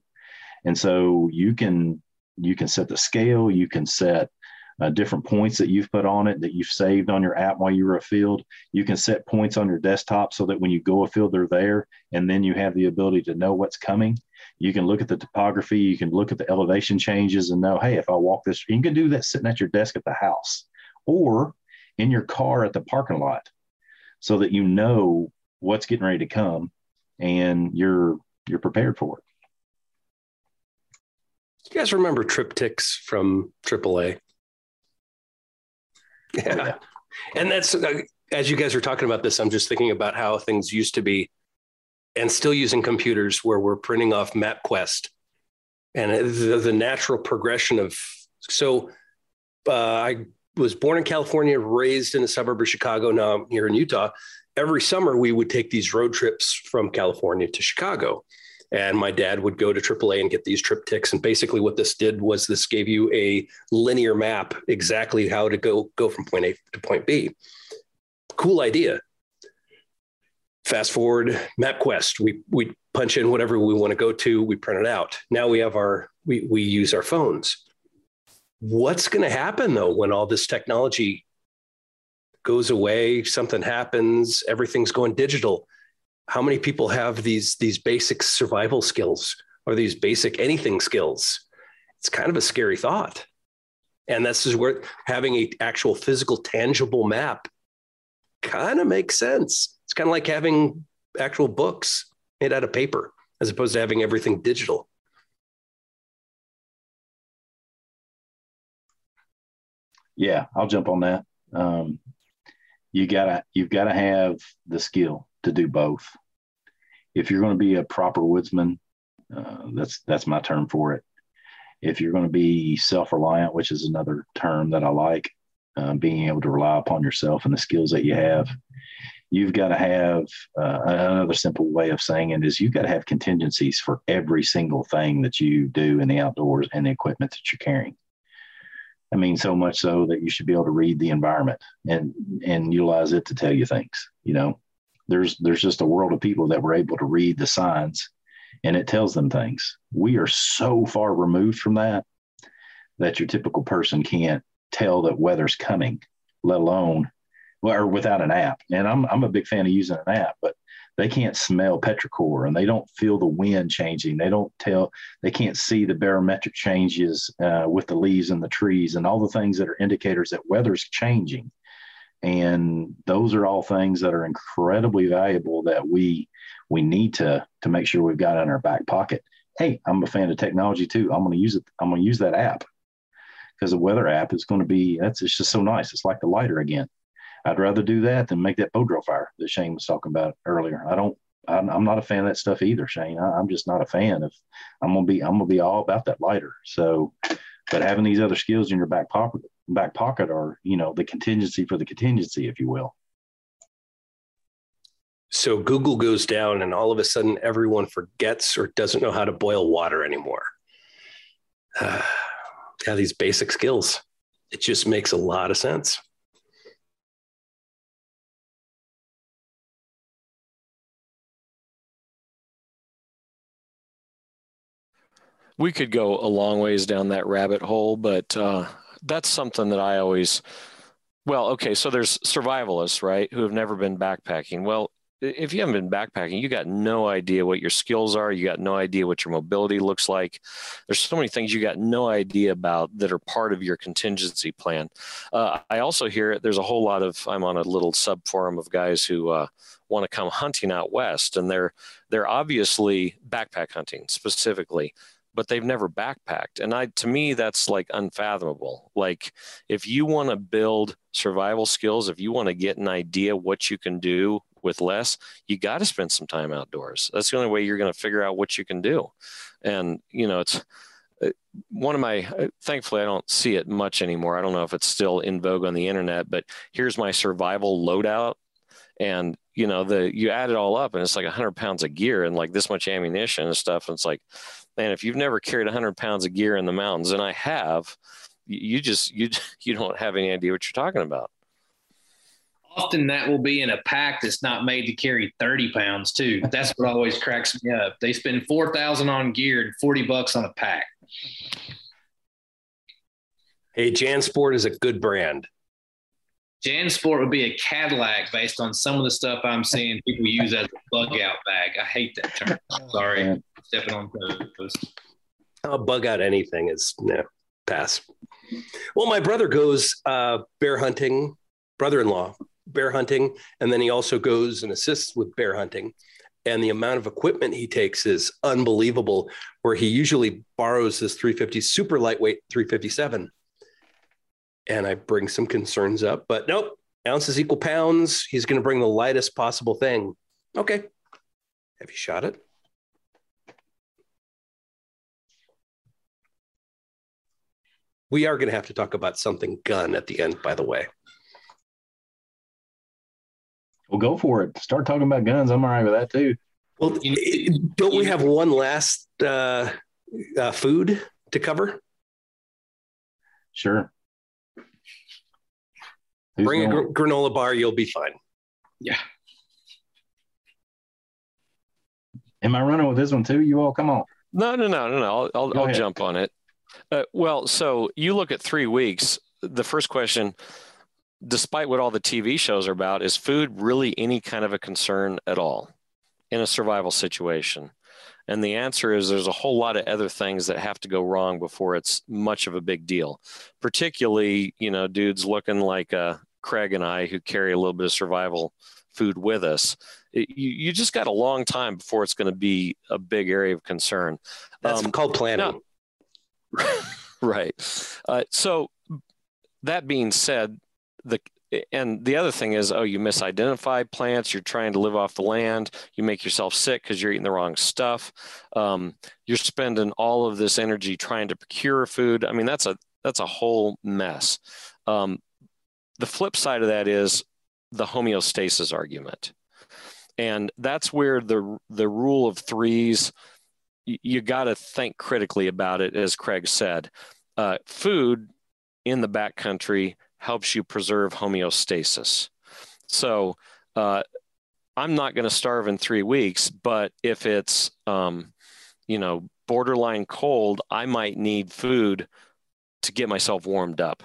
And so you can you can set the scale, you can set uh, different points that you've put on it that you've saved on your app while you were afield. You can set points on your desktop so that when you go afield, they're there, and then you have the ability to know what's coming. You can look at the topography, you can look at the elevation changes and know, hey, if I walk this, you can do that sitting at your desk at the house or in your car at the parking lot so that you know what's getting ready to come and you're you're prepared for it. You guys remember TripTiks from AAA? Yeah. And that's, uh, as you guys are talking about this, I'm just thinking about how things used to be and still using computers where we're printing off MapQuest and the, the natural progression of. So uh, I was born in California, raised in a suburb of Chicago. Now I'm here in Utah. Every summer, we would take these road trips from California to Chicago and my dad would go to AAA and get these TripTiks. And basically, what this did was this gave you a linear map exactly how to go go from point A to point B. Cool idea. Fast forward, MapQuest. We we punch in whatever we want to go to. We print it out. Now we have our we we use our phones. What's going to happen though when all this technology goes away? Something happens. Everything's going digital how many people have these these basic survival skills or these basic anything skills? It's kind of a scary thought. And this is where having a actual physical tangible map kind of makes sense. It's kind of like having actual books made out of paper as opposed to having everything digital. Yeah i'll jump on that. Um, you gotta you've got to have the skill to do both. If you're going to be a proper woodsman, uh, that's that's my term for it. If you're going to be self-reliant, which is another term that I like, um, being able to rely upon yourself and the skills that you have. You've got to have uh, another simple way of saying it is you've got to have contingencies for every single thing that you do in the outdoors and the equipment that you're carrying. I mean, so much so that you should be able to read the environment and and utilize it to tell you things. You know, there's there's just a world of people that were able to read the signs, and it tells them things. We are so far removed from that that your typical person can't tell that weather's coming, let alone or without an app. And I'm I'm a big fan of using an app, but they can't smell petrichor and they don't feel the wind changing. They don't tell, they can't see the barometric changes uh, with the leaves and the trees and all the things that are indicators that weather's changing. And those are all things that are incredibly valuable that we we need to to make sure we've got in our back pocket. Hey, I'm a fan of technology too. I'm going to use it. I'm going to use that app because the weather app is going to be that's it's just so nice. It's like the lighter again. I'd rather do that than make that bow drill fire that Shane was talking about earlier. I don't. I'm, I'm not a fan of that stuff either, Shane. I, am just not a fan of. I'm gonna be. I'm gonna be all about that lighter. So, but having these other skills in your back pocket, back pocket, or you know the contingency for the contingency, if you will. So Google goes down, and all of a sudden, everyone forgets or doesn't know how to boil water anymore. Uh, yeah, these basic skills. It just makes a lot of sense. we could go a long ways down that rabbit hole, but uh, that's something that I always. Well, okay, so there's survivalists, right, who have never been backpacking. Well, if you haven't been backpacking, you got no idea what your skills are. You got no idea what your mobility looks like. There's so many things you got no idea about that are part of your contingency plan. Uh, I also hear there's a whole lot of. I'm on a little sub forum of guys who uh, want to come hunting out west, and they're they're obviously backpack hunting specifically but they've never backpacked. And I, to me, that's like unfathomable. Like, if you want to build survival skills, if you want to get an idea what you can do with less, you got to spend some time outdoors. That's the only way you're going to figure out what you can do. And, you know, it's, uh, one of my uh, thankfully i don't see it much anymore i don't know if it's still in vogue on the internet but here's my survival loadout and you know the you add it all up and it's like 100 pounds of gear and like this much ammunition and stuff and it's like man, if you've never carried 100 pounds of gear in the mountains, and I have, you just you you don't have any idea what you're talking about. Often that will be in a pack that's not made to carry 30 pounds too. That's what always cracks me up. They spend 4,000 on gear and 40 bucks on a pack. Hey, JanSport is a good brand. JanSport would be a Cadillac based on some of the stuff I'm seeing people use as a bug out bag. I hate that term. Sorry stepping on toes. I'll bug out anything is no pass. Well, my brother goes uh, bear hunting, brother-in-law bear hunting, and then he also goes and assists with bear hunting. And the amount of equipment he takes is unbelievable. Where he usually borrows this 350 super lightweight 357, and I bring some concerns up, but nope, ounces equal pounds. He's going to bring the lightest possible thing. Okay, have you shot it? We are going to have to talk about something gun at the end, by the way. Well, go for it. Start talking about guns. I'm all right with that too. Well, don't we have one last uh, uh, food to cover? Sure. Who's Bring a gr- granola bar, you'll be fine. Yeah. Am I running with this one too? You all come on. No, no, no, no, no. I'll, I'll, I'll jump on it. Uh, well, so you look at three weeks. The first question, despite what all the TV shows are about, is food really any kind of a concern at all in a survival situation? And the answer is there's a whole lot of other things that have to go wrong before it's much of a big deal. Particularly, you know, dudes looking like uh, Craig and I who carry a little bit of survival food with us. It, you, you just got a long time before it's going to be a big area of concern. That's um, called planning. Now, right. Uh, so that being said, the and the other thing is, oh, you misidentify plants. You're trying to live off the land. You make yourself sick because you're eating the wrong stuff. Um, you're spending all of this energy trying to procure food. I mean, that's a that's a whole mess. Um, the flip side of that is the homeostasis argument. And that's where the the rule of threes you, got to think critically about it as Craig said. Uh, food in the backcountry helps you preserve homeostasis. So uh, I'm not going to starve in three weeks, but if it's, um, you know, borderline cold, I might need food to get myself warmed up.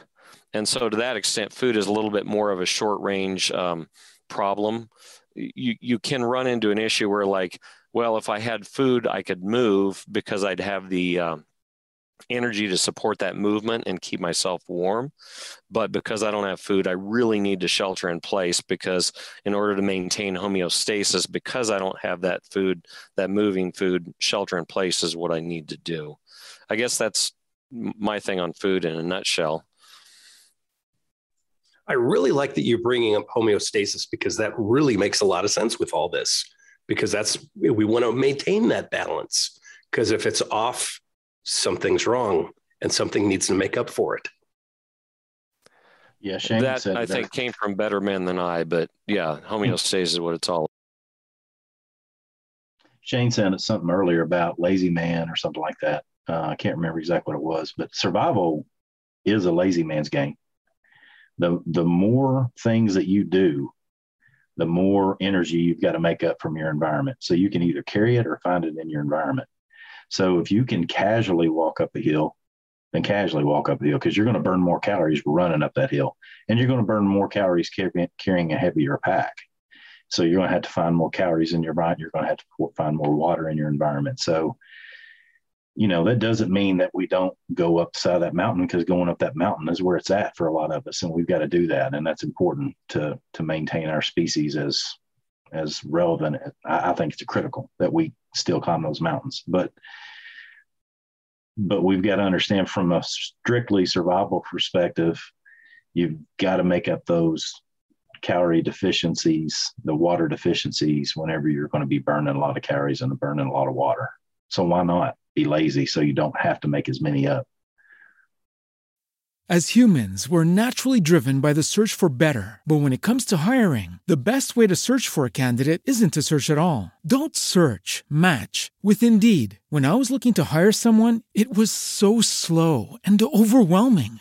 And so, to that extent, food is a little bit more of a short range um, problem. You, you can run into an issue where, like, well, if I had food, I could move because I'd have the um, energy to support that movement and keep myself warm. But because I don't have food, I really need to shelter in place because in order to maintain homeostasis, because I don't have that food, that moving food, shelter in place is what I need to do. I guess that's my thing on food in a nutshell. I really like that you're bringing up homeostasis because that really makes a lot of sense with all this because that's we want to maintain that balance because if it's off something's wrong and something needs to make up for it. Yeah, Shane that I that. think came from better men than I, but yeah, homeostasis is what it's all. Shane said something earlier about lazy man or something like that. Uh, I can't remember exactly what it was, but survival is a lazy man's game. The the more things that you do, the more energy you've got to make up from your environment. So you can either carry it or find it in your environment. So if you can casually walk up a hill, then casually walk up the hill because you're going to burn more calories running up that hill, and you're going to burn more calories carrying, carrying a heavier pack. So you're going to have to find more calories in your body. You're going to have to find more water in your environment. So, you know, that doesn't mean that we don't go up the side of that mountain because going up that mountain is where it's at for a lot of us, and we've got to do that, and that's important to to maintain our species as as relevant. I, I think it's critical that we still climb those mountains, but but we've got to understand from a strictly survival perspective, you've got to make up those calorie deficiencies, the water deficiencies, whenever you're going to be burning a lot of calories and burning a lot of water. So why not be lazy so you don't have to make as many up? As humans, we're naturally driven by the search for better. But when it comes to hiring, the best way to search for a candidate isn't to search at all. Don't search, match with Indeed. When I was looking to hire someone, it was so slow and overwhelming.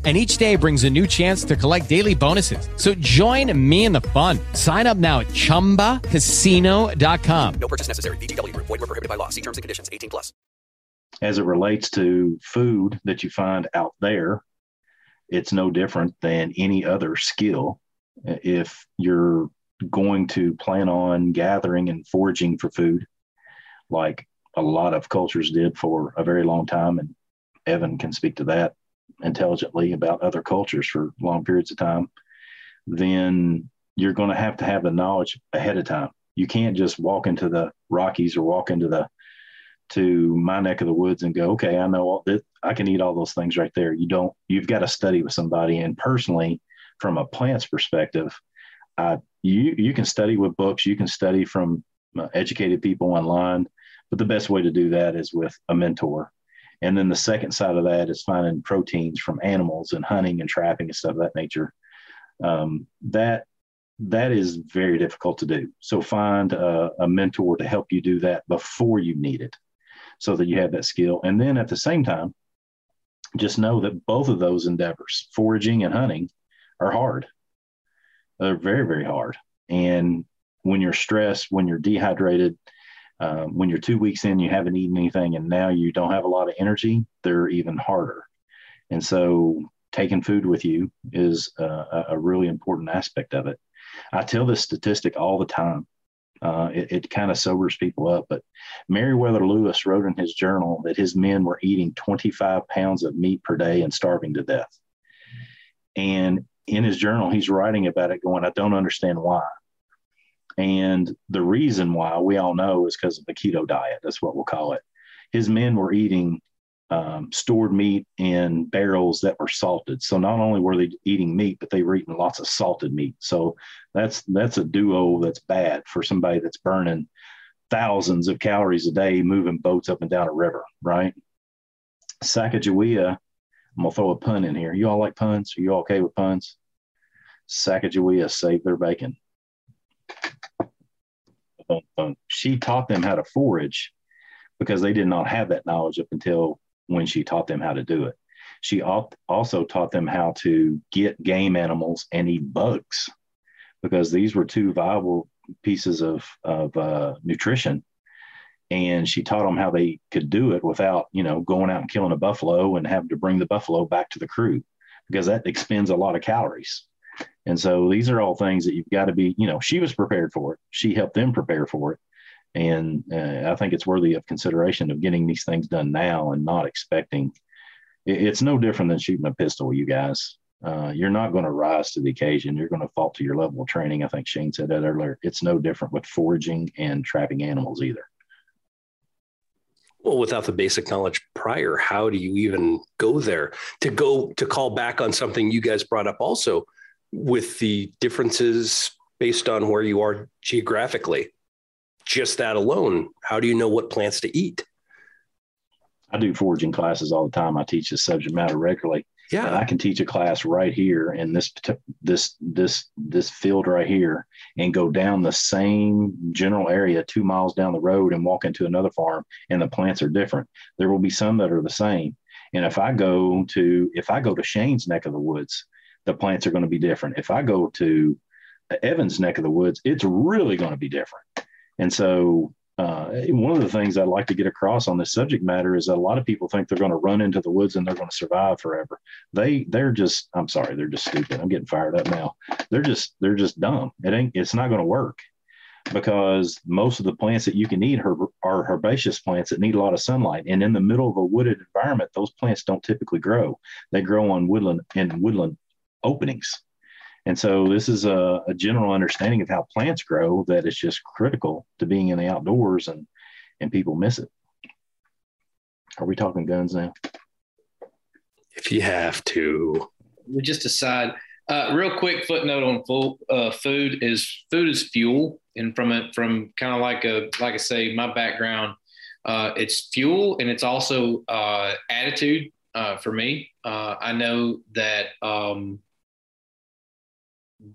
and each day brings a new chance to collect daily bonuses. So join me in the fun. Sign up now at ChumbaCasino.com. No purchase necessary. VGW. Void were prohibited by law. See terms and conditions. 18 plus. As it relates to food that you find out there, it's no different than any other skill. If you're going to plan on gathering and foraging for food, like a lot of cultures did for a very long time, and Evan can speak to that intelligently about other cultures for long periods of time, then you're going to have to have the knowledge ahead of time. You can't just walk into the Rockies or walk into the to my neck of the woods and go, okay, I know all I can eat all those things right there. You don't. You've got to study with somebody. And personally, from a plant's perspective, uh, you you can study with books. You can study from uh, educated people online. But the best way to do that is with a mentor and then the second side of that is finding proteins from animals and hunting and trapping and stuff of that nature. Um, that that is very difficult to do. So find a, a, mentor to help you do that before you need it, so that you have that skill. And then at the same time, just know that both of those endeavors, foraging and hunting, are hard. They're very, very hard. And when you're stressed, when you're dehydrated, um, when you're two weeks in, you haven't eaten anything, and now you don't have a lot of energy, they're even harder. And so, taking food with you is a, a really important aspect of it. I tell this statistic all the time. Uh, it, it kind of sobers people up, but Meriwether Lewis wrote in his journal that his men were eating 25 pounds of meat per day and starving to death. And in his journal, he's writing about it, going, I don't understand why. And the reason why we all know is because of the keto diet. That's what we'll call it. His men were eating um, stored meat in barrels that were salted. So not only were they eating meat, but they were eating lots of salted meat. So that's that's a duo that's bad for somebody that's burning thousands of calories a day moving boats up and down a river, right? Sacagawea, I'm gonna throw a pun in here. You all like puns? Are you all okay with puns? Sacagawea saved their bacon. She taught them how to forage because they did not have that knowledge up until when she taught them how to do it. She also taught them how to get game animals and eat bugs because these were two viable pieces of, of uh, nutrition. And she taught them how they could do it without, you know, going out and killing a buffalo and having to bring the buffalo back to the crew because that expends a lot of calories. And so these are all things that you've got to be, you know, she was prepared for it. She helped them prepare for it. And uh, I think it's worthy of consideration of getting these things done now and not expecting. It's no different than shooting a pistol, you guys. Uh, you're not going to rise to the occasion. You're going to fall to your level of training. I think Shane said that earlier. It's no different with foraging and trapping animals either. Well, without the basic knowledge prior, how do you even go there? To go to call back on something you guys brought up also with the differences based on where you are geographically just that alone, how do you know what plants to eat? I do foraging classes all the time. I teach this subject matter regularly. Yeah, and I can teach a class right here in this this this this field right here, and go down the same general area two miles down the road and walk into another farm, and the plants are different. There will be some that are the same. And if I go to if I go to Shane's neck of the woods, the plants are going to be different. If I go to Evan's neck of the woods, it's really going to be different. And so, uh, one of the things I'd like to get across on this subject matter is that a lot of people think they're going to run into the woods and they're going to survive forever. They they're just I'm sorry, they're just stupid. I'm getting fired up now. They're just they're just dumb. It ain't it's not going to work because most of the plants that you can eat are, are herbaceous plants that need a lot of sunlight. And in the middle of a wooded environment, those plants don't typically grow. They grow on woodland in woodland openings. And so this is a, a, general understanding of how plants grow that is just critical to being in the outdoors and and people miss it. Are we talking guns now? If you have to. Just aside, uh, real quick footnote on full, uh, food is food is fuel, and from it from kind of like a like I say, my background, uh, it's fuel and it's also uh, attitude uh, for me. Uh, I know that um,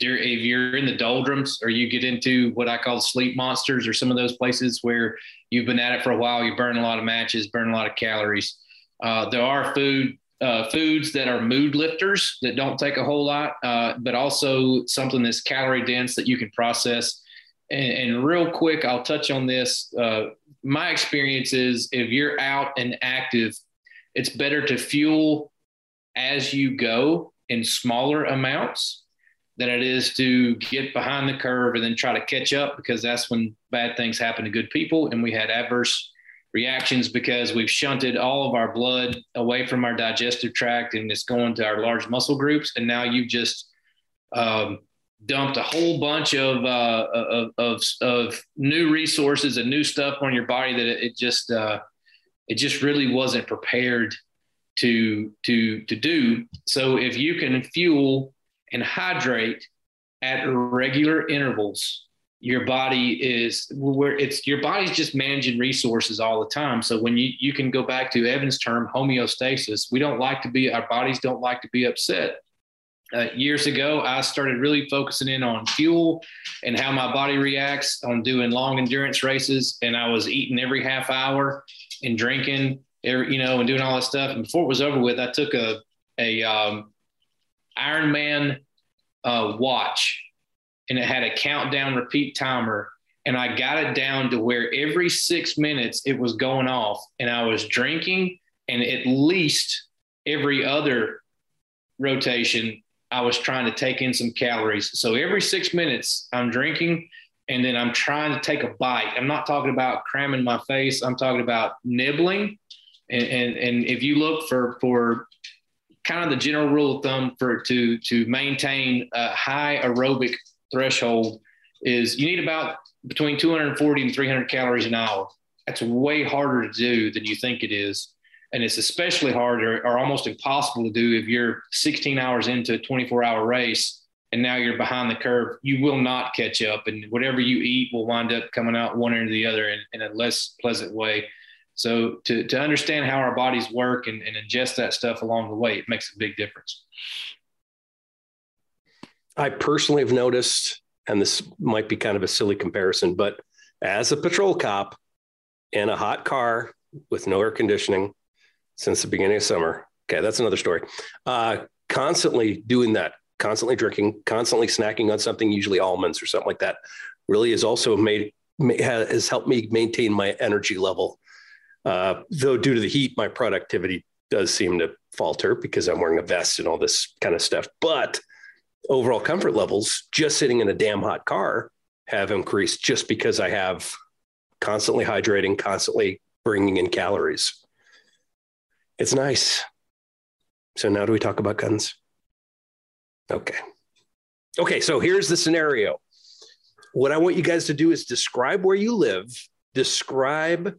if you're in the doldrums or you get into what I call sleep monsters or some of those places where you've been at it for a while, you burn a lot of matches, burn a lot of calories. Uh, there are food uh, foods that are mood lifters that don't take a whole lot, uh, but also something that's calorie dense that you can process. And, and real quick, I'll touch on this. Uh, my experience is if you're out and active, it's better to fuel as you go in smaller amounts than it is to get behind the curve and then try to catch up because that's when bad things happen to good people. And we had adverse reactions because we've shunted all of our blood away from our digestive tract and it's going to our large muscle groups. And now you've just um, dumped a whole bunch of, uh, of, of, of, new resources and new stuff on your body that it, just, uh, it just really wasn't prepared to, to, to do. So if you can fuel and hydrate at regular intervals. Your body is where it's your body's just managing resources all the time. So when you you can go back to evan's term homeostasis we don't like to be our bodies don't like to be upset. Uh, years ago i started really focusing in on fuel and how my body reacts on doing long endurance races. And i was eating every half hour and drinking every, you know, and doing all that stuff. And before it was over with, I took a a um, Ironman uh, watch, and it had a countdown repeat timer, and I got it down to where every six minutes it was going off, and I was drinking, and at least every other rotation I was trying to take in some calories. So every six minutes I'm drinking and then I'm trying to take a bite. I'm not talking about cramming my face. I'm talking about nibbling. And, and, and if you look for, for kind of the general rule of thumb for to, to maintain a high aerobic threshold is you need about between 240 and 300 calories an hour. That's way harder to do than you think it is. And it's especially hard or, or almost impossible to do if you're 16 hours into a 24 hour race and now you're behind the curve, you will not catch up. And whatever you eat will wind up coming out one end or the other in, in a less pleasant way. So to, to understand how our bodies work and, and ingest that stuff along the way, it makes a big difference. I personally have noticed, and this might be kind of a silly comparison, but as a patrol cop in a hot car with no air conditioning since the beginning of summer, okay, that's another story. Uh, constantly doing that constantly drinking, constantly snacking on something, usually almonds or something like that, really has also made has helped me maintain my energy level. Uh, though due to the heat, my productivity does seem to falter because I'm wearing a vest and all this kind of stuff. But overall comfort levels, just sitting in a damn hot car, have increased just because I have constantly hydrating, constantly bringing in calories. It's nice. So now do we talk about guns? Okay. Okay, so here's the scenario. What I want you guys to do is describe where you live, describe,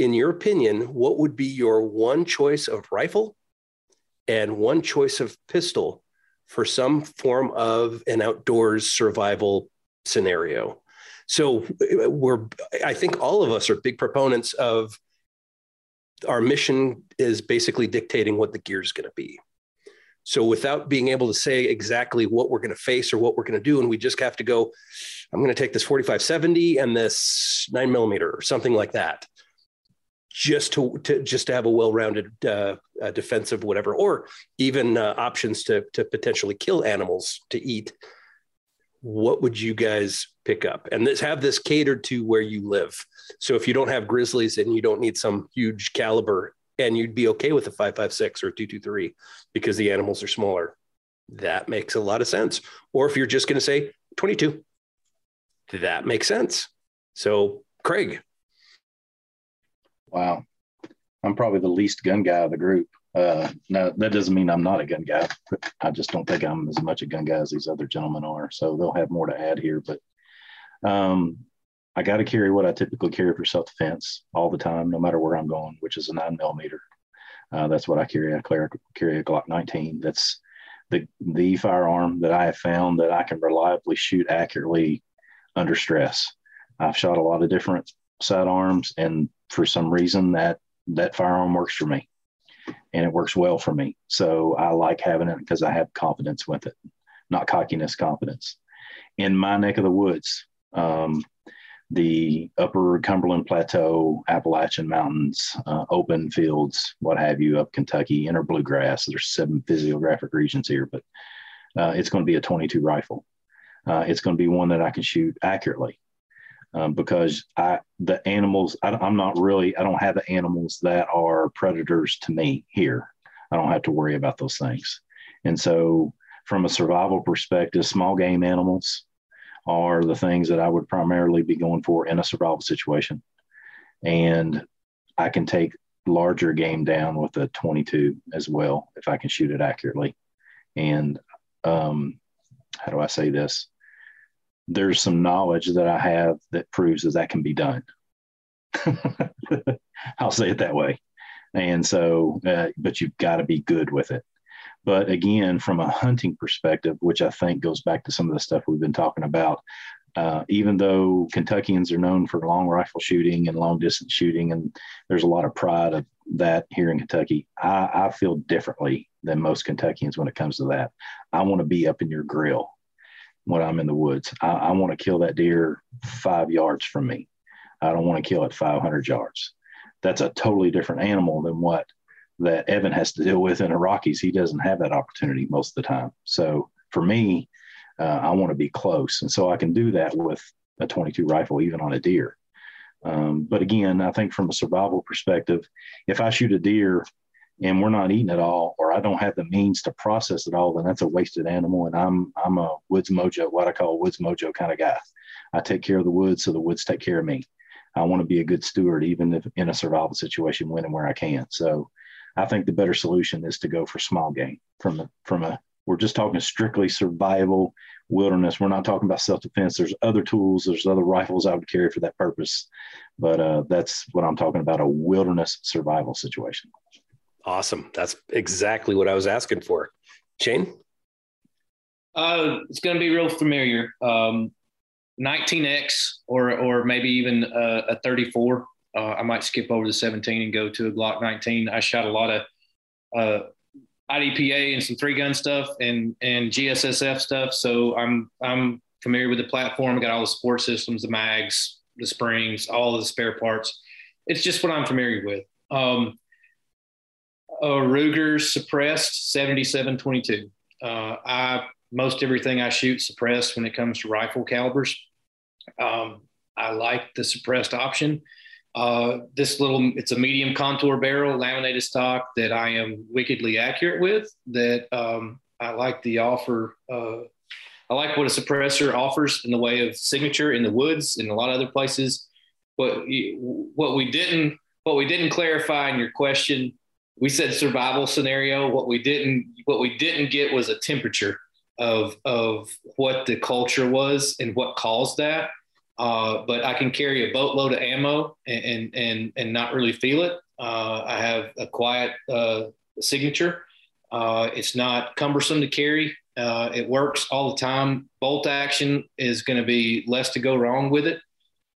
in your opinion, what would be your one choice of rifle and one choice of pistol for some form of an outdoors survival scenario. So we're, I think all of us are big proponents of our mission is basically dictating what the gear is going to be. So without being able to say exactly what we're going to face or what we're going to do, and we just have to go, I'm going to take this 4570 and this nine millimeter or something like that, just to, to just to have a well-rounded uh, uh, defensive whatever, or even uh, options to to potentially kill animals to eat. What would you guys pick up? And this have this catered to where you live. So if you don't have grizzlies and you don't need some huge caliber and you'd be okay with a 556 or 223 because the animals are smaller. That makes a lot of sense. Or if you're just going to say 22, that makes sense. So, Craig. Wow. I'm probably the least gun guy of the group. Uh, now, that doesn't mean I'm not a gun guy. I just don't think I'm as much a gun guy as these other gentlemen are. So they'll have more to add here. But um, I got to carry what I typically carry for self defense all the time, no matter where I'm going, which is a nine millimeter. Uh, that's what I carry. I carry a Glock 19. That's the the firearm that I have found that I can reliably shoot accurately under stress. I've shot a lot of different sidearms, and for some reason that that firearm works for me, and it works well for me. So I like having it because I have confidence with it, not cockiness, confidence. In my neck of the woods, um, the upper Cumberland Plateau, Appalachian Mountains, uh, open fields, what have you, up Kentucky, inner bluegrass. There's seven physiographic regions here, but uh, it's going to be a 22 rifle. Uh, it's going to be one that I can shoot accurately um, because I the animals I, I'm not really I don't have the animals that are predators to me here. I don't have to worry about those things, and so from a survival perspective, small game animals are the things that I would primarily be going for in a survival situation. And I can take larger game down with a 22 as well if I can shoot it accurately. And um, how do I say this? There's some knowledge that I have that proves that that can be done. I'll say it that way. And so, uh, but you've got to be good with it. But again, from a hunting perspective, which I think goes back to some of the stuff we've been talking about, uh, even though Kentuckians are known for long rifle shooting and long distance shooting, and there's a lot of pride of that here in Kentucky, I, I feel differently than most Kentuckians when it comes to that. I want to be up in your grill when I'm in the woods. I, I want to kill that deer five yards from me. I don't want to kill it 500 yards. that's a totally different animal than what that Evan has to deal with in the Rockies. He doesn't have that opportunity most of the time. So for me, uh, I want to be close, and so I can do that with a 22 rifle, even on a deer. Um, but again, I think from a survival perspective, if I shoot a deer and we're not eating it all, or I don't have the means to process it all, then that's a wasted animal. And I'm I'm a woods mojo, what I call woods mojo kind of guy. I take care of the woods, so the woods take care of me. I want to be a good steward, even if in a survival situation, when and where I can. So, I think the better solution is to go for small game from a, from a. We're just talking strictly survival wilderness. We're not talking about self defense. There's other tools. There's other rifles I would carry for that purpose, but uh, that's what I'm talking about—a wilderness survival situation. Awesome. That's exactly what I was asking for. Shane? Uh, it's going to be real familiar. Um, 19X or, or maybe even a, a 34. Uh, I might skip over the 17 and go to a Glock 19. I shot a lot of uh, IDPA and some three gun stuff and, and GSSF stuff. So I'm, I'm familiar with the platform. Got all the support systems, the mags, the springs, all the spare parts. It's just what I'm familiar with. Um, a Ruger suppressed 7722. Uh, I most everything I shoot suppressed when it comes to rifle calibers. Um, I like the suppressed option. Uh, this little, it's a medium contour barrel, laminated stock that I am wickedly accurate with. That um, I like the offer. Uh, I like what a suppressor offers in the way of signature in the woods and a lot of other places. But what we didn't, what we didn't clarify in your question we said survival scenario. What we didn't what we didn't get was a temperature of of what the culture was and what caused that. Uh, but I can carry a boatload of ammo and and and not really feel it. Uh, I have a quiet uh, signature. Uh, it's not cumbersome to carry. Uh, it works all the time. Bolt action is going to be less to go wrong with it.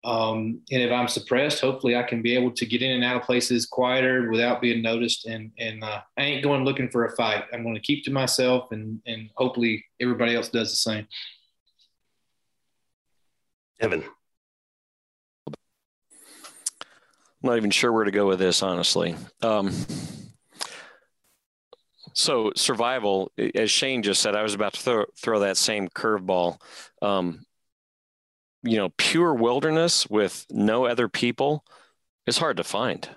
Um, and if I'm suppressed, hopefully I can be able to get in and out of places quieter without being noticed. And and uh, I ain't going looking for a fight. I'm going to keep to myself, and and hopefully everybody else does the same. Evan, I'm not even sure where to go with this, honestly. Um, so survival, as Shane just said, I was about to throw, throw that same curveball. Um, you know, pure wilderness with no other people is hard to find.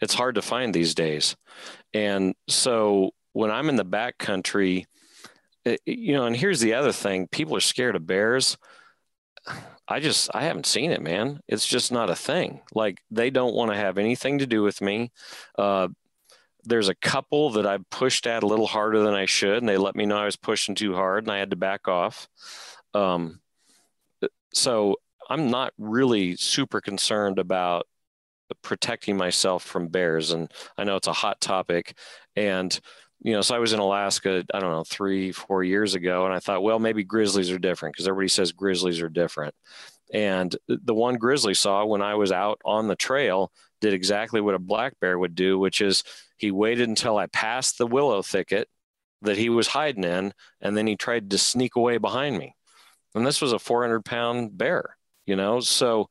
It's hard to find these days. And so when I'm in the back country, it, you know, and here's the other thing people are scared of bears. I just, I haven't seen it, man. It's just not a thing. Like they don't want to have anything to do with me. Uh, there's a couple that I pushed at a little harder than I should, and they let me know I was pushing too hard, and I had to back off. Um, so I'm not really super concerned about protecting myself from bears. And I know it's a hot topic. And, you know, so I was in Alaska, I don't know, three, four years ago. And I thought, well, maybe grizzlies are different because everybody says grizzlies are different. And the one grizzly saw when I was out on the trail did exactly what a black bear would do, which is he waited until I passed the willow thicket that he was hiding in, and then he tried to sneak away behind me and this was a 400 pound bear you know? So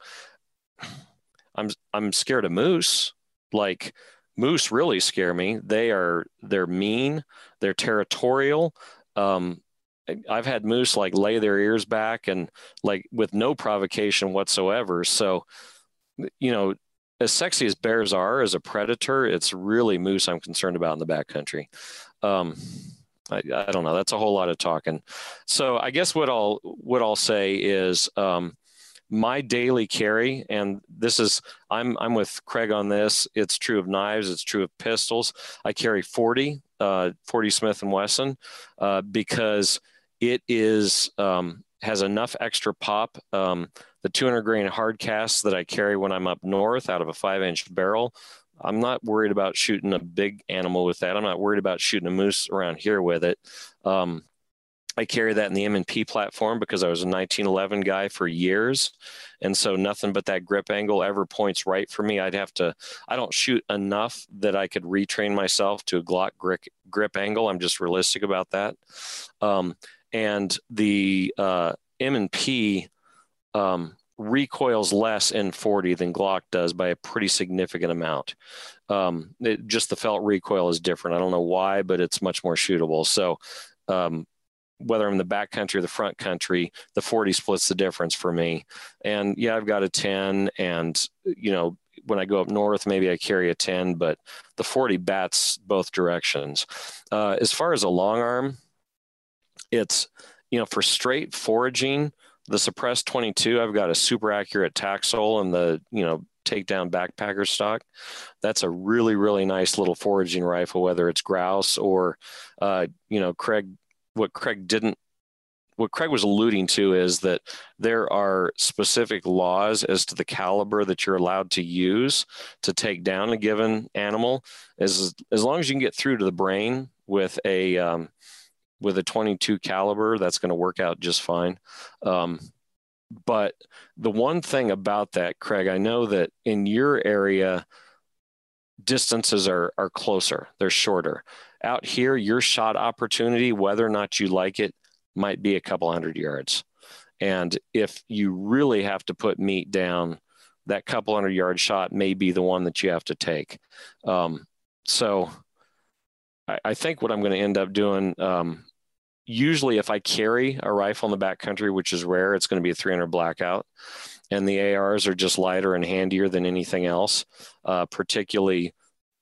i'm i'm scared of moose. Like moose really scare me. They are they're mean they're territorial. Um i've had moose like lay their ears back and like with no provocation whatsoever. So you know as sexy as bears are as a predator it's really moose i'm concerned about in the backcountry um I, I, don't know. That's a whole lot of talking. So I guess what I'll what I'll say is um, my daily carry, and this is I'm I'm with Craig on this. It's true of knives. It's true of pistols. I carry 40 uh, 40 Smith and Wesson uh, because it is um, has enough extra pop. Um, the 200 grain hard cast that I carry when I'm up north out of a five inch barrel I'm not worried about shooting a big animal with that. I'm not worried about shooting a moose around here with it. Um, I carry that in the M&P platform because I was a 1911 guy for years. And so nothing but that grip angle ever points right for me. I'd have to, I don't shoot enough that I could retrain myself to a Glock grip, grip angle. I'm just realistic about that. Um, and the uh, M&P um, recoils less in 40 than Glock does by a pretty significant amount. Um, it, just the felt recoil is different. I don't know why, but it's much more shootable. So, um, whether I'm in the back country or the front country, the 40 splits the difference for me. And yeah, I've got a 10, and you know, when I go up north, maybe I carry a 10, but the 40 bats both directions. Uh, as far as a long arm, it's you know for straight foraging the suppressed 22 i've got a super accurate TacSol and the you know takedown backpacker stock. That's a really really nice little foraging rifle whether it's grouse or uh, you know craig what craig didn't what craig was alluding to is that there are specific laws as to the caliber that you're allowed to use to take down a given animal. As as long as you can get through to the brain with a um, with a 22 caliber that's going to work out just fine um, but the one thing about that, Craig, I know that in your area, distances are, are closer, they're shorter. Out here, your shot opportunity, whether or not you like it, might be a couple hundred yards. And if you really have to put meat down, that couple hundred yard shot may be the one that you have to take. Um, so I, I, think what I'm going to end up doing, um, usually if I carry a rifle in the backcountry, which is rare, it's going to be a 300 blackout. And the ARs are just lighter and handier than anything else, uh, particularly,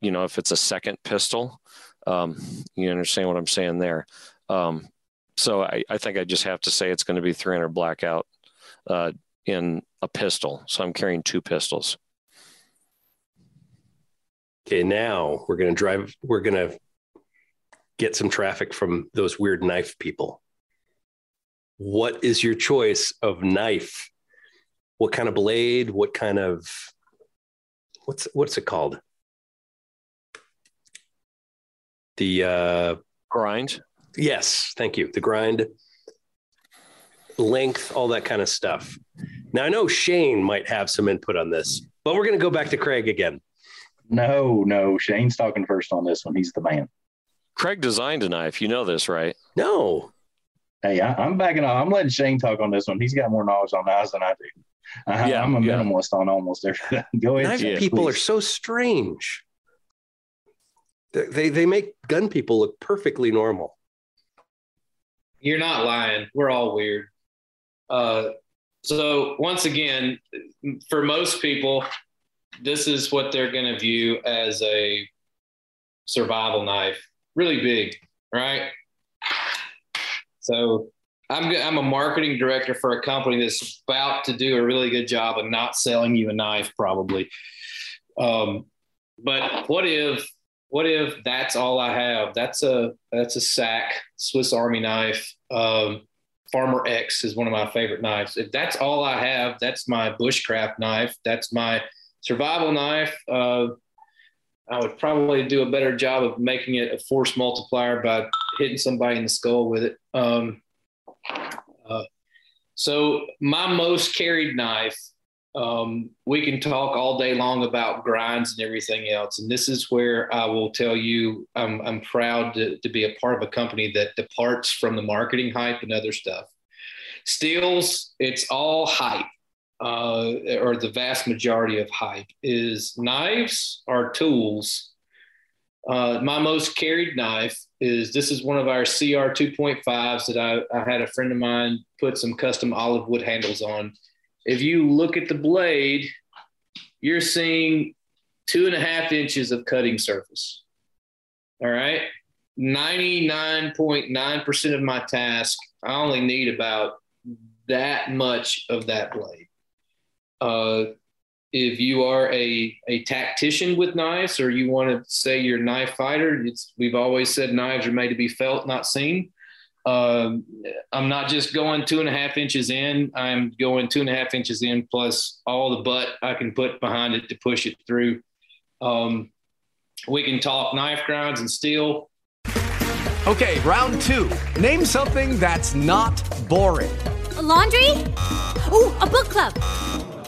you know, if it's a second pistol. Um, you understand what I'm saying there. Um, so I, I, think I just have to say it's going to be 300 blackout uh, in a pistol. So I'm carrying two pistols. Okay, now we're going to drive, we're going to get some traffic from those weird knife people. What is your choice of knife? What kind of blade? What kind of what's what's it called? The uh, grind. Yes, thank you. The grind, length, all that kind of stuff. Now I know Shane might have some input on this, but we're going to go back to Craig again. No, no, Shane's talking first on this one. He's the man. Craig designed a knife. You know this, right? No. Hey, I, am backing off. I'm letting Shane talk on this one. He's got more knowledge on knives than I do. I, yeah, I'm a yeah. minimalist on almost everything. Go ahead. Knife yeah, people please. are so strange. They, they they make gun people look perfectly normal. You're not lying. We're all weird. Uh, so once again, for most people, this is what they're going to view as a survival knife really big, right? So I'm I'm a marketing director for a company that's about to do a really good job of not selling you a knife, probably. Um, but what if what if that's all I have? That's a that's a SAK Swiss Army knife. Um, Farmer X is one of my favorite knives. If that's all I have, that's my bushcraft knife. That's my survival knife. Uh, I would probably do a better job of making it a force multiplier by hitting somebody in the skull with it. Um, uh, so my most carried knife, um, we can talk all day long about grinds and everything else. And this is where I will tell you I'm, I'm proud to, to be a part of a company that departs from the marketing hype and other stuff. Steels, it's all hype uh, or the vast majority of hype is knives are tools. Uh, my most carried knife is this is one of our CR 2.5s that I, I had a friend of mine put some custom olive wood handles on. If you look at the blade, you're seeing two and a half inches of cutting surface. All right. 99.9% of my task, I only need about that much of that blade. Uh, if you are a, a tactician with knives or you want to say you're a knife fighter, it's, we've always said knives are made to be felt, not seen. Um, I'm not just going two and a half inches in. I'm going two and a half inches in plus all the butt I can put behind it to push it through. Um, we can talk knife grinds and steel. Okay, round two. Name something that's not boring. A laundry? Ooh, a book club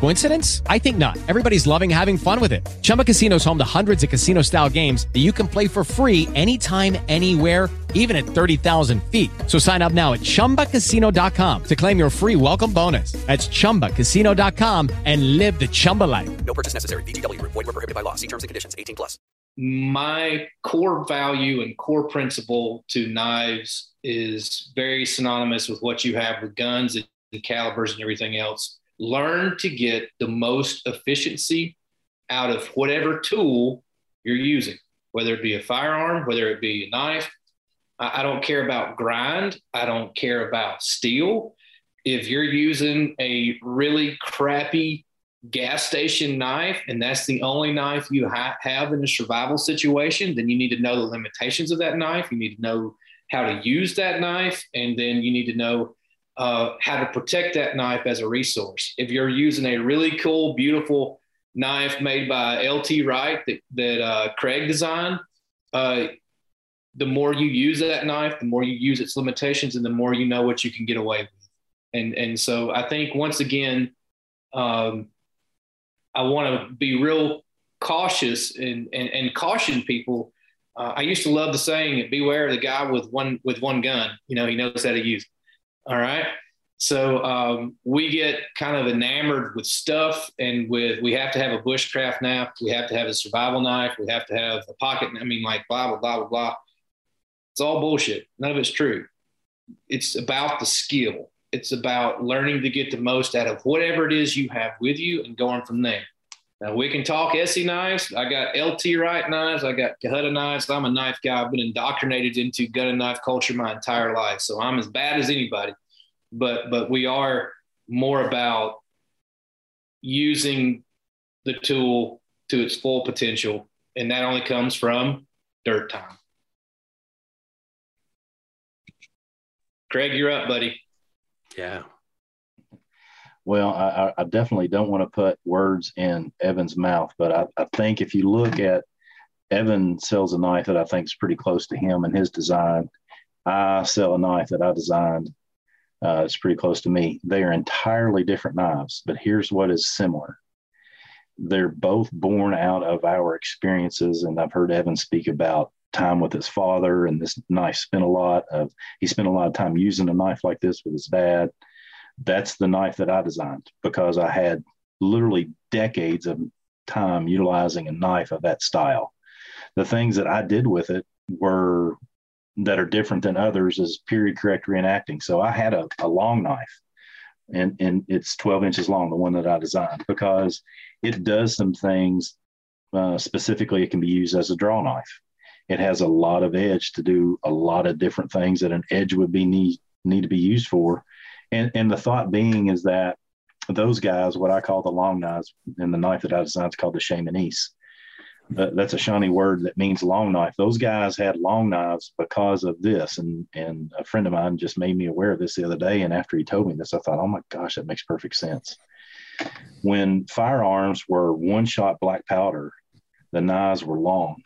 Coincidence? I think not. Everybody's loving having fun with it. Chumba Casino is home to hundreds of casino style games that you can play for free anytime, anywhere, even at 30,000 feet. So sign up now at chumbacasino.com to claim your free welcome bonus. That's chumbacasino.com and live the Chumba life. No purchase necessary. VGW. Void were prohibited by law. See terms and conditions. 18 plus. my core value and core principle to knives is very synonymous with what you have with guns and calibers and everything else. Learn to get the most efficiency out of whatever tool you're using, whether it be a firearm, whether it be a knife. I, I don't care about grind. I don't care about steel. If you're using a really crappy gas station knife and that's the only knife you ha- have in a survival situation, then you need to know the limitations of that knife. You need to know how to use that knife, and then you need to know uh, how to protect that knife as a resource. If you're using a really cool, beautiful knife made by LT Wright that, that uh, Craig designed, uh, the more you use that knife, the more you use its limitations, and the more you know what you can get away with. And and so I think once again, um, I want to be real cautious and, and, and caution people. Uh, I used to love the saying, beware of the guy with one, with one gun, you know, he knows how to use it. All right. So um, we get kind of enamored with stuff and with, we have to have a bushcraft knife. We have to have a survival knife. We have to have a pocket. I mean, like blah, blah, blah, blah, blah. It's all bullshit. None of it's true. It's about the skill. It's about learning to get the most out of whatever it is you have with you and going from there. Now we can talk ESEE knives. I got LT Wright knives. I got Kahutta knives. I'm a knife guy. I've been indoctrinated into gun and knife culture my entire life, so I'm as bad as anybody. But but we are more about using the tool to its full potential, and that only comes from dirt time. Craig, you're up, buddy. Yeah. Well, I, I definitely don't want to put words in Evan's mouth, but I, I think if you look at Evan sells a knife that I think is pretty close to him and his design. I sell a knife that I designed. Uh, it's pretty close to me. They are entirely different knives, but here's what is similar. They're both born out of our experiences, and I've heard Evan speak about time with his father, and this knife spent a lot of. He spent a lot of time using a knife like this with his dad that's the knife that I designed because I had literally decades of time utilizing a knife of that style. The things that I did with it were that are different than others is period correct reenacting. So I had a, a long knife and, and it's 12 inches long, the one that I designed, because it does some things. Uh, specifically, it can be used as a draw knife. It has a lot of edge to do a lot of different things that an edge would be need, need to be used for and and the thought being is that those guys, what I call the long knives, and the knife that I designed is called the Shemanese. that's a Shawnee word that means long knife. Those guys had long knives because of this, and and a friend of mine just made me aware of this the other day. And after he told me this, I thought, oh my gosh, that makes perfect sense. When firearms were one shot black powder, the knives were long.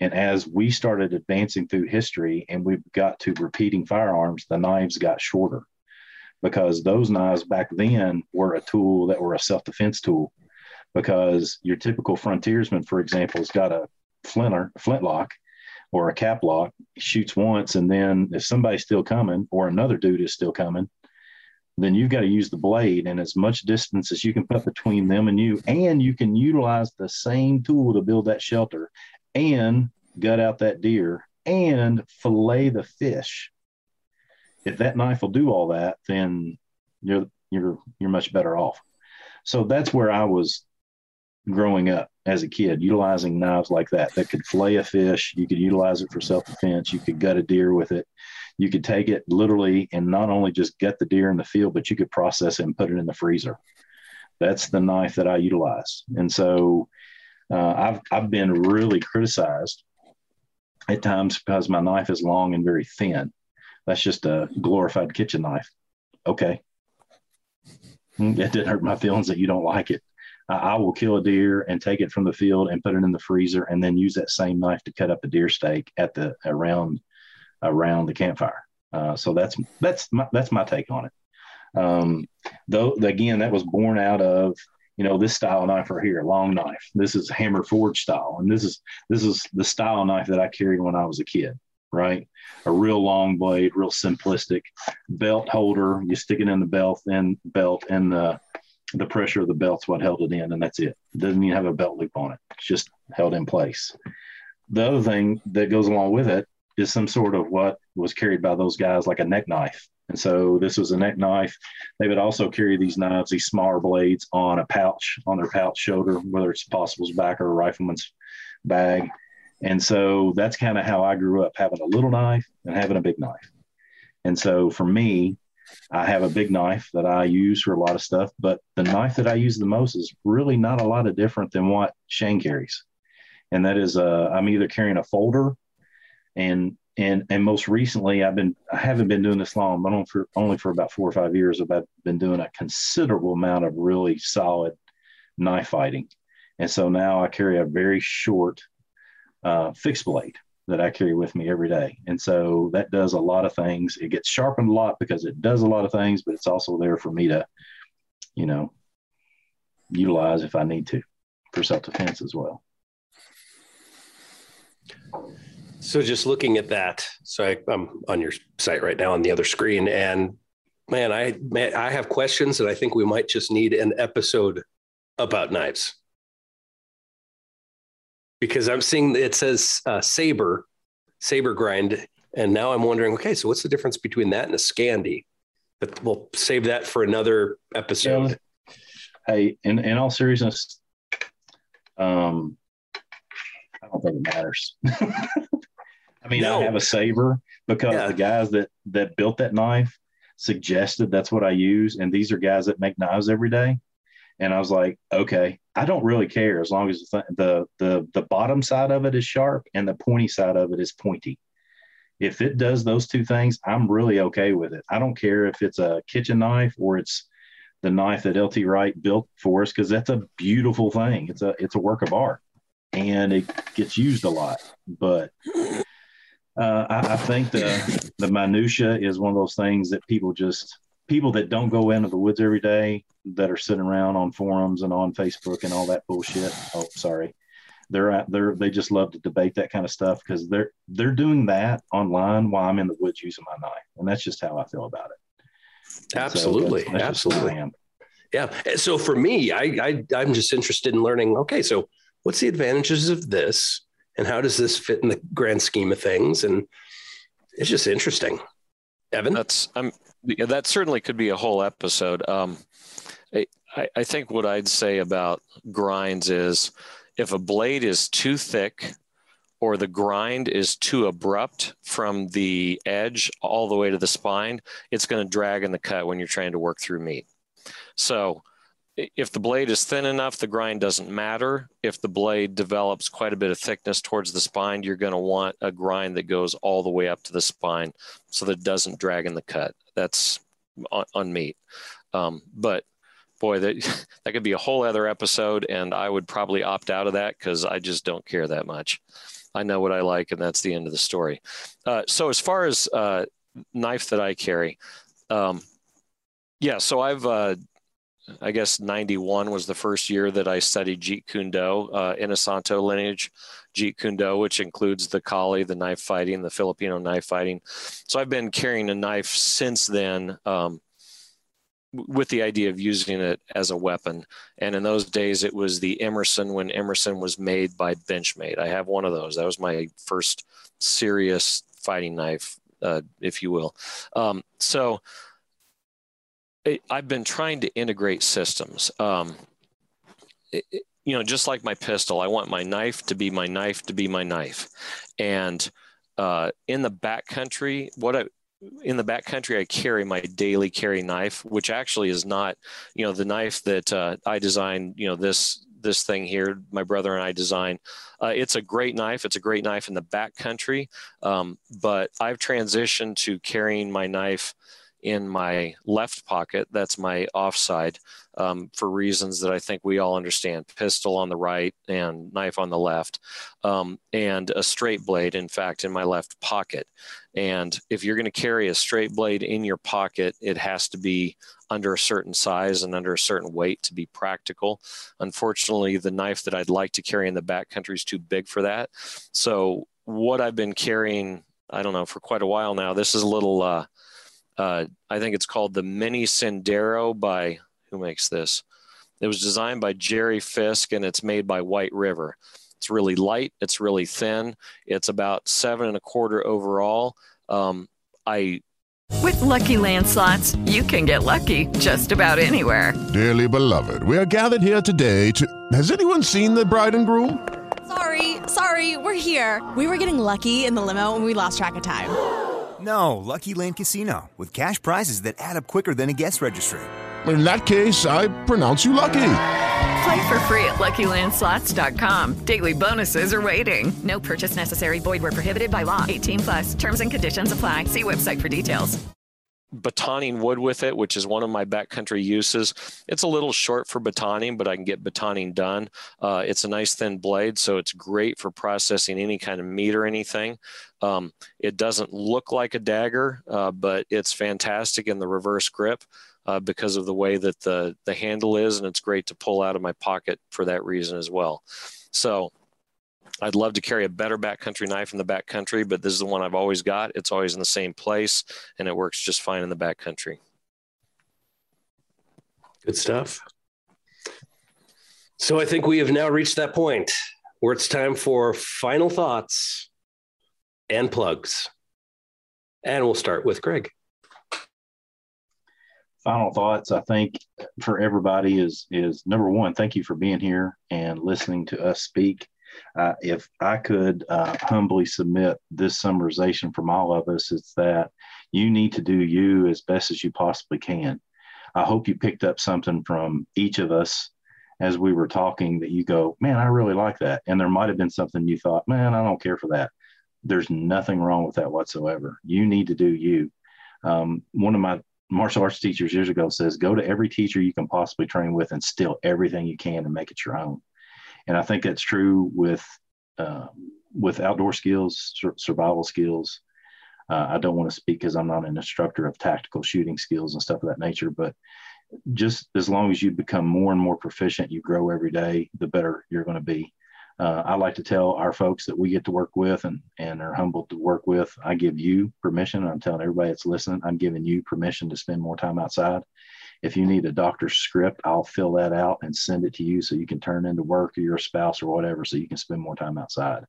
And as we started advancing through history and we got to repeating firearms, the knives got shorter because those knives back then were a tool that were a self-defense tool. Because your typical frontiersman for example has got a flinter flintlock or a cap lock shoots once and then if somebody's still coming or another dude is still coming then you've got to use the blade and as much distance as you can put between them and you and you can utilize the same tool to build that shelter and gut out that deer and fillet the fish if that knife will do all that, then you're you're you're much better off. So that's where I was growing up as a kid, utilizing knives like that that could flay a fish. You could utilize it for self defense. You could gut a deer with it. You could take it literally and not only just gut the deer in the field, but you could process it and put it in the freezer. That's the knife that I utilize. And so Uh, I've I've been really criticized at times because my knife is long and very thin. That's just a glorified kitchen knife. Okay, Mm, it didn't hurt my feelings that you don't like it. I, will kill a deer and take it from the field and put it in the freezer, and then use that same knife to cut up a deer steak at the around around the campfire. Uh, so that's that's my, that's my take on it. Um, though again, that was born out of you know this style knife right here, long knife. This is hammer forge style, and this is this is the style knife that I carried when I was a kid. Right, a real long blade, real simplistic belt holder. You stick it in the belt, and belt, and the the pressure of the belt's what held it in, and that's it. It doesn't even have a belt loop on it. It's just held in place. The other thing that goes along with it is some sort of what was carried by those guys, like a neck knife. And so this was a neck knife. They would also carry these knives, these smaller blades, on a pouch, on their pouch shoulder, whether it's possible's back or a rifleman's bag. And so that's kind of how I grew up, having a little knife and having a big knife. And so for me, I have a big knife that I use for a lot of stuff, but the knife that I use the most is really not a lot of different than what Shane carries. And that is, uh, I'm either carrying a folder and and and most recently I've been I haven't been doing this long, but only for only for about four or five years. I've been doing a considerable amount of really solid knife fighting, and so now I carry a very short uh, fixed blade that I carry with me every day, and so that does a lot of things. It gets sharpened a lot because it does a lot of things, but it's also there for me to, you know, utilize if I need to for self defense as well. So just looking at that, so I, am on your site right now on the other screen, and man, I man, I have questions, and I think we might just need an episode about knives because I'm seeing it says uh, saber, saber grind, and now I'm wondering, okay, so what's the difference between that and a Scandi? But we'll save that for another episode. Yeah. Hey, in in all seriousness, um, I don't think it matters. I mean, no. I have a saber because yeah. the guys that that built that knife suggested that's what I use, and these are guys that make knives every day. And I was like, okay, I don't really care as long as the the the, the bottom side of it is sharp and the pointy side of it is pointy. If it does those two things, I'm really okay with it. I don't care if it's a kitchen knife or it's the knife that LT Wright built for us because that's a beautiful thing. It's a it's a work of art and it gets used a lot. But uh, I, I, think the the minutia is one of those things that people just people that don't go into the woods every day that are sitting around on forums and on Facebook and all that bullshit. Oh, sorry, they're at they're they just love to debate that kind of stuff because they're they're doing that online while I'm in the woods using my knife, and that's just how I feel about it. Absolutely, so that's, that's absolutely. Yeah. So for me, I, I I'm just interested in learning. Okay, so what's the advantages of this? and how does this fit in the grand scheme of things? And it's just interesting. Evan, that's um, that certainly could be a whole episode. Um, I, I think what I'd say about grinds is if a blade is too thick or the grind is too abrupt from the edge all the way to the spine, it's going to drag in the cut when you're trying to work through meat. So if the blade is thin enough, the grind doesn't matter. If the blade develops quite a bit of thickness towards the spine, you're going to want a grind that goes all the way up to the spine so that it doesn't drag in the cut. That's on, on meat. Um, but boy, that, that could be a whole other episode, and I would probably opt out of that because I just don't care that much. I know what I like, and that's the end of the story. Uh, so, as far as uh, knife that I carry, um, yeah, so I've uh, I guess 91 was the first year that I studied Jeet Kune Do, uh, Inosanto lineage, Jeet Kune Do, which includes the Kali, the knife fighting, the Filipino knife fighting. So I've been carrying a knife since then um, with the idea of using it as a weapon. And in those days, it was the Emerson when Emerson was made by Benchmade. I have one of those. That was my first serious fighting knife, uh, if you will. Um, so, I've been trying to integrate systems. Um, it, you know, just like my pistol, I want my knife to be my knife to be my knife. And uh, in the backcountry, what I in the backcountry, I carry my daily carry knife, which actually is not, you know, the knife that uh, I designed. You know, this this thing here. My brother and I design. Uh, it's a great knife. It's a great knife in the back country, um, but I've transitioned to carrying my knife in my left pocket. That's my offside um, for reasons that I think we all understand pistol on the right and knife on the left, um, and a straight blade, in fact, in my left pocket. And if you're going to carry a straight blade in your pocket, it has to be under a certain size and under a certain weight to be practical. Unfortunately, the knife that I'd like to carry in the backcountry is too big for that. So, what I've been carrying, I don't know, for quite a while now, this is a little. Uh, uh, I think it's called the Mini Sendero by who makes this. It was designed by Jerry Fisk and it's made by White River. It's really light. It's really thin. It's about seven and a quarter overall. Um, I with lucky landslots, you can get lucky just about anywhere. Dearly beloved, we are gathered here today to. Has anyone seen the bride and groom? Sorry, sorry, we're here. We were getting lucky in the limo and we lost track of time. No, Lucky Land Casino, with cash prizes that add up quicker than a guest registry. In that case, I pronounce you lucky. Play for free at LuckyLandSlots.com. Daily bonuses are waiting. No purchase necessary. Void where prohibited by law. 18 plus. Terms and conditions apply. See website for details. Batoning wood with it, which is one of my backcountry uses. It's a little short for batoning, but I can get batoning done. Uh, it's a nice thin blade, so it's great for processing any kind of meat or anything. Um, it doesn't look like a dagger, uh, but it's fantastic in the reverse grip uh, because of the way that the the handle is, and it's great to pull out of my pocket for that reason as well. So I'd love to carry a better backcountry knife in the backcountry, but this is the one I've always got. It's always in the same place, and it works just fine in the backcountry. Good stuff. So I think we have now reached that point where it's time for final thoughts and plugs. And we'll start with Craig final thoughts i think for everybody is is number one thank you for being here and listening to us speak. Uh, if i could uh, humbly submit this summarization from all of us it's that you need to do you as best as you possibly can. I hope you picked up something from each of us as we were talking that you go man i really like that. And there might have been something you thought man i don't care for that. There's nothing wrong with that whatsoever. You need to do you. Um, one of my martial arts teachers years ago says go to every teacher you can possibly train with and steal everything you can and make it your own. And i think that's true with uh, with outdoor skills sur- survival skills. Uh, i don't want to speak because i'm not an instructor of tactical shooting skills and stuff of that nature but just as long as you become more and more proficient you grow every day the better you're going to be uh, I like to tell our folks that we get to work with and, and are humbled to work with. I give you permission. I'm telling everybody that's listening, I'm giving you permission to spend more time outside. If you need a doctor's script, I'll fill that out and send it to you so you can turn into work or your spouse or whatever so you can spend more time outside.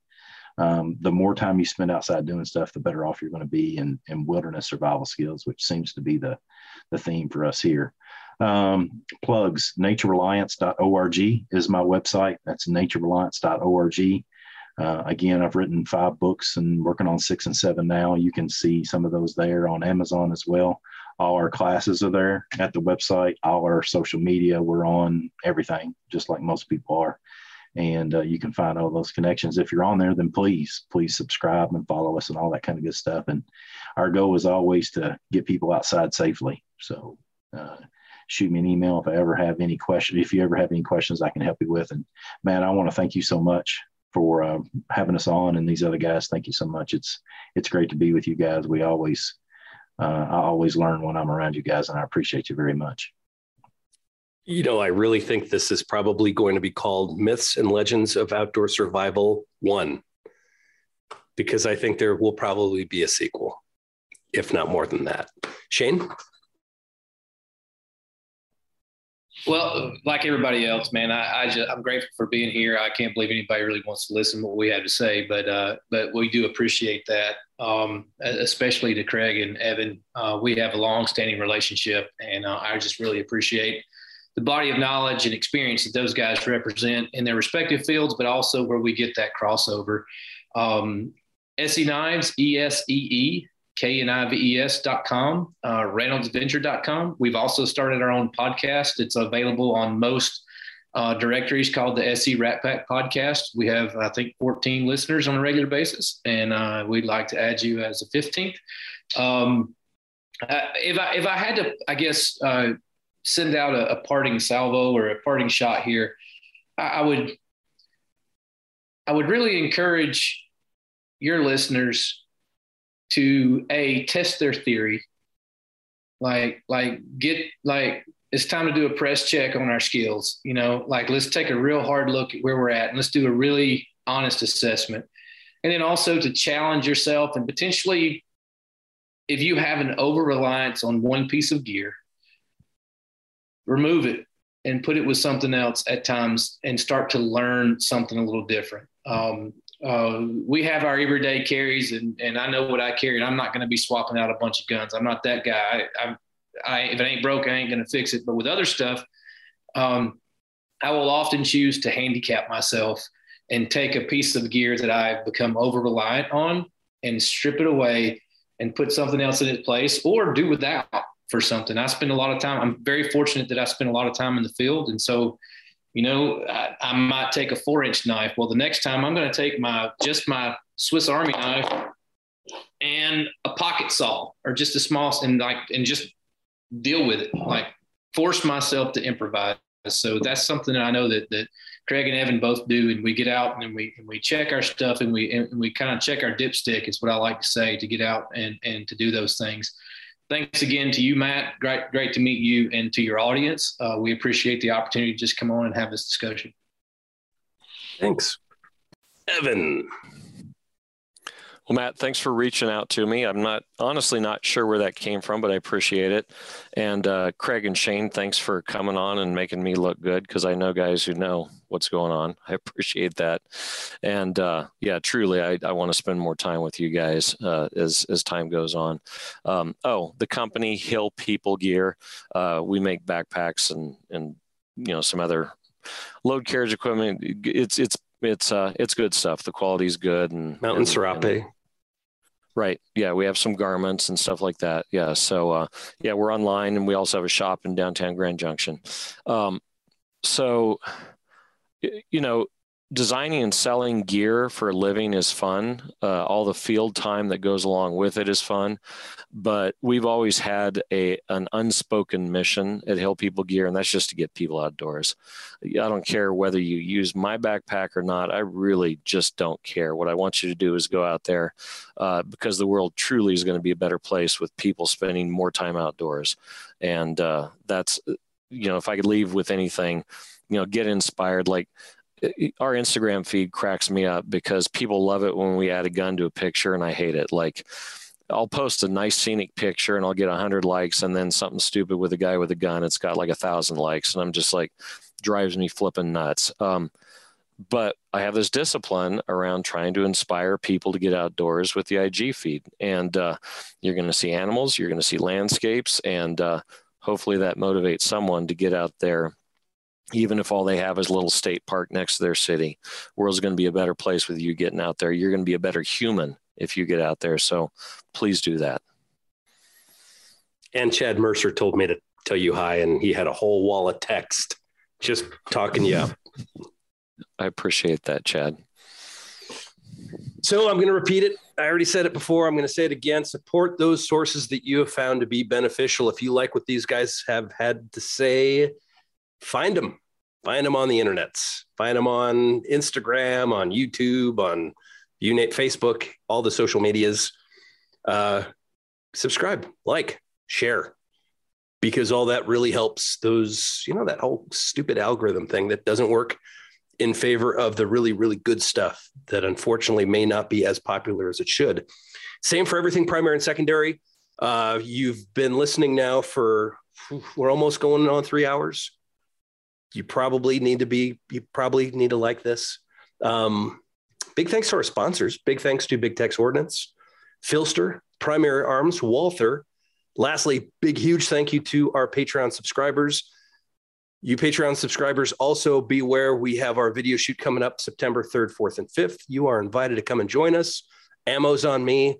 Um, the more time you spend outside doing stuff, the better off you're going to be in, in wilderness survival skills, which seems to be the, the theme for us here. Um, plugs naturereliance.org is my website. That's naturereliance.org. Uh, again, I've written five books and working on six and seven now. You can see some of those there on Amazon as well. All our classes are there at the website. All our social media, we're on everything, just like most people are. And uh, you can find all those connections. If you're on there, then please, please subscribe and follow us and all that kind of good stuff. And our goal is always to get people outside safely. So uh, shoot me an email if I ever have any questions. If you ever have any questions, I can help you with. And man, I want to thank you so much for uh, having us on, and these other guys. Thank you so much. It's it's great to be with you guys. We always uh, I always learn when I'm around you guys, and I appreciate you very much. You know, I really think this is probably going to be called Myths and Legends of Outdoor Survival One, because I think there will probably be a sequel, if not more than that. Shane? Well, like everybody else, man, I, I just I'm grateful for being here. I can't believe anybody really wants to listen to what we have to say, but uh, but we do appreciate that, um, especially to Craig and Evan. Uh, we have a long-standing relationship, and uh, I just really appreciate the body of knowledge and experience that those guys represent in their respective fields, but also where we get that crossover. Um, ESEE Knives, E S E E, K-N-I-V-E-S.com, uh, RandallsAdventure.com. We've also started our own podcast. It's available on most uh, directories called the ESEE Rat Pack Podcast. We have, I think, 14 listeners on a regular basis, and uh, we'd like to add you as a 15th. Um, uh, if I if I had to, I guess, uh, send out a, a, parting salvo or a parting shot here, I, I would I would really encourage your listeners to a test their theory. Like like get like it's time to do a press check on our skills you know? Like let's take a real hard look at where we're at and let's do a really honest assessment. And then also to challenge yourself and potentially if you have an over reliance on one piece of gear remove it and put it with something else at times and start to learn something a little different. Um, uh, we have our everyday carries, and, and I know what I carry, and I'm not going to be swapping out a bunch of guns. I'm not that guy. I, I, I if it ain't broke, I ain't going to fix it. But with other stuff, um, I will often choose to handicap myself and take a piece of gear that I've become over reliant on and strip it away and put something else in its place or do without for something. I spend a lot of time. I'm very fortunate that I spend a lot of time in the field. And so you know, I, I might take a four inch knife. Well, the next time I'm going to take my just my Swiss Army knife and a pocket saw or just a small and like and just deal with it. Like force myself to improvise. So that's something that I know that that Craig and Evan both do, and we get out and we and we check our stuff and we and we kind of check our dipstick is what I like to say to get out and and to do those things thanks again to you, Matt. Great, great to meet you and to your audience. Uh, we appreciate the opportunity to just come on and have this discussion. Thanks. Evan. Well, Matt, thanks for reaching out to me. I'm not honestly not sure where that came from, but I appreciate it. And uh, Craig and Shane, thanks for coming on and making me look good because I know guys who know what's going on. I appreciate that. And uh, yeah, truly, I, I want to spend more time with you guys uh, as as time goes on. Um, oh, the company Hill People Gear, uh, we make backpacks and and you know some other load carriage equipment. It's it's it's uh it's good stuff. The quality's good and Mountain and, Serape. And, right. Yeah, we have some garments and stuff like that. Yeah. So uh yeah, we're online and we also have a shop in downtown Grand Junction. Um so you know, designing and selling gear for a living is fun. Uh, all the field time that goes along with it is fun. But we've always had a an unspoken mission at Hill People Gear, and that's just to get people outdoors. I don't care whether you use my backpack or not. I really just don't care. What I want you to do is go out there uh, because the world truly is going to be a better place with people spending more time outdoors. And uh, that's, you know, if I could leave with anything, you know, get inspired. Like our Instagram feed cracks me up because people love it when we add a gun to a picture, and I hate it. Like, I'll post a nice scenic picture and I'll get a 100 likes, and then something stupid with a guy with a gun, it's got like a thousand likes, and I'm just like, drives me flipping nuts. Um, but I have this discipline around trying to inspire people to get outdoors with the IG feed, and uh, you're going to see animals, you're going to see landscapes, and uh, hopefully that motivates someone to get out there even if all they have is a little state park next to their city. World's going to be a better place with you getting out there. You're going to be a better human if you get out there. So please do that. And Chad Mercer told me to tell you hi, and he had a whole wall of text just talking you up. I appreciate that, Chad. So I'm going to repeat it. I already said it before. I'm going to say it again. Support those sources that you have found to be beneficial. If you like what these guys have had to say, find them find them on the internets. Find them on instagram on youtube on unit facebook all the social medias. Uh, subscribe like share because all that really helps those you know that whole stupid algorithm thing that doesn't work in favor of the really really good stuff that unfortunately may not be as popular as it should. Same for everything primary and secondary. Uh, you've been listening now for we're almost going on three hours you probably need to be you probably need to like this. Um, big thanks to our sponsors. Big thanks to big tex ordnance PHLster primary arms walther. Lastly big huge thank you to our patreon subscribers. You patreon subscribers also beware we have our video shoot coming up september 3rd 4th and 5th you are invited to come and join us. Ammo's on me.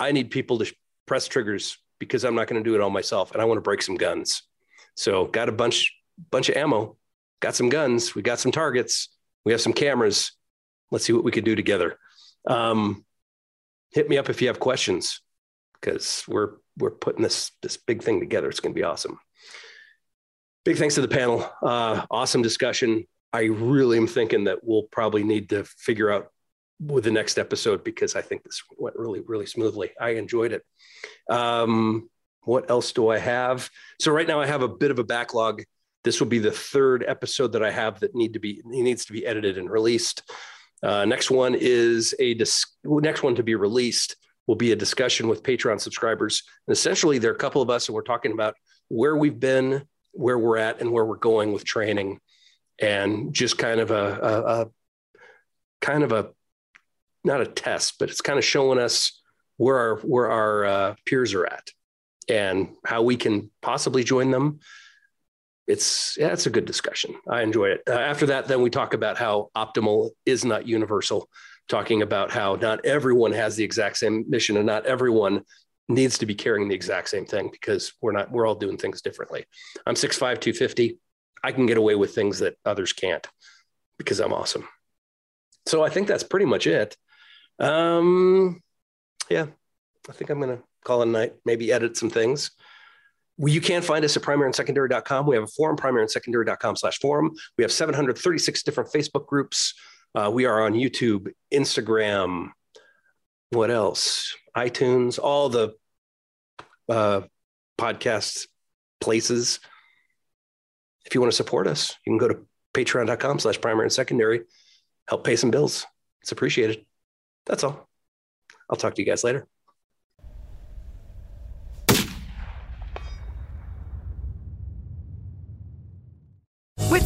I need people to press triggers because i'm not going to do it all myself and i want to break some guns. So got a bunch bunch of ammo got some guns, we got some targets, we have some cameras. Let's see what we could do together. Um, hit me up if you have questions because we're we're putting this this big thing together. It's going to be awesome. Big thanks to the panel. Uh, awesome discussion. I really am thinking that we'll probably need to figure out with the next episode because I think this went really really smoothly. I enjoyed it. Um, what else do I have? So right now I have a bit of a backlog. This will be the third episode that I have that need to be needs to be edited and released. Uh, next one is a dis- next one to be released will be a discussion with Patreon subscribers. And essentially, there are a couple of us, and we're talking about where we've been, where we're at, and where we're going with training, and just kind of a, a, a kind of a not a test, but it's kind of showing us where our where our uh, peers are at and how we can possibly join them. It's yeah, it's a good discussion. I enjoy it. Uh, after that, then we talk about how optimal is not universal. Talking about how not everyone has the exact same mission, and not everyone needs to be carrying the exact same thing because we're not we're all doing things differently. I'm 6'5", 250. I can get away with things that others can't because I'm awesome. So I think that's pretty much it. Um, yeah, I think I'm gonna call it a night. Maybe edit some things. You can find us at primaryandsecondary.com. We have a forum, primaryandsecondary.com slash forum. We have 736 different Facebook groups. Uh, we are on YouTube, Instagram, what else? iTunes, all the uh, podcast places. If you want to support us, you can go to patreon.com slash primary and secondary. Help pay some bills. It's appreciated. That's all. I'll talk to you guys later. With